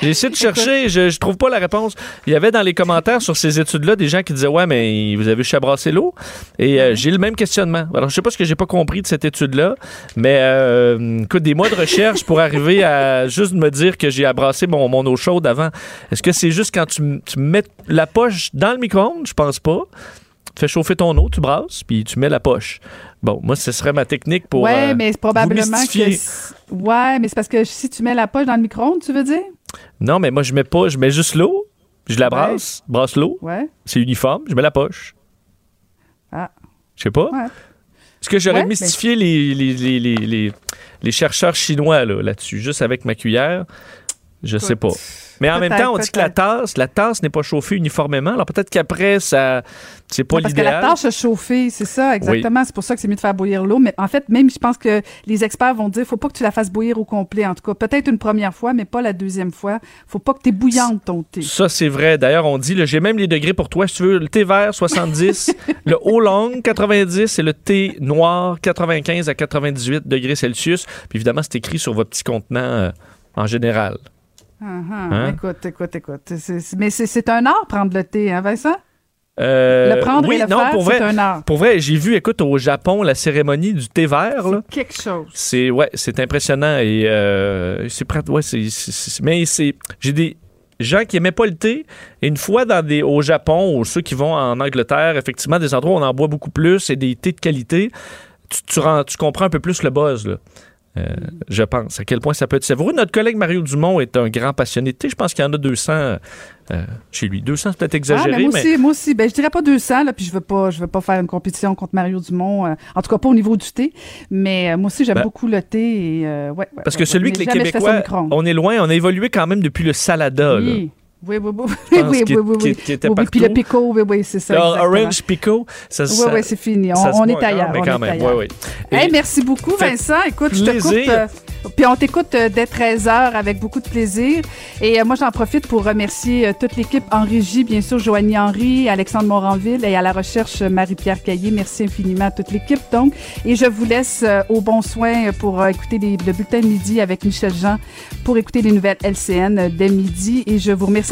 J'ai essayé de chercher, je, je trouve pas la réponse. Il y avait dans les commentaires sur ces études-là des gens qui disaient Ouais, mais vous avez chabrassé l'eau. Et euh, j'ai le même questionnement. Alors, je sais pas ce que j'ai pas compris de cette étude-là, mais euh, écoute, des mois de recherche pour arriver à juste me dire que j'ai abrassé mon, mon eau chaude avant. Est-ce que c'est juste quand tu, tu mets la poche dans le micro-ondes? Je pense pas. Tu fais chauffer ton eau, tu brasses, puis tu mets la poche. Bon, moi, ce serait ma technique pour. ouais, euh, mais vous probablement que. Ouais, mais c'est parce que si tu mets la poche dans le micro-ondes, tu veux dire? Non, mais moi, je mets pas, je mets juste l'eau, je la brasse, brasse l'eau. Ouais. C'est uniforme, je mets la poche. Ah. Je sais pas. Ouais. Est-ce que j'aurais mystifié les, les, les, les, les- les chercheurs chinois là, là-dessus, juste avec ma cuillère? Je sais pas. Mais en même temps, on dit que la tasse, la tasse n'est pas chauffée uniformément. Alors peut-être qu'après, ça, c'est pas Non, parce que la l'idéal. tâche a chauffé, c'est ça, exactement. C'est pour ça que c'est mieux de faire bouillir l'eau. Mais en fait, même, je pense que les experts vont dire, faut pas que tu la fasses bouillir au complet. En tout cas, peut-être une première fois, mais pas la deuxième fois. Faut pas que tu bouillante ton thé. Ça, c'est vrai. D'ailleurs, on dit, j'ai même les degrés pour toi. Si tu veux, le thé vert, 70, le haut long, 90, et le thé noir, 95 à 98 degrés Celsius. Puis évidemment, c'est écrit sur votre petit contenant euh, en général. Hein? Écoute, écoute, écoute. Mais c'est un art prendre le thé, hein, Vincent? Euh, Le prendre oui, et le non, faire, pour vrai, un art. Pour vrai, j'ai vu, écoute, au Japon, la cérémonie du thé vert, là. Quelque chose. C'est ouais, c'est impressionnant et euh, c'est. Ouais, c'est- mais c'est j'ai des gens qui aimaient pas le thé. Et une fois dans des au Japon ou ceux qui vont en Angleterre, effectivement, des endroits où on en boit beaucoup plus et des thés de qualité, tu, tu, rends- tu comprends un peu plus le buzz là. Euh, je pense à quel point ça peut être savoureux. Notre collègue Mario Dumont est un grand passionné de thé. Je pense qu'il y en a 200 euh, chez lui. 200, c'est peut-être Ah, exagéré, moi mais aussi, moi aussi. Ben, je dirais pas 200, là, puis je veux pas, je veux pas faire une compétition contre Mario Dumont. euh, en tout cas, pas au niveau du thé. Mais euh, moi aussi, j'aime Ben, beaucoup le thé. Et, ouais, ouais, parce ouais, que celui que les Québécois, on est loin, on a évolué quand même depuis le salada. Oui, oui, oui. Oui, oui, qu'il- oui, oui, oui. qu'il était Oui, oui, Puis le pico, oui, oui, c'est ça. Exactement. Orange Pico, ça Oui, ça- oui, c'est fini. On, se est ailleurs. mais quand même, ouais, ouais. Hey, merci beaucoup, Vincent. Écoute, je te coupe. euh, puis on t'écoute euh, dès 13h avec beaucoup de plaisir. Et euh, moi, j'en profite pour remercier toute l'équipe en régie, bien sûr, Joanie Henry, Alexandre Moranville et à la recherche Marie-Pierre Caillé. Merci infiniment à toute l'équipe, donc. Et je vous laisse au bon soin pour écouter les- le bulletin de midi avec Michel Jean pour écouter les nouvelles LCN dès midi. Et je vous remercie